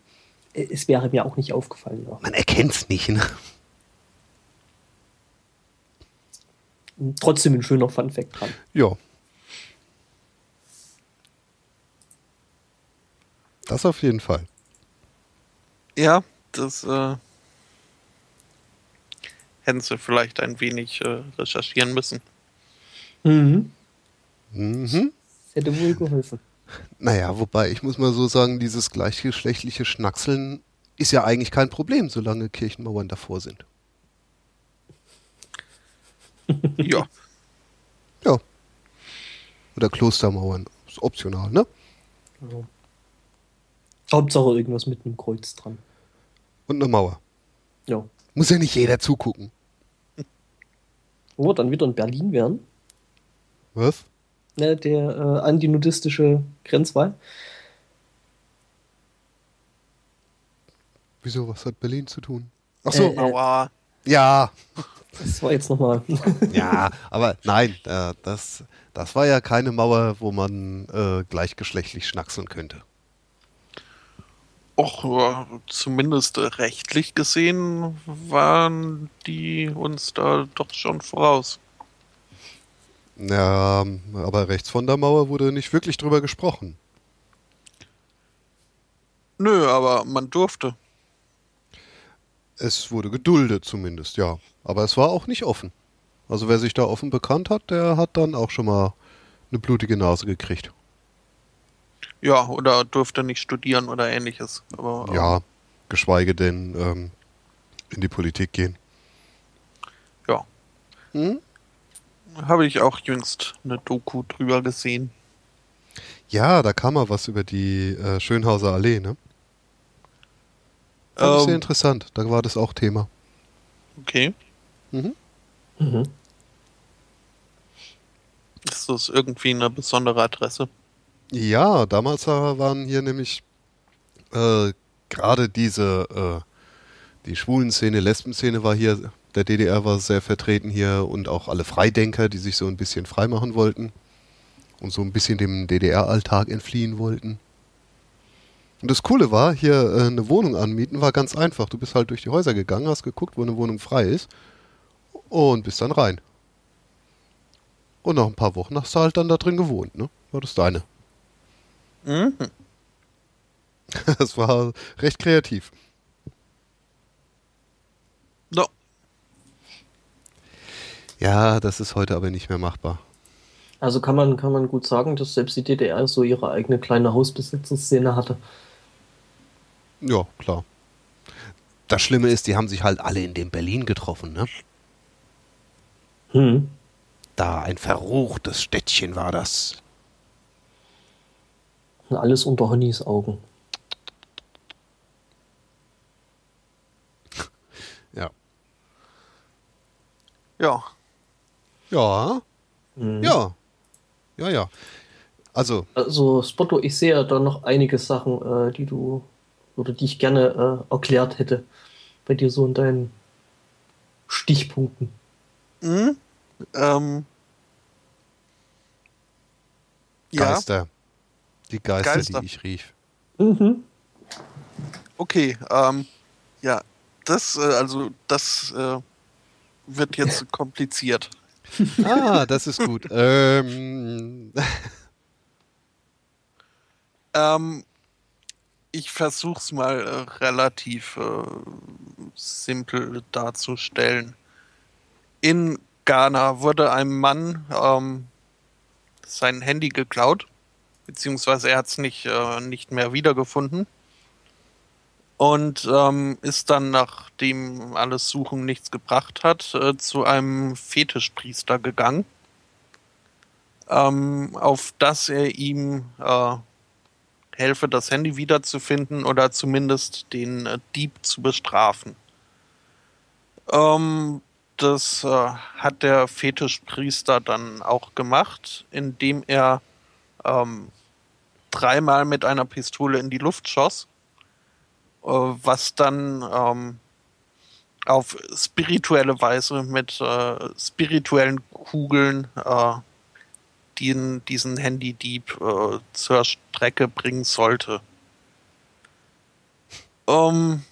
Es wäre mir auch nicht aufgefallen. Ja. Man erkennt es nicht, ne? Trotzdem ein schöner Fun-Fact dran. Ja. Das auf jeden Fall. Ja, das äh, hätten sie vielleicht ein wenig äh, recherchieren müssen. Mhm. Mhm. Hätte wohl geholfen. Naja, wobei ich muss mal so sagen, dieses gleichgeschlechtliche Schnackseln ist ja eigentlich kein Problem, solange Kirchenmauern davor sind. (laughs) ja. Ja. Oder Klostermauern. Ist optional, ne? Ja. Hauptsache irgendwas mit einem Kreuz dran. Und eine Mauer. Ja. Muss ja nicht jeder zugucken. Wo wir dann wieder in Berlin wären. Was? Ne, der äh, antinudistische Grenzwall. Wieso? Was hat Berlin zu tun? Ach so. Äh, äh, ja. Das war jetzt nochmal. (laughs) ja, aber nein, äh, das, das war ja keine Mauer, wo man äh, gleichgeschlechtlich schnackseln könnte. Och, ja, zumindest rechtlich gesehen waren die uns da doch schon voraus. Ja, aber rechts von der Mauer wurde nicht wirklich drüber gesprochen. Nö, aber man durfte. Es wurde geduldet zumindest, ja. Aber es war auch nicht offen. Also wer sich da offen bekannt hat, der hat dann auch schon mal eine blutige Nase gekriegt. Ja, oder durfte nicht studieren oder ähnliches. Aber, ja, geschweige denn ähm, in die Politik gehen. Ja. Hm? Habe ich auch jüngst eine Doku drüber gesehen. Ja, da kam mal was über die äh, Schönhauser Allee, ne? Fand ähm, ich sehr interessant. Da war das auch Thema. Okay. Mhm. Mhm. Ist das irgendwie eine besondere Adresse? Ja, damals waren hier nämlich äh, gerade diese, äh, die Schwulen-Szene, Lesben-Szene war hier, der DDR war sehr vertreten hier und auch alle Freidenker, die sich so ein bisschen freimachen wollten und so ein bisschen dem DDR-Alltag entfliehen wollten. Und das Coole war, hier äh, eine Wohnung anmieten war ganz einfach. Du bist halt durch die Häuser gegangen, hast geguckt, wo eine Wohnung frei ist und bist dann rein. Und nach ein paar Wochen hast du halt dann da drin gewohnt, ne? War das deine. Mhm. (laughs) Das war recht kreativ. No. Ja, das ist heute aber nicht mehr machbar. Also kann man, kann man gut sagen, dass selbst die DDR so ihre eigene kleine Hausbesitzerszene hatte. Ja, klar. Das Schlimme ist, die haben sich halt alle in dem Berlin getroffen, ne? Hm. Da ein verruchtes Städtchen war das. Alles unter Honnys Augen. Ja. Ja. Ja. Mhm. Ja. Ja, ja. Also. Also, Spotto, ich sehe da noch einige Sachen, äh, die du oder die ich gerne äh, erklärt hätte. Bei dir so in deinen Stichpunkten. Mhm. Ähm. Geister. Ja. Die Geister, Geister, die ich rief. Mhm. Okay, ähm, ja, das, äh, also, das äh, wird jetzt (laughs) kompliziert. (laughs) ah, das ist gut. ähm. (laughs) ähm, ich versuch's mal äh, relativ äh, simpel darzustellen. In Ghana wurde einem Mann ähm, sein Handy geklaut beziehungsweise er hat es nicht, äh, nicht mehr wiedergefunden. Und ähm, ist dann, nachdem alles Suchen nichts gebracht hat, äh, zu einem Fetischpriester gegangen, ähm, auf das er ihm äh, helfe, das Handy wiederzufinden oder zumindest den äh, Dieb zu bestrafen. Ähm, das äh, hat der Fetischpriester dann auch gemacht, indem er ähm, dreimal mit einer Pistole in die Luft schoss, was dann ähm, auf spirituelle Weise mit äh, spirituellen Kugeln äh, den, diesen Handydieb äh, zur Strecke bringen sollte. Ähm,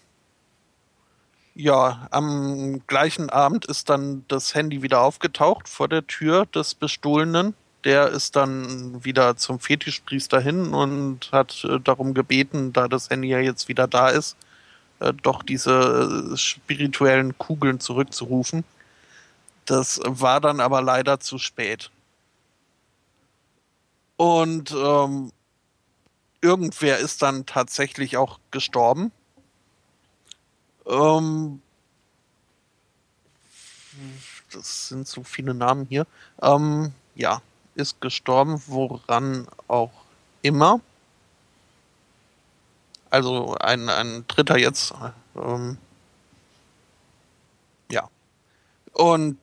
ja, am gleichen Abend ist dann das Handy wieder aufgetaucht vor der Tür des Bestohlenen. Der ist dann wieder zum Fetischpriester hin und hat äh, darum gebeten, da das Handy ja jetzt wieder da ist, äh, doch diese äh, spirituellen Kugeln zurückzurufen. Das war dann aber leider zu spät. Und ähm, irgendwer ist dann tatsächlich auch gestorben. Ähm, das sind so viele Namen hier. Ähm, ja, ist gestorben, woran auch immer. Also ein, ein Dritter jetzt. Ähm, ja. Und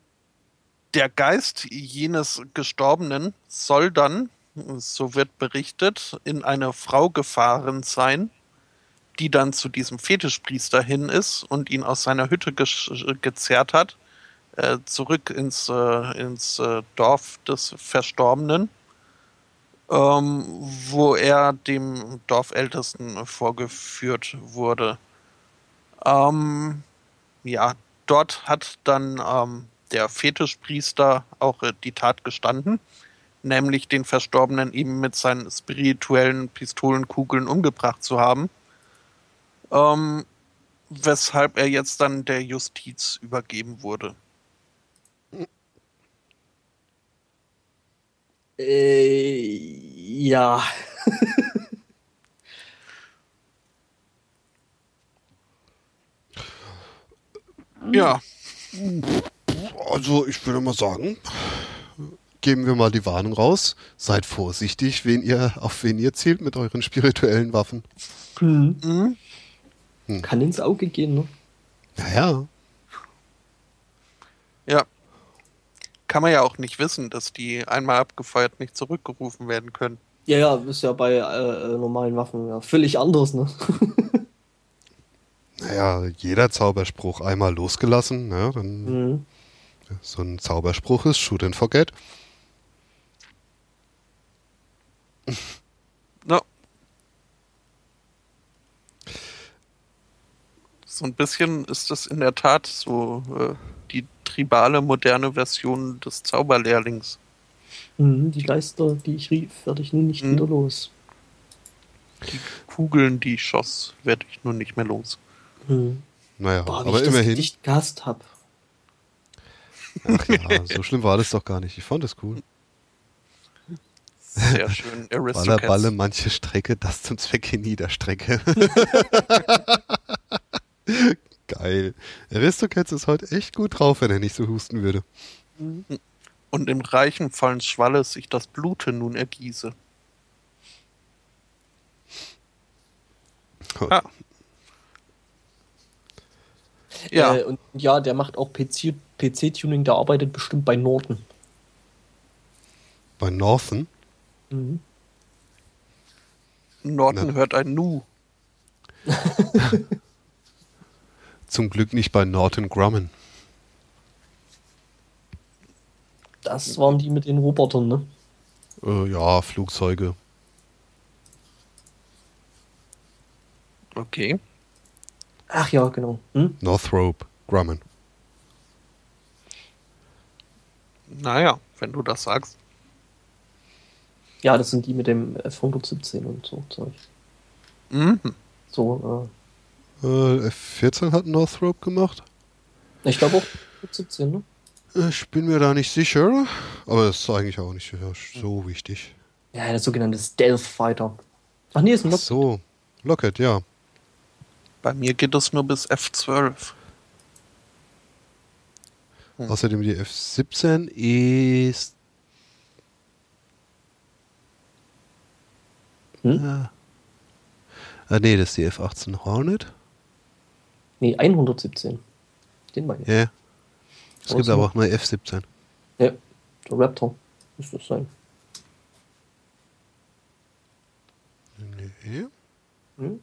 der Geist jenes Gestorbenen soll dann, so wird berichtet, in eine Frau gefahren sein, die dann zu diesem Fetischpriester hin ist und ihn aus seiner Hütte ge gezerrt hat, äh, zurück ins, äh, ins äh, Dorf des Verstorbenen ähm, wo er dem Dorfältesten vorgeführt wurde. Ähm, ja, dort hat dann ähm, der Fetischpriester auch äh, die Tat gestanden, nämlich den Verstorbenen eben mit seinen spirituellen Pistolenkugeln umgebracht zu haben. Ähm, weshalb er jetzt dann der Justiz übergeben wurde. Äh, ja. (laughs) ja. Also ich würde mal sagen, geben wir mal die Warnung raus. Seid vorsichtig, wen ihr, auf wen ihr zielt mit euren spirituellen Waffen. Mhm. Hm. Kann ins Auge gehen, ne? Naja. Ja kann man ja auch nicht wissen, dass die einmal abgefeuert nicht zurückgerufen werden können. Ja, ja, ist ja bei äh, normalen Waffen ja völlig anders, ne? (laughs) naja, jeder Zauberspruch einmal losgelassen, ne? Dann mhm. so ein Zauberspruch ist Shoot and Forget. (laughs) No. So ein bisschen ist das in der Tat so äh, tribale, moderne Version des Zauberlehrlings. Mhm, die Geister, die ich rief, werde ich nun nicht mhm. wieder los. Die Kugeln, die ich schoss, werde ich nun nicht mehr los. Mhm. Naja, Boah, aber ich immerhin. Ich gehasst hab. Ach ja, (laughs) so schlimm war das doch gar nicht. Ich fand es cool. Sehr schön. (laughs) Baller, balle manche Strecke, das zum Zwecke Niederstrecke. (laughs) Geil. Aristocats ist heute echt gut drauf, wenn er nicht so husten würde. Und im reichen vollen Schwalle sich das Blute nun ergieße. Ah. Ja. Äh, und ja, der macht auch PC-Tuning, PC der arbeitet bestimmt bei Norton. Bei Norton? Mhm. Norton hört ein Nu. (laughs) Zum Glück nicht bei Norton Grumman. Das waren die mit den Robotern, ne? Äh, ja, Flugzeuge. Okay. Ach ja, genau. Hm? Northrop Grumman. Naja, wenn du das sagst. Ja, das sind die mit dem F-117 und so Zeug. Mhm. So, äh, äh, F14 hat Northrop gemacht. Ich glaube auch F17, ne? Ich bin mir da nicht sicher, aber das ist eigentlich auch nicht so wichtig. Ja, der sogenannte Stealth Fighter. Ach nee, ist ein Lockett. so, Lockett, ja. Bei mir geht es nur bis F12. Hm. Außerdem die F17 ist. Hm? Ah, nee, das ist die F-18 Hornet. Nee, 117. Den meine ich. Ja. Es gibt aber auch eine F-17. Ja, der Raptor müsste das sein. Nee. Hm?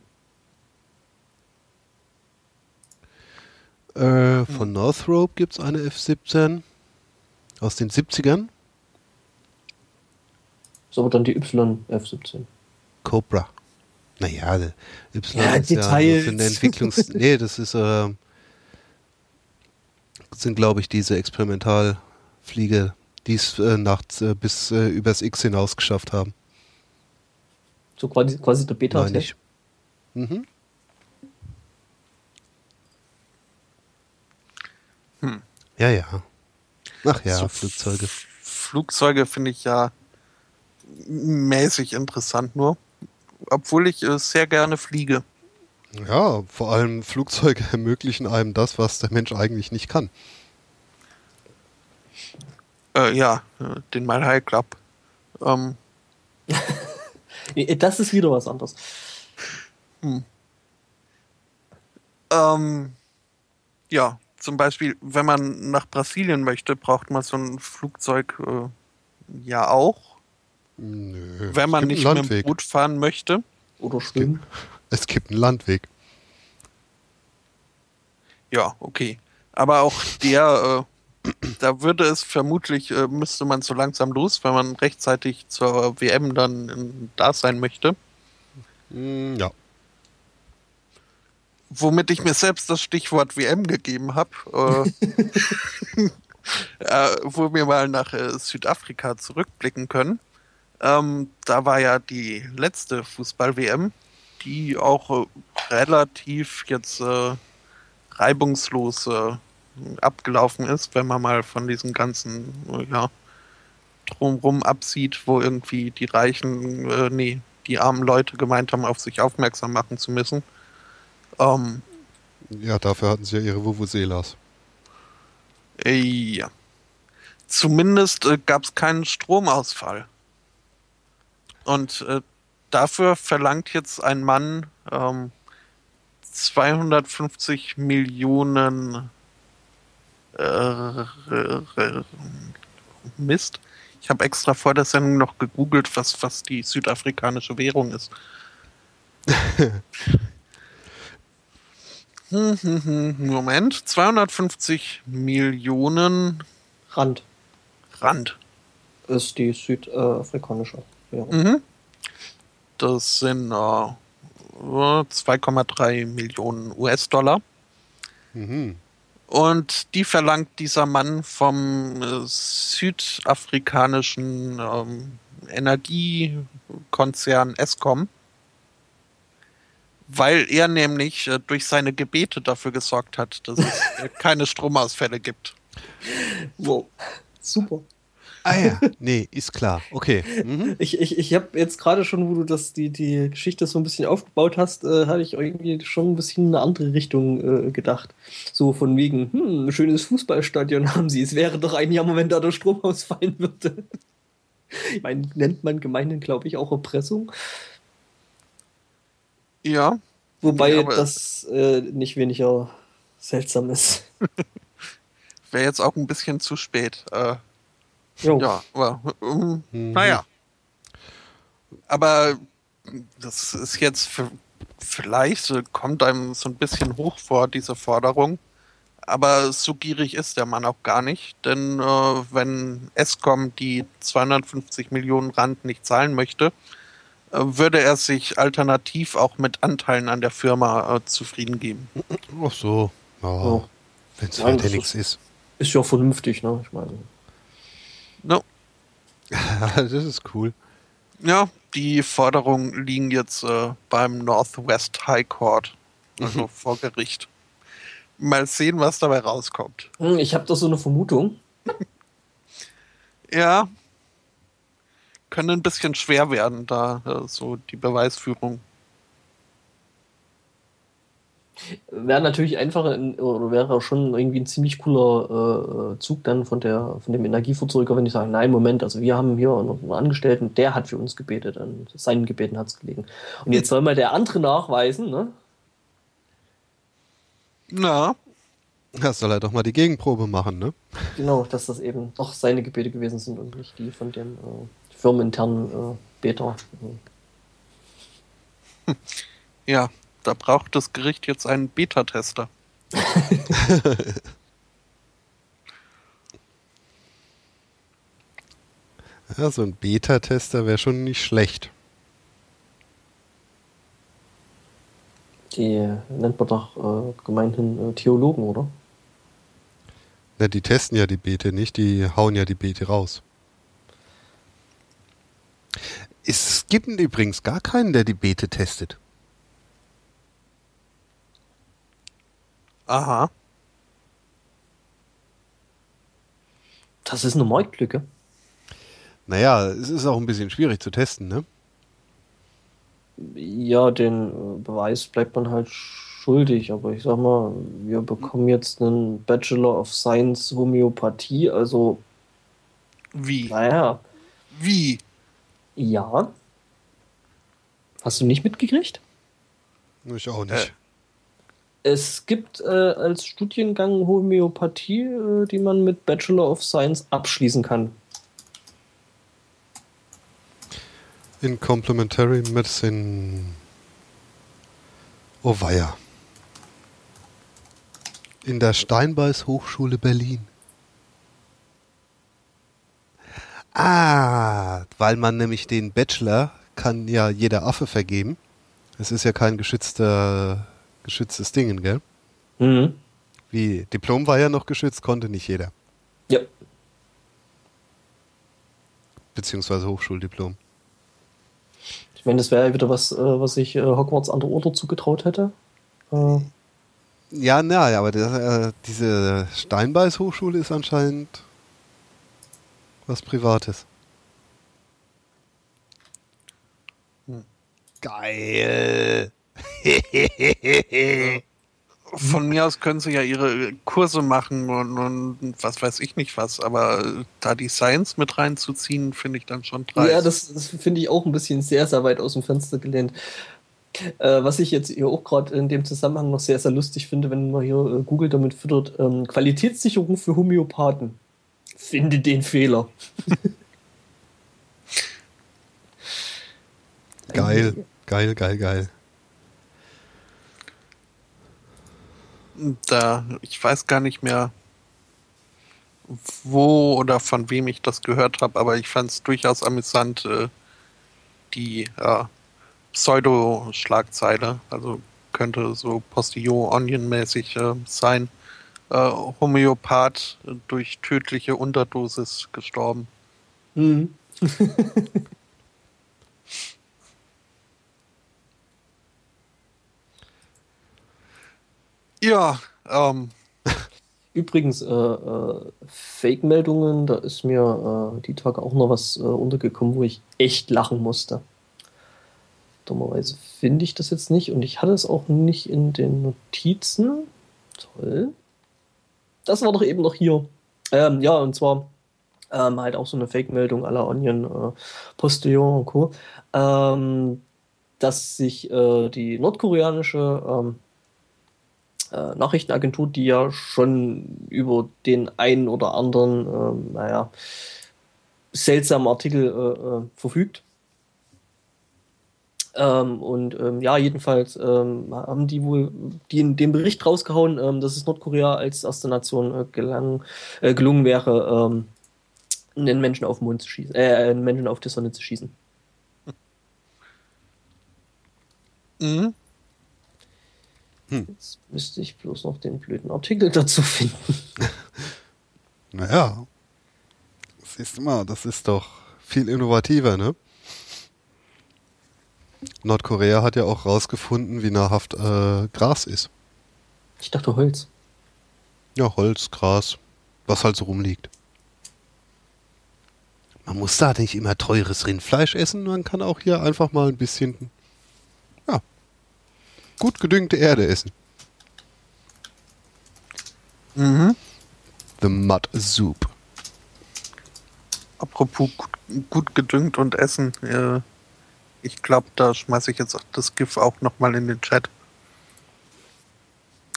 Äh, von Northrop gibt es eine F-17 aus den 70ern. Ist aber dann die YF17. Cobra. Naja, Y Ja, ist ja Details. für eine Entwicklungs... (laughs) nee, das ist, äh, sind glaube ich diese Experimentalfliege, die es äh, nachts äh, bis äh, übers X hinaus geschafft haben. So quasi, quasi der beta Meine ich. Mhm. Hm. Ja, ja. Ach ja, So Flugzeuge. F- Flugzeuge finde ich ja mäßig interessant nur. Obwohl ich äh, sehr gerne fliege. Ja, vor allem Flugzeuge (laughs) ermöglichen einem das, was der Mensch eigentlich nicht kann. Äh, ja, äh, den Mile High Club. Ähm, (laughs) Das ist wieder was anderes. ähm, ja, zum Beispiel, wenn man nach Brasilien möchte, braucht man so ein Flugzeug äh, ja auch. Nö. Wenn man es gibt nicht mit dem. Boot fahren möchte. Oder schwimmen. Es gibt einen Landweg. Ja, okay. Aber auch der, äh, da würde es vermutlich, äh, müsste man so langsam los, wenn man rechtzeitig zur WM dann äh, da sein möchte. Mm, Ja. Womit ich mir selbst das Stichwort WM gegeben habe, äh, (laughs) äh, wo wir mal nach äh, Südafrika zurückblicken können. Ähm, da war ja die letzte Fußball-WM, die auch äh, relativ jetzt äh, reibungslos äh, abgelaufen ist, wenn man mal von diesem ganzen, äh, ja, drumrum absieht, wo irgendwie die Reichen, äh, nee, die armen Leute gemeint haben, auf sich aufmerksam machen zu müssen. Ähm, Ja, dafür hatten sie ja ihre Vuvuzelas. äh, ja. Zumindest gab es keinen Stromausfall. Und äh, dafür verlangt jetzt ein Mann ähm, 250 Millionen äh, Mist. Ich habe extra vor der Sendung noch gegoogelt, was, was die südafrikanische Währung ist. (laughs) Hm, hm, hm, Moment, 250 Millionen Rand Rand. ist die südafrikanische Währung. Mhm. Das sind äh, 2,3 Millionen US-Dollar. Mhm. Und die verlangt dieser Mann vom äh, südafrikanischen ähm, Energiekonzern Eskom, weil er nämlich äh, durch seine Gebete dafür gesorgt hat, dass es äh, (laughs) keine Stromausfälle gibt. Wow. Super. Ah ja, nee, ist klar. Okay. Mhm. Ich, ich, ich habe jetzt gerade schon, wo du das, die, die Geschichte so ein bisschen aufgebaut hast, äh, hatte ich irgendwie schon ein bisschen in eine andere Richtung äh, gedacht. So von wegen, hm, ein schönes Fußballstadion (laughs) haben sie. Es wäre doch ein Jammer, wenn da der Strom ausfallen würde. Ich meine, nennt man gemeinhin, glaube ich, auch Erpressung. Ja, Wobei Ja, aber- das äh, nicht weniger seltsam ist. (laughs) wäre jetzt auch ein bisschen zu spät. Äh, Jo. Ja, aber ähm, Mhm. naja. Aber das ist jetzt für, vielleicht kommt einem so ein bisschen hoch vor, diese Forderung. Aber so gierig ist der Mann auch gar nicht, denn äh, wenn Eskom die 250 Millionen Rand nicht zahlen möchte, äh, würde er sich alternativ auch mit Anteilen an der Firma äh, zufrieden geben. Ach so. Ja, Ja. Wenn es halt ja nichts ist. Ist ja vernünftig, ne? Ich meine. No. (laughs) das ist cool. Ja, die Forderungen liegen jetzt äh, beim Northwest High Court, also (laughs) vor Gericht. Mal sehen, was dabei rauskommt. Hm, Ich habe da so eine Vermutung. Ja, könnte ein bisschen schwer werden, da äh, so die Beweisführung. Wäre natürlich einfacher in, oder wäre schon irgendwie ein ziemlich cooler äh, Zug dann von der von dem Energieverzeuger, wenn ich sage, nein, Moment, also wir haben hier einen Angestellten, der hat für uns gebetet, an seinen Gebeten hat es gelegen. Und jetzt soll mal der andere nachweisen, ne? Na. Das soll er doch mal die Gegenprobe machen, ne? Genau, dass das eben doch seine Gebete gewesen sind und nicht die von dem äh, firmeninternen äh, Beter. Ja, da braucht das Gericht jetzt einen Beta-Tester. (laughs) ja, so ein Beta-Tester wäre schon nicht schlecht. Die nennt man doch äh, gemeinhin äh, Theologen, oder? Ja, die testen ja die Beete nicht, die hauen ja die Beete raus. Es gibt übrigens gar keinen, der die Beete testet. Aha. Das ist eine Marktlücke. Naja, es ist auch ein bisschen schwierig zu testen, ne? Ja, den Beweis bleibt man halt schuldig, aber ich sag mal, wir bekommen jetzt einen Bachelor of Science Homöopathie, also. Wie? Naja. Wie? Ja. Hast du nicht mitgekriegt? Ich auch nicht. Es gibt äh, als Studiengang Homöopathie, äh, die man mit Bachelor of Science abschließen kann. In Complementary Medicine. Oh weia. In der Steinbeiß Hochschule Berlin. Ah, weil man nämlich den Bachelor kann ja jeder Affe vergeben. Es ist ja kein geschützter, geschütztes Ding, gell? Mhm. Wie Diplom war ja noch geschützt, konnte nicht jeder. Ja. Beziehungsweise Hochschuldiplom. Ich meine, das wäre ja wieder was, äh, was ich äh, Hogwarts Under Order zugetraut hätte. Äh, Ja, na, aber der, äh, diese Steinbeiß Hochschule ist anscheinend was Privates. Geil. (laughs) Von mir aus können sie ja ihre Kurse machen und, und was weiß ich nicht was, aber da die Science mit reinzuziehen, finde ich dann schon dreist. Ja, das, das finde ich auch ein bisschen sehr, sehr weit aus dem Fenster gelehnt. Äh, was ich jetzt hier auch gerade in dem Zusammenhang noch sehr, sehr lustig finde, wenn man hier äh, Google damit füttert, ähm, Qualitätssicherung für Homöopathen. Finde den Fehler. (laughs) (laughs) Geil, geil, geil, geil. Da, ich weiß gar nicht mehr, wo oder von wem ich das gehört habe, aber ich fand es durchaus amüsant, äh, die ja, Pseudo-Schlagzeile, also könnte so Postillon-Onion-mäßig äh, sein. Äh, Homöopath durch tödliche Unterdosis gestorben. Mhm. (laughs) Ja, ähm, (laughs) Übrigens, äh, äh, Fake-Meldungen, da ist mir äh, die Tage auch noch was äh, untergekommen, wo ich echt lachen musste. Dummerweise finde ich das jetzt nicht und ich hatte es auch nicht in den Notizen. Toll. Das war doch eben noch hier. Ähm, ja, und zwar ähm, halt auch so eine Fake-Meldung aller Onion, äh, Postillon und Co. Ähm, dass sich äh, die nordkoreanische ähm, äh, Nachrichtenagentur, die ja schon über den einen oder anderen, ähm, naja, seltsamen Artikel äh, äh, verfügt. Ähm, und ähm, ja, jedenfalls ähm, haben die wohl die in den Bericht rausgehauen, ähm, dass es Nordkorea als erste Nation äh, gelang, äh, gelungen wäre, ähm, einen Menschen auf den Mond zu schießen, äh, einen Menschen auf die Sonne zu schießen. mhm. Jetzt müsste ich bloß noch den blöden Artikel dazu finden. (laughs) Naja. Siehst du mal, das ist doch viel innovativer, ne? Nordkorea hat ja auch rausgefunden, wie nahrhaft äh, Gras ist. Ich dachte Holz. Ja, Holz, Gras, was halt so rumliegt. Man muss da nicht immer teures Rindfleisch essen, man kann auch hier einfach mal ein bisschen, gut gedüngte Erde essen. Mhm. The Mud Soup. Apropos gut, gut gedüngt und Essen. Äh, ich glaube, da schmeiße ich jetzt das GIF auch nochmal in den Chat.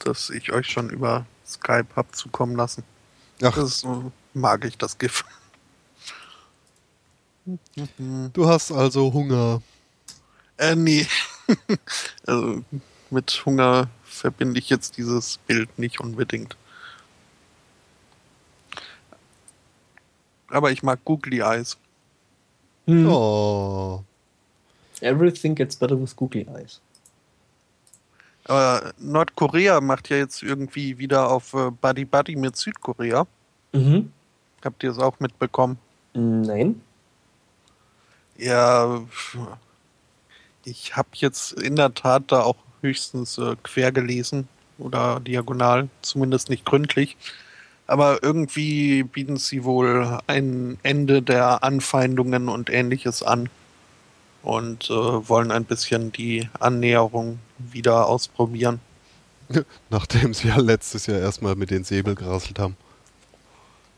Das ich euch schon über Skype habe zukommen lassen. Ach, Das mag ich, das GIF. du hast also Hunger. Äh, nee. (laughs) also mit Hunger verbinde ich jetzt dieses Bild nicht unbedingt. Aber ich mag Googly Eyes. Hm. Oh. Everything gets better with Googly Eyes. Aber Nordkorea macht ja jetzt irgendwie wieder auf äh, Buddy Buddy mit Südkorea. Mhm. Habt ihr es auch mitbekommen? Nein. Ja, ich habe jetzt in der Tat da auch höchstens äh, quer gelesen oder diagonal, zumindest nicht gründlich. Aber irgendwie bieten sie wohl ein Ende der Anfeindungen und ähnliches an und äh, wollen ein bisschen die Annäherung wieder ausprobieren. (laughs) Nachdem sie ja letztes Jahr erstmal mit den Säbel gerasselt haben.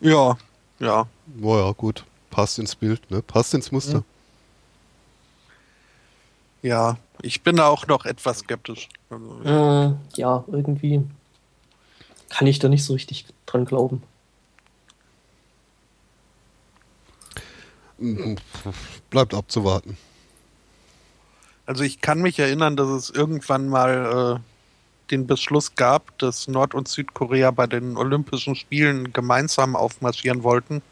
Ja, ja. Naja, gut. Passt ins Bild, ne? Passt ins Muster. Ja, ich bin da auch noch etwas skeptisch. Also, Äh, ja, irgendwie kann ich da nicht so richtig dran glauben. Bleibt abzuwarten. Also ich kann mich erinnern, dass es irgendwann mal äh, den Beschluss gab, dass Nord- und Südkorea bei den Olympischen Spielen gemeinsam aufmarschieren wollten.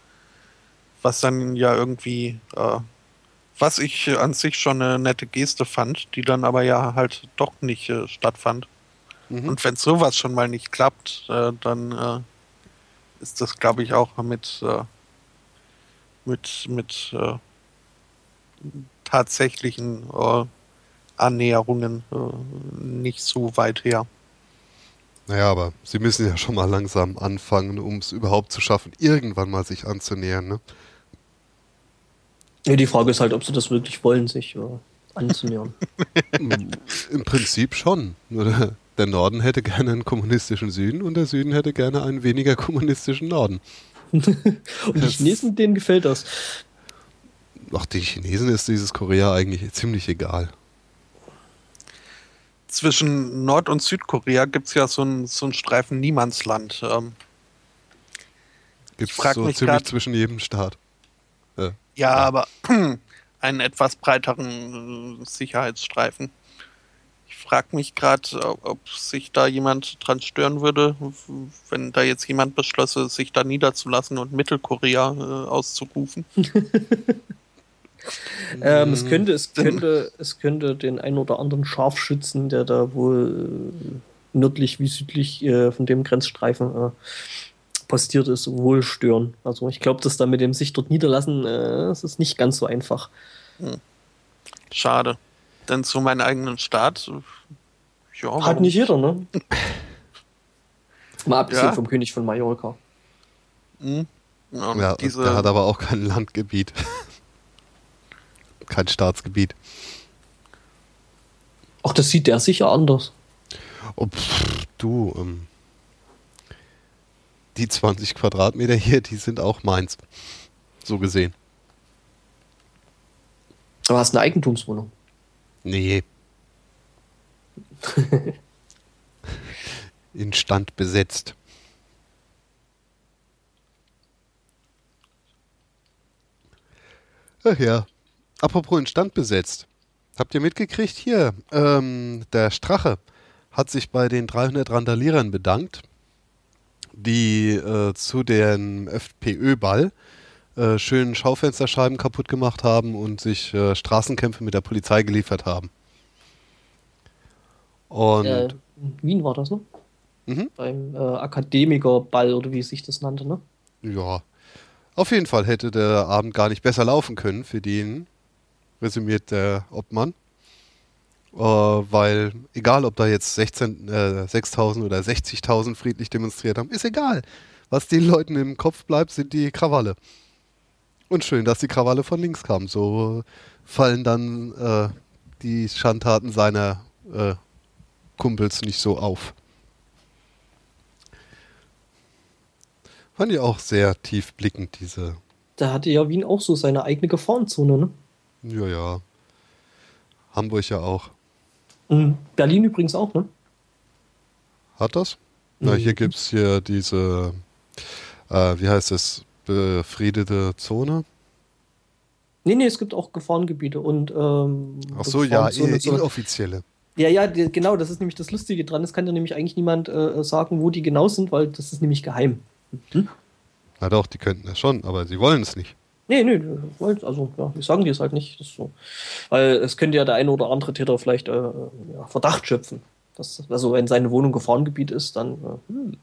Was dann ja irgendwie, äh, was ich an sich schon eine nette Geste fand, die dann aber ja halt doch nicht äh, stattfand. Mhm. Und wenn sowas schon mal nicht klappt, äh, dann äh, ist das, glaube ich, auch mit, äh, mit, mit äh, tatsächlichen äh, Annäherungen äh, nicht so weit her. Naja, aber sie müssen ja schon mal langsam anfangen, um es überhaupt zu schaffen, irgendwann mal sich anzunähern, ne? Ja, die Frage ist halt, ob sie das wirklich wollen, sich äh, anzunähern. (laughs) Im Prinzip schon. Der, Norden hätte gerne einen kommunistischen Süden und der Süden hätte gerne einen weniger kommunistischen Norden. (laughs) Und die Chinesen, denen gefällt das. Ach, den Chinesen ist dieses Korea eigentlich ziemlich egal. Zwischen Nord- und Südkorea gibt es ja so ein, so Streifen Niemandsland. Ähm, Gibt frag so mich ziemlich grad- zwischen jedem Staat. Äh, ja, aber (clears throat) einen etwas breiteren äh, Sicherheitsstreifen. Ich frage mich gerade, ob sich da jemand dran stören würde, wenn da jetzt jemand beschlösse, sich da niederzulassen und Mittelkorea äh, auszurufen. (laughs) Ähm, es, Mhm. könnte, es, könnte, es könnte den ein oder anderen Scharfschützen, der da wohl äh, nördlich wie südlich äh, von dem Grenzstreifen äh, postiert ist, wohl stören. Also ich glaube, dass da mit dem sich dort niederlassen, äh, es ist nicht ganz so einfach. Schade. Denn zu meinem eigenen Staat, äh, ja, Hat warum nicht jeder, ne? (laughs) Mal abgesehen Ja. vom König von Mallorca. Hm. Ja, ja, diese, der hat aber auch kein Landgebiet. (laughs) kein Staatsgebiet. Ach, das sieht der sicher anders. Oh, pff, du, ähm, die 20 Quadratmeter hier, die sind auch meins. So gesehen. Aber hast eine Eigentumswohnung. Nee. (laughs) Instand besetzt. Ach ja. Apropos Instand besetzt. Habt ihr mitgekriegt? Hier, ähm, der Strache hat sich bei den 300 Randalierern bedankt, die äh, zu dem FPÖ-Ball äh, schön Schaufensterscheiben kaputt gemacht haben und sich äh, Straßenkämpfe mit der Polizei geliefert haben. Und Äh, in Wien war das, ne? mhm, Beim äh, Akademikerball oder wie sich das nannte, ne? ja, auf jeden Fall hätte der Abend gar nicht besser laufen können für den, resümiert der Obmann. Äh, weil, egal ob da jetzt 16, äh, 6.000 oder 60.000 friedlich demonstriert haben, ist egal. Was den Leuten im Kopf bleibt, sind die Krawalle. Und schön, dass die Krawalle von links kamen. So fallen dann äh, die Schandtaten seiner äh, Kumpels nicht so auf. Fand ich auch sehr tiefblickend, diese. Da hatte ja Wien auch so seine eigene Gefahrenzone, ne? Ja, ja. Hamburg ja auch. Mhm. Berlin übrigens auch, ne? Hat das? Na, hier gibt es hier diese, äh, wie heißt es, befriedete Zone? Nee, nee, es gibt auch Gefahrengebiete und. Ähm, Ach so, ja, inoffizielle. Ja, ja, genau, das ist nämlich das Lustige dran. Es kann ja nämlich eigentlich niemand äh, sagen, wo die genau sind, weil das ist nämlich geheim. Hm? Na doch, die könnten das schon, aber sie wollen es nicht. Nee, nee, also ja, wir sagen die es halt nicht. Das so. Weil es könnte ja der eine oder andere Täter vielleicht äh, ja, Verdacht schöpfen. Das, also wenn seine Wohnung Gefahrengebiet ist, dann. Äh, hm.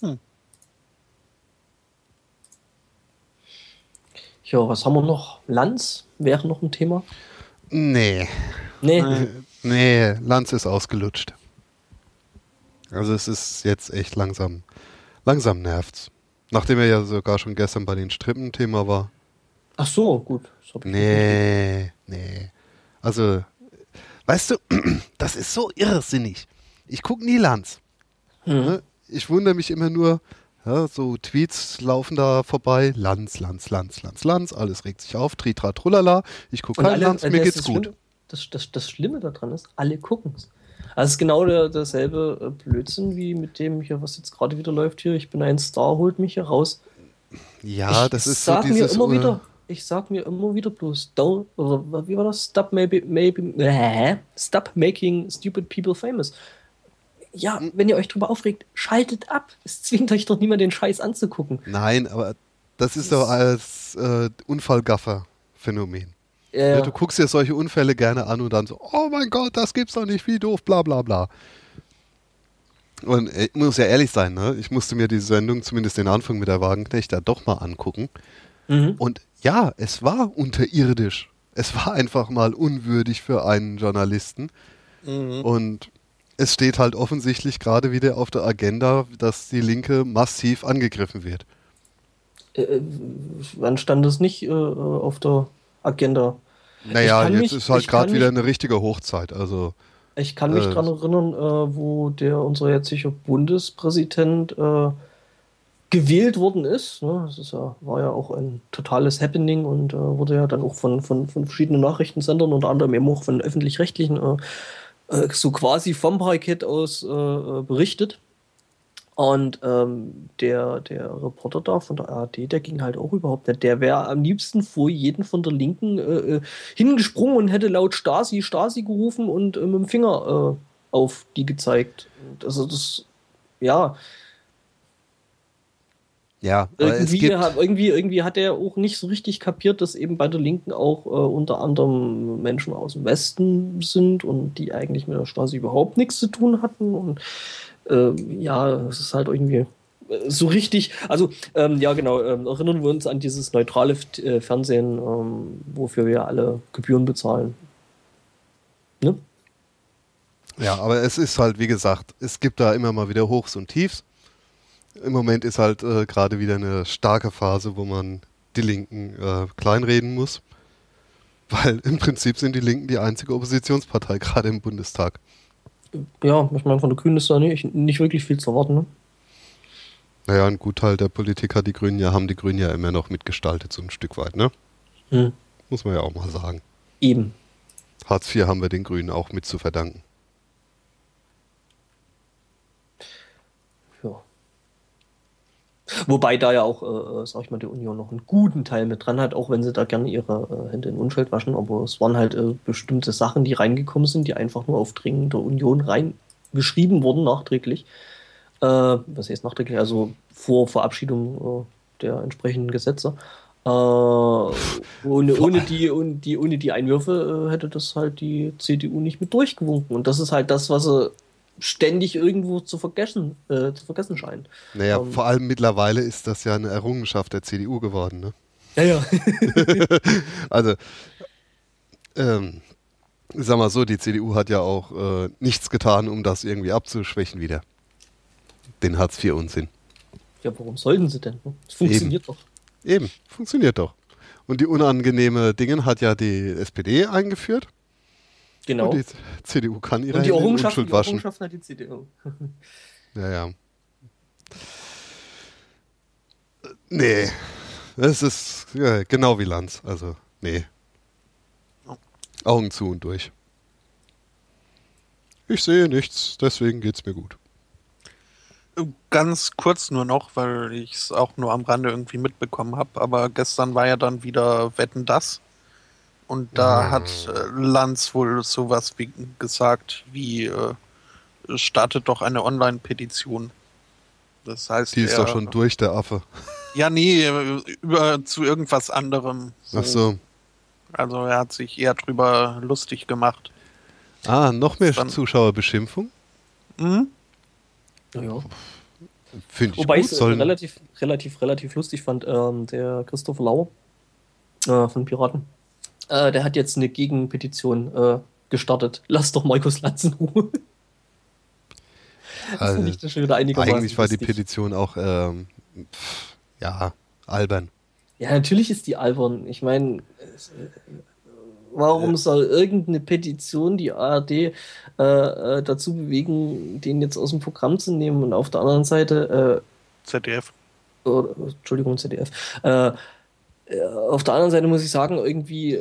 Hm. Ja, was haben wir noch? Lanz wäre noch ein Thema? Nee. Nee. Nee, Lanz ist ausgelutscht. Also es ist jetzt echt langsam, langsam nervt's. Nachdem er ja sogar schon gestern bei den Strippen Thema war. Ach so, gut. Nee, nee. Also, weißt du, (clears throat) das ist so irrsinnig. Ich gucke nie Lanz. Hm. Ich wundere mich immer nur, ja, so Tweets laufen da vorbei. Lanz, Lanz, Lanz, Lanz, Lanz. Alles regt sich auf. Tritra, trullala. Ich gucke kein Lanz, mir geht's gut. Schlimme, das, das, das Schlimme daran ist, alle gucken es. Also es ist genau der, derselbe äh, Blödsinn wie mit dem hier, was jetzt gerade wieder läuft hier. Ich bin ein Star, holt mich hier raus. Ja, ich das ist sag so dieses, mir immer wieder, ich sag mir immer wieder bloß, don't, oder wie war das? Stop maybe, maybe, äh, stop making stupid people famous. Ja, hm. wenn ihr euch drüber aufregt, schaltet ab. Es zwingt euch doch niemand den Scheiß anzugucken. Nein, aber das ist doch als äh, Unfallgaffer-Phänomen. Ja. Du guckst dir solche Unfälle gerne an und dann so, oh mein Gott, das gibt's doch nicht, wie doof, bla bla bla. Und äh, ich muss ja ehrlich sein, ne? ich musste mir diese Sendung, zumindest den Anfang mit der Wagenknecht, da doch mal angucken. Mhm. Und ja, es war unterirdisch. Es war einfach mal unwürdig für einen Journalisten. Mhm. Und es steht halt offensichtlich gerade wieder auf der Agenda, dass die Linke massiv angegriffen wird. Äh, äh wann stand das nicht äh, auf der Agenda. Naja, jetzt mich, ist halt gerade wieder eine richtige Hochzeit. Also, ich kann mich äh, daran erinnern, äh, wo der unser jetziger Bundespräsident äh, gewählt worden ist. Ne? Das ist ja, war ja auch ein totales Happening und äh, wurde ja dann auch von, von, von verschiedenen Nachrichtensendern, unter anderem eben auch von öffentlich-rechtlichen, äh, äh, so quasi vom Parkett aus berichtet. Und ähm, der, der Reporter da von der ARD, der ging halt auch überhaupt nicht. Der wäre am liebsten vor jeden von der Linken äh, äh, hingesprungen und hätte laut Stasi, Stasi gerufen und äh, mit dem Finger äh, auf die gezeigt. Also das, ja. Ja, irgendwie, hat, irgendwie, irgendwie hat er auch nicht so richtig kapiert, dass eben bei der Linken auch äh, unter anderem Menschen aus dem Westen sind und die eigentlich mit der Stasi überhaupt nichts zu tun hatten. Und äh, ja, es ist halt irgendwie äh, so richtig, also ähm, ja genau, ähm, erinnern wir uns an dieses neutrale äh, Fernsehen, ähm, wofür wir alle Gebühren bezahlen. Ne? Ja, aber es ist halt, wie gesagt, es gibt da immer mal wieder Hochs und Tiefs. Im Moment ist halt äh, gerade wieder eine starke Phase, wo man die Linken äh, kleinreden muss. (laughs) Weil im Prinzip sind die Linken die einzige Oppositionspartei (laughs) gerade im Bundestag ja, ich meine, von der Grünen ist da nicht, nicht wirklich viel zu erwarten. Ne? Naja, ein Gutteil der Politik hat die Grünen ja, haben die Grünen ja immer noch mitgestaltet, so ein Stück weit, ne? Hm. Muss man ja auch mal sagen. Eben. Hartz IV haben wir den Grünen auch mit zu verdanken. Wobei da ja auch, äh, äh, sag ich mal, die Union noch einen guten Teil mit dran hat, auch wenn sie da gerne ihre äh, Hände in Unschuld waschen. Aber es waren halt äh, bestimmte Sachen, die reingekommen sind, die einfach nur auf Dringen der Union reingeschrieben wurden, nachträglich. Äh, was heißt nachträglich? Also vor Verabschiedung äh, der entsprechenden Gesetze. ohne, ohne, die, ohne, die, ohne die Einwürfe hätte das halt die CDU nicht mit durchgewunken. Und das ist halt das, was sie ständig irgendwo zu vergessen, äh, zu vergessen scheinen. Naja, ähm, vor allem mittlerweile ist das ja eine Errungenschaft der CDU geworden, ne? Ja, ja. (laughs) also, ähm, ich sag mal so, die CDU hat ja auch äh, nichts getan, um das irgendwie abzuschwächen wieder. Den Hartz-IV-Unsinn. Ja, warum sollten sie denn? Es funktioniert Eben. doch. Eben, funktioniert doch. Und die unangenehme Dinge hat ja die SPD eingeführt. Genau. Und die CDU kann ihre Und die Unschuld die waschen. Errungenschaft hat die CDU. (laughs) Ja, ja. Nee. Es ist ja, genau wie Lanz. Also, nee. Augen zu und durch. Ich sehe nichts, deswegen geht's mir gut. Ganz kurz nur noch, weil ich es auch nur am Rande irgendwie mitbekommen habe. Aber gestern war ja dann wieder Wetten das. Und da Mhm. hat äh, Lanz wohl sowas wie gesagt wie äh, startet doch eine Online-Petition. Das heißt, Die ist er, doch schon durch, der Affe. (laughs) Ja, nee, äh, über zu irgendwas anderem. Ach so. Also er hat sich eher drüber lustig gemacht. Ah, noch mehr Dann- Zuschauerbeschimpfung? Mhm. Ja. Finde ich Wobei gut. ich es relativ, relativ, relativ lustig fand, ähm, der Christopher Lau äh, von Piraten, äh, der hat jetzt eine Gegenpetition äh, gestartet. Lass doch Markus Lanz in Ruhe. Das Also, das schon wieder eigentlich war die lustig. Petition auch, ähm, pff, ja, albern. Ja, natürlich ist die albern. Ich meine, äh, warum soll irgendeine Petition die ARD äh, äh, dazu bewegen, den jetzt aus dem Programm zu nehmen und auf der anderen Seite ZDF. äh, oder, Entschuldigung, ZDF. Äh, äh, auf der anderen Seite muss ich sagen, irgendwie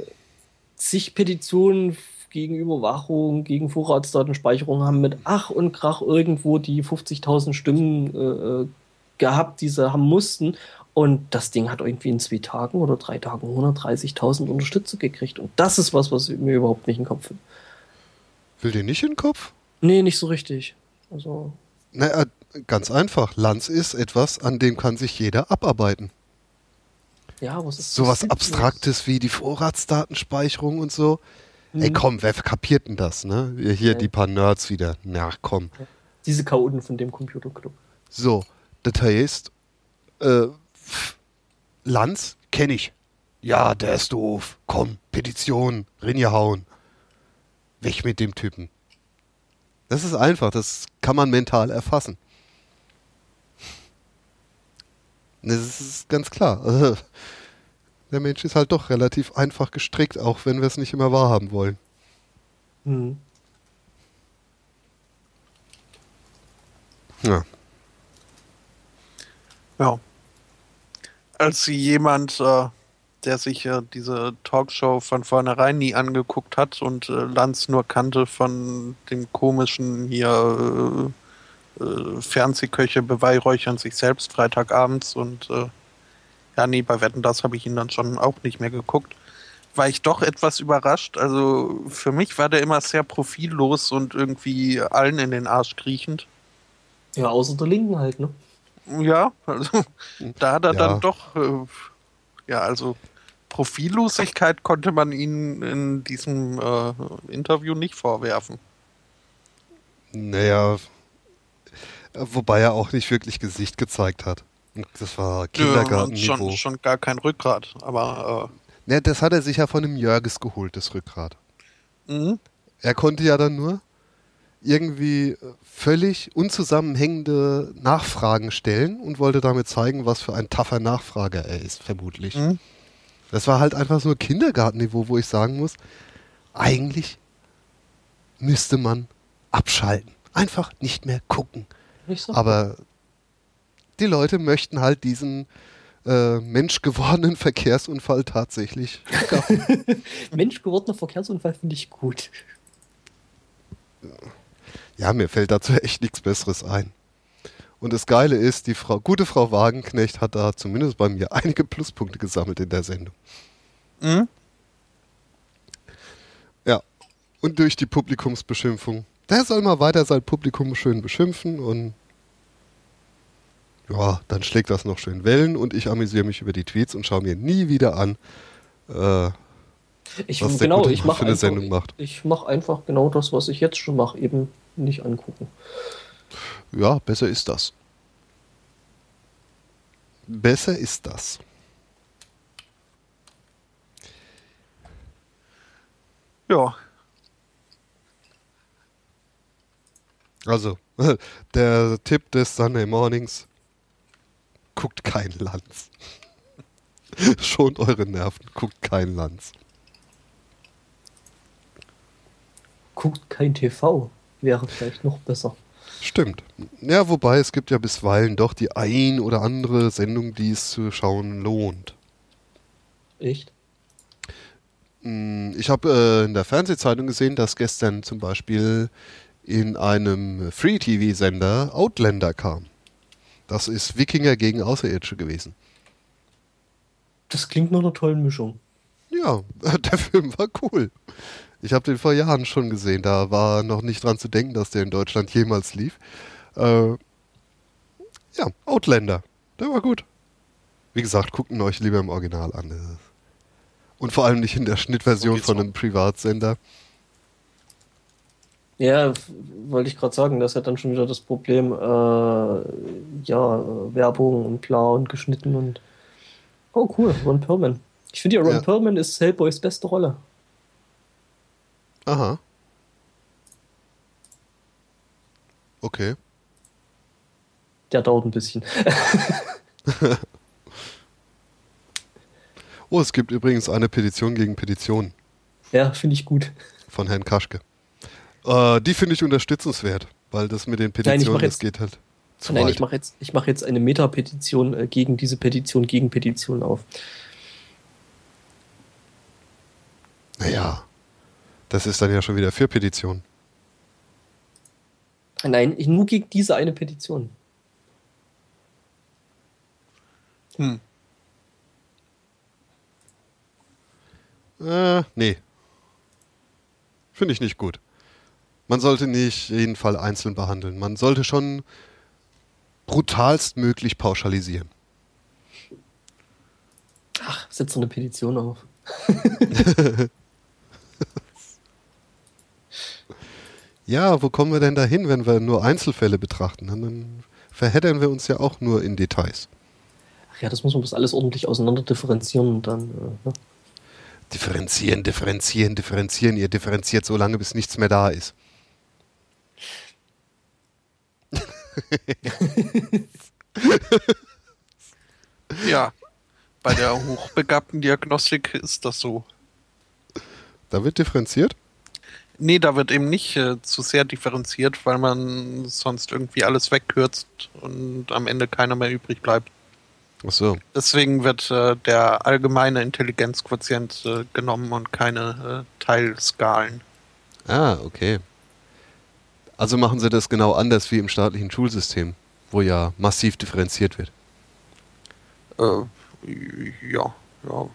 zig Petitionen gegen Überwachung, gegen Vorratsdatenspeicherung haben mit Ach und Krach irgendwo die 50.000 Stimmen äh, äh, gehabt, die sie haben mussten. Und das Ding hat irgendwie in zwei Tagen oder drei Tagen 130.000 Unterstützer gekriegt. Und das ist was, was mir überhaupt nicht in den Kopf will. Will dir nicht in den Kopf? Nee, nicht so richtig. Also, Naja, ganz einfach. Lanz ist etwas, an dem kann sich jeder abarbeiten. Ja, was ist Sowas? Abstraktes wie die Vorratsdatenspeicherung und so. Ey, Mhm. komm, wer kapiert denn das, ne? Hier Ja. die paar Nerds wieder. Na, komm. Diese Chaoten von dem Computerclub. So, das heißt, äh, Lanz kenne ich. Ja, der ist doof. Komm, Petition, Rinje hauen. Weg mit dem Typen. Das ist einfach, das kann man mental erfassen. Das ist ganz klar. Also, der Mensch ist halt doch relativ einfach gestrickt, auch wenn wir es nicht immer wahrhaben wollen. Mhm. Ja. Ja. Als jemand, äh, der sich äh, diese Talkshow von vornherein nie angeguckt hat und äh, Lanz nur kannte von dem komischen hier äh, Fernsehköche beweihräuchern sich selbst Freitagabends und äh, ja, nee, bei Wetten, das habe ich ihn dann schon auch nicht mehr geguckt. War ich doch etwas überrascht. Also für mich war der immer sehr profillos und irgendwie allen in den Arsch kriechend. Ja, außer der Linken halt, ne? Ja, also da hat er Ja. dann doch, äh, ja, also Profillosigkeit konnte man ihm in diesem äh, Interview nicht vorwerfen. Naja, wobei er auch nicht wirklich Gesicht gezeigt hat. Das war Nö, Kindergartenniveau. schon, schon gar kein Rückgrat, aber Ne, das hat er sich ja von dem Jörges geholt, das Rückgrat. äh, mh, Er konnte ja dann nur irgendwie äh, völlig unzusammenhängende Nachfragen stellen und wollte damit zeigen, was für ein taffer Nachfrager er ist, vermutlich. mh. Das war halt einfach so Kindergartenniveau, wo ich sagen muss, eigentlich müsste man abschalten. Einfach nicht mehr gucken. Sag, Aber die Leute möchten halt diesen äh, menschgewordenen Verkehrsunfall tatsächlich. (laughs) Mensch gewordener Verkehrsunfall finde ich gut. Ja, mir fällt dazu echt nichts Besseres ein. Und das Geile ist, die Frau, gute Frau Wagenknecht hat da zumindest bei mir (laughs) einige Pluspunkte gesammelt in der Sendung. Mh. Ja. Und durch die Publikumsbeschimpfung. Der soll mal weiter sein Publikum schön beschimpfen und ja, dann schlägt das noch schön Wellen und ich amüsiere mich über die Tweets und schaue mir nie wieder an, äh, Ich, Was der genau, gute ich Mann mache für eine einfach, Sendung macht. Ich mache einfach genau das, was ich jetzt schon mache, eben nicht angucken. ja, besser ist das. Besser ist das. ja, Also, (laughs) der Tipp des Sunday Mornings, guckt kein Lanz. (laughs) Schont eure Nerven, guckt kein Lanz. guckt kein TV. Wäre vielleicht noch besser. Stimmt. Ja, wobei es gibt ja bisweilen doch die ein oder andere Sendung, die es zu schauen lohnt. Echt? Hm, Ich habe äh, in der Fernsehzeitung gesehen, dass gestern zum Beispiel in einem Free-TV-Sender Outlander kam. Das ist Wikinger gegen Außerirdische gewesen. Das klingt nach einer tollen Mischung. Ja, (laughs) der Film war cool. Ich habe den vor Jahren schon gesehen. Da war noch nicht dran zu denken, dass der in Deutschland jemals lief. Äh, ja, Outlander. Der war gut. Wie gesagt, guckt ihn euch lieber im Original an. Und vor allem nicht in der Schnittversion von einem Privatsender. Ja, wollte ich gerade sagen, das ist ja dann schon wieder das Problem, äh, ja, Werbung und bla und geschnitten und. Oh, cool, Ron Perlman. Ich finde ja, Ron Ja. Perlman ist Hellboys beste Rolle. Aha. Okay. Der dauert ein bisschen. (laughs) Oh, es gibt übrigens eine Petition gegen Petition ja, finde ich gut. von Herrn Kaschke. Äh, die finde ich unterstützenswert, weil das mit den Nein, ich Petitionen, das jetzt- geht halt zu Nein, weit. ich mache jetzt, ich mach jetzt eine Meta-Petition äh, gegen diese Petition, gegen Petition auf. Naja, das ist dann ja schon wieder für Petition. Nein, ich, nur gegen diese eine Petition. Hm. Äh, nee. Finde ich nicht gut. Man sollte nicht jeden Fall einzeln behandeln. Man sollte schon brutalstmöglich pauschalisieren. Ach, setz so eine Petition auf. (laughs) Ja, wo kommen wir denn dahin, wenn wir nur Einzelfälle betrachten? Dann verheddern wir uns ja auch nur in Details. Ach ja, das muss man bloß alles ordentlich auseinander differenzieren und dann. Äh, ne? Differenzieren, differenzieren, differenzieren. Ihr differenziert so lange, bis nichts mehr da ist. (laughs) Ja, bei der hochbegabten Diagnostik ist das so. Da wird differenziert? Nee, da wird eben nicht äh, zu sehr differenziert, weil man sonst irgendwie alles wegkürzt und am Ende keiner mehr übrig bleibt. Ach so. Deswegen wird äh, der allgemeine Intelligenzquotient äh, genommen und keine äh, Teilskalen. Ah, okay. Also machen sie das genau anders wie im staatlichen Schulsystem, wo ja massiv differenziert wird. Äh, ja, ja.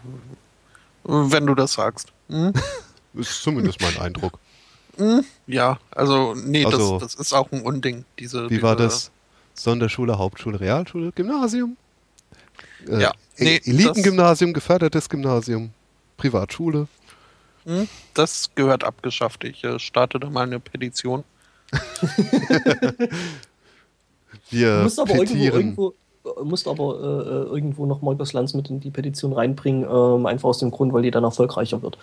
Wenn du das sagst. Hm? (laughs) Ist zumindest mein Eindruck. Hm? Ja, also, nee, Also- das, das ist auch ein Unding. Diese, Wie war diese- das? Sonderschule, Hauptschule, Realschule, Gymnasium? Äh, Ja, nee, Elitengymnasium, gefördertes Gymnasium, Privatschule. Hm? Das gehört abgeschafft. Ich äh, starte da mal eine Petition. (laughs) Wir Du musst aber irgendwo, petieren. irgendwo, äh, musst aber äh, äh, irgendwo noch Markus Lanz mit in die Petition reinbringen, ähm, einfach aus dem Grund, weil die dann erfolgreicher wird.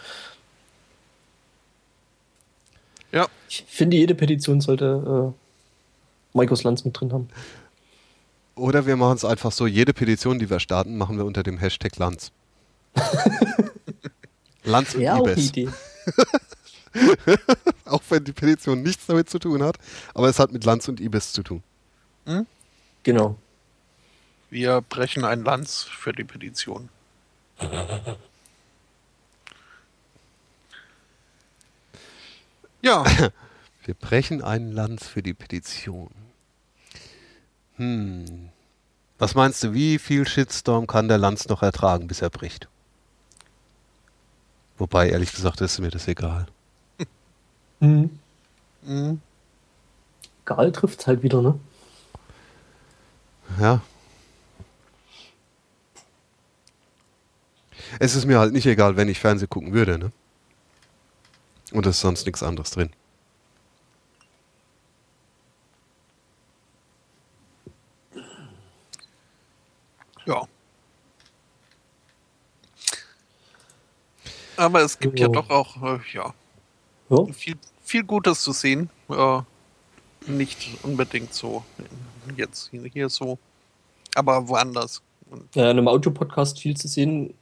Ja, Ich finde, jede Petition sollte äh, Markus Lanz mit drin haben. Oder wir machen es einfach so, jede Petition, die wir starten, machen wir unter dem Hashtag Lanz. (laughs) Lanz und Ja. Idee. (laughs) (laughs) Auch wenn die Petition nichts damit zu tun hat, aber es hat mit Lanz und Ibis zu tun. Genau. wir brechen ein Lanz für die Petition. Ja, (laughs) Wir brechen einen Lanz für die Petition. Hm. Was meinst du, wie viel Shitstorm kann der Lanz noch ertragen, bis er bricht? Wobei, ehrlich gesagt, ist mir das egal. Mhm. hm, Gal trifft halt wieder, ne? Ja. Es ist mir halt nicht egal, wenn ich Fernsehen gucken würde, ne? Und es ist sonst nichts anderes drin. ja. Aber es gibt ja Ja. doch auch, äh, ja, Ja. viel, viel Gutes zu sehen. Äh, nicht unbedingt so jetzt hier, so, aber woanders. Ja, in einem Audiopodcast viel zu sehen.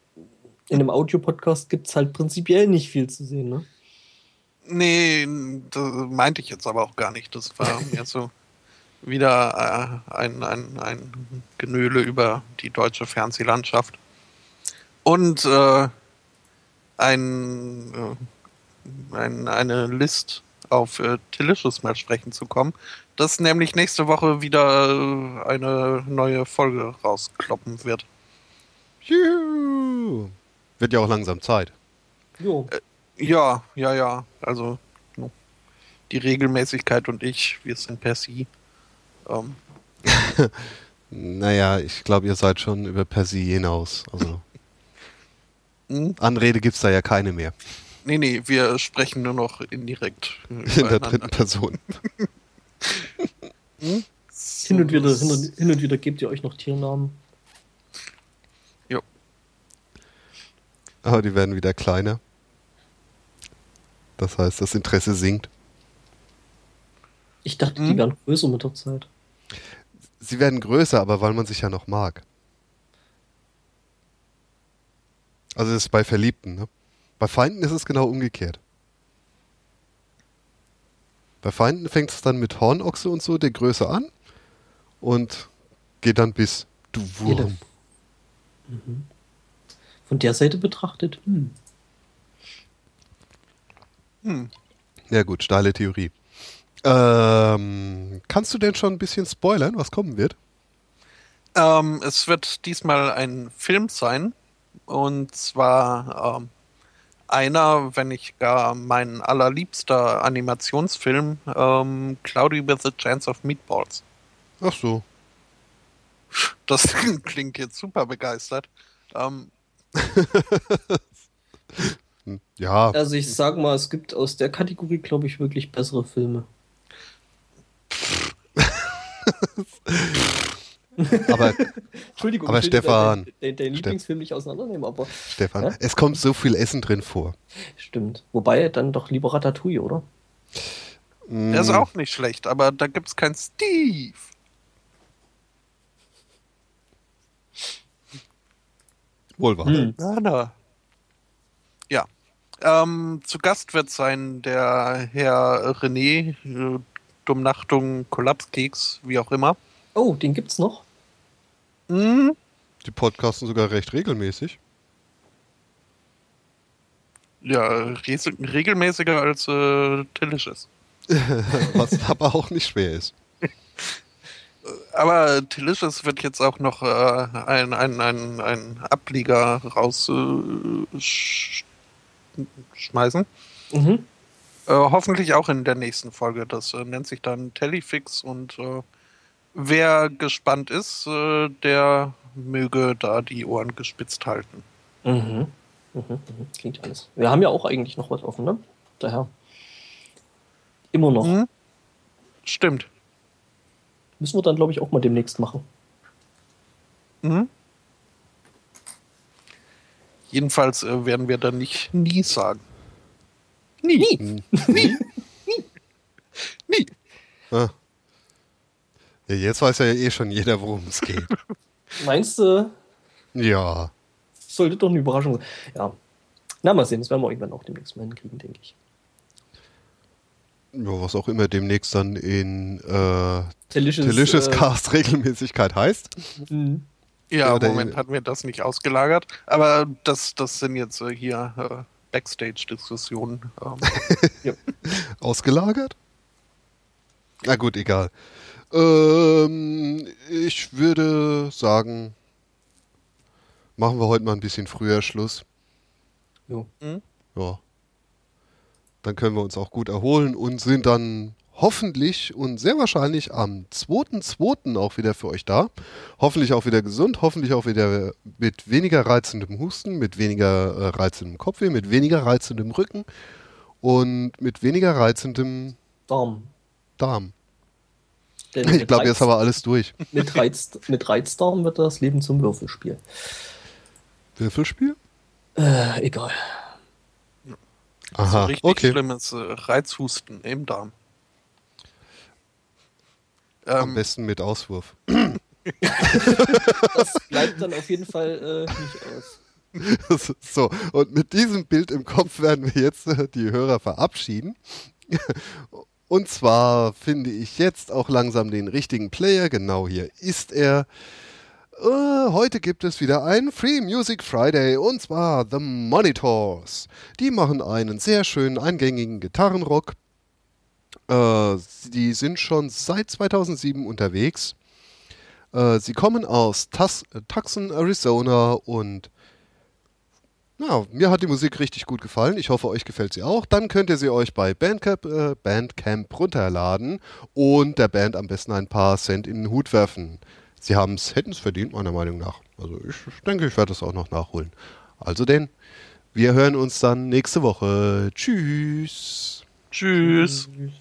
In einem Audiopodcast gibt es halt prinzipiell nicht viel zu sehen, ne? Nee, das meinte ich jetzt aber auch gar nicht. Das war (laughs) mir so wieder äh, ein, ein, ein Genöle über die deutsche Fernsehlandschaft. Und äh, ein, äh, ein, eine List auf äh, Delicious mal sprechen zu kommen, dass nämlich nächste Woche wieder äh, eine neue Folge rauskloppen wird. Juhu. Wird ja auch langsam Zeit. Jo. Ja, ja, ja. Also no. die Regelmäßigkeit und ich, wir sind per Sie. Ähm, (laughs) Naja, ich glaube, ihr seid schon über Persie hinaus. Also (laughs) hm? Anrede gibt's da ja keine mehr. Nee, nee, wir sprechen nur noch indirekt. (laughs) In der dritten Person. (laughs) Hm? Hin und, wieder, hin, und, hin und wieder gebt ihr euch noch Tiernamen. Aber die werden wieder kleiner. Das heißt, das Interesse sinkt. Ich dachte, Hm? die werden größer mit der Zeit. Sie werden größer, aber weil man sich ja noch mag. Also das ist bei Verliebten, ne? Bei Feinden ist es genau umgekehrt. Bei Feinden fängt es dann mit Hornochse und so der Größe an und geht dann bis du Wurm. Von der Seite betrachtet, hm. Hm. Ja gut, steile Theorie. Ähm, kannst du denn schon ein bisschen spoilern, was kommen wird? Ähm, es wird diesmal ein Film sein. Und zwar ähm, einer, wenn nicht gar mein allerliebster Animationsfilm, ähm, Cloudy with a Chance of Meatballs. Ach so. Das (laughs) klingt jetzt super begeistert. Ähm, Hm, (laughs) Ja, Also ich sag mal, es gibt aus der Kategorie, glaube ich, wirklich bessere Filme. (laughs) (laughs) aber Entschuldigung, Aber Stefan, deinen dein, dein Lieblingsfilm nicht auseinandernehmen, aber Stefan, Ja? es kommt so viel Essen drin vor. stimmt. Wobei dann doch lieber Ratatouille, oder? Mm, Der ist auch nicht schlecht, aber da gibt's keinen Steve. Wohl wahr. Hm. Na, na. Ja. Ähm, zu Gast wird sein der Herr René, äh, Dummnachtung, Kollapskeks, wie auch immer. Oh, den gibt's noch? Mhm. Die podcasten sogar recht regelmäßig. Ja, regelmäßiger als äh, Delicious. (laughs) Was aber auch nicht schwer ist. (laughs) Aber Delicious wird jetzt auch noch äh, ein, ein, ein, ein Ableger rausschmeißen. Äh. Mhm. Äh, hoffentlich auch in der nächsten Folge. Das äh, nennt sich dann Telefix und äh, wer gespannt ist, äh, der möge da die Ohren gespitzt halten. Mhm. Mhm. Mhm. Klingt alles. Wir haben ja auch eigentlich noch was offen, ne? Daher. Immer noch. Hm? Stimmt. Müssen wir dann, glaube ich, auch mal demnächst machen. Mhm. Jedenfalls äh, werden wir dann nicht nie sagen. Nie. Hm. (laughs) Nie. Nie. Ah. Ja, jetzt weiß ja eh schon jeder, worum es geht. (laughs) Meinst du, Ja. sollte doch eine Überraschung sein? Ja. Na, mal sehen, das werden wir irgendwann auch demnächst mal hinkriegen, denke ich. ja. Was auch immer demnächst dann in äh, Delicious, Delicious äh, Cast Regelmäßigkeit heißt. mhm. Ja, Ja, im Moment hatten wir das nicht ausgelagert. Aber das, das sind jetzt äh, hier äh, Backstage-Diskussionen. Ähm, (laughs) Ausgelagert? Na gut, egal. Ähm, ich würde sagen, machen wir heute mal ein bisschen früher Schluss. Jo. Ja. Dann können wir uns auch gut erholen und sind dann hoffentlich und sehr wahrscheinlich am 2.2. auch wieder für euch da. Hoffentlich auch wieder gesund, hoffentlich auch wieder mit weniger reizendem Husten, mit weniger äh, reizendem Kopfweh, mit weniger reizendem Rücken und mit weniger reizendem Darm. Darm. Denn Ich glaube, jetzt haben wir alles durch. mit, Reiz, mit Reizdarm wird das Leben zum Würfelspiel. Würfelspiel? Äh, egal. so Aha, richtig okay. schlimmes äh, Reizhusten im Darm. Am Ähm, besten mit Auswurf. (laughs) Das bleibt dann auf jeden Fall äh, nicht aus. so, und mit diesem Bild im Kopf werden wir jetzt äh, die Hörer verabschieden. Und zwar finde ich jetzt auch langsam den richtigen Player. Genau hier ist er. Uh, heute gibt es wieder einen Free Music Friday und zwar The Monitors. Die machen einen sehr schönen eingängigen Gitarrenrock. Uh, die sind schon seit 2007 unterwegs. Uh, sie kommen aus Tucson, Arizona und ja, mir hat die Musik richtig gut gefallen. Ich hoffe, euch gefällt sie auch. Dann könnt ihr sie euch bei Bandcamp, äh, Bandcamp runterladen und der Band am besten ein paar Cent in den Hut werfen. Sie haben es, hätten es verdient, meiner Meinung nach. Also ich denke, ich werde das auch noch nachholen. Also denn, wir hören uns dann nächste Woche. Tschüss. Tschüss. Tschüss.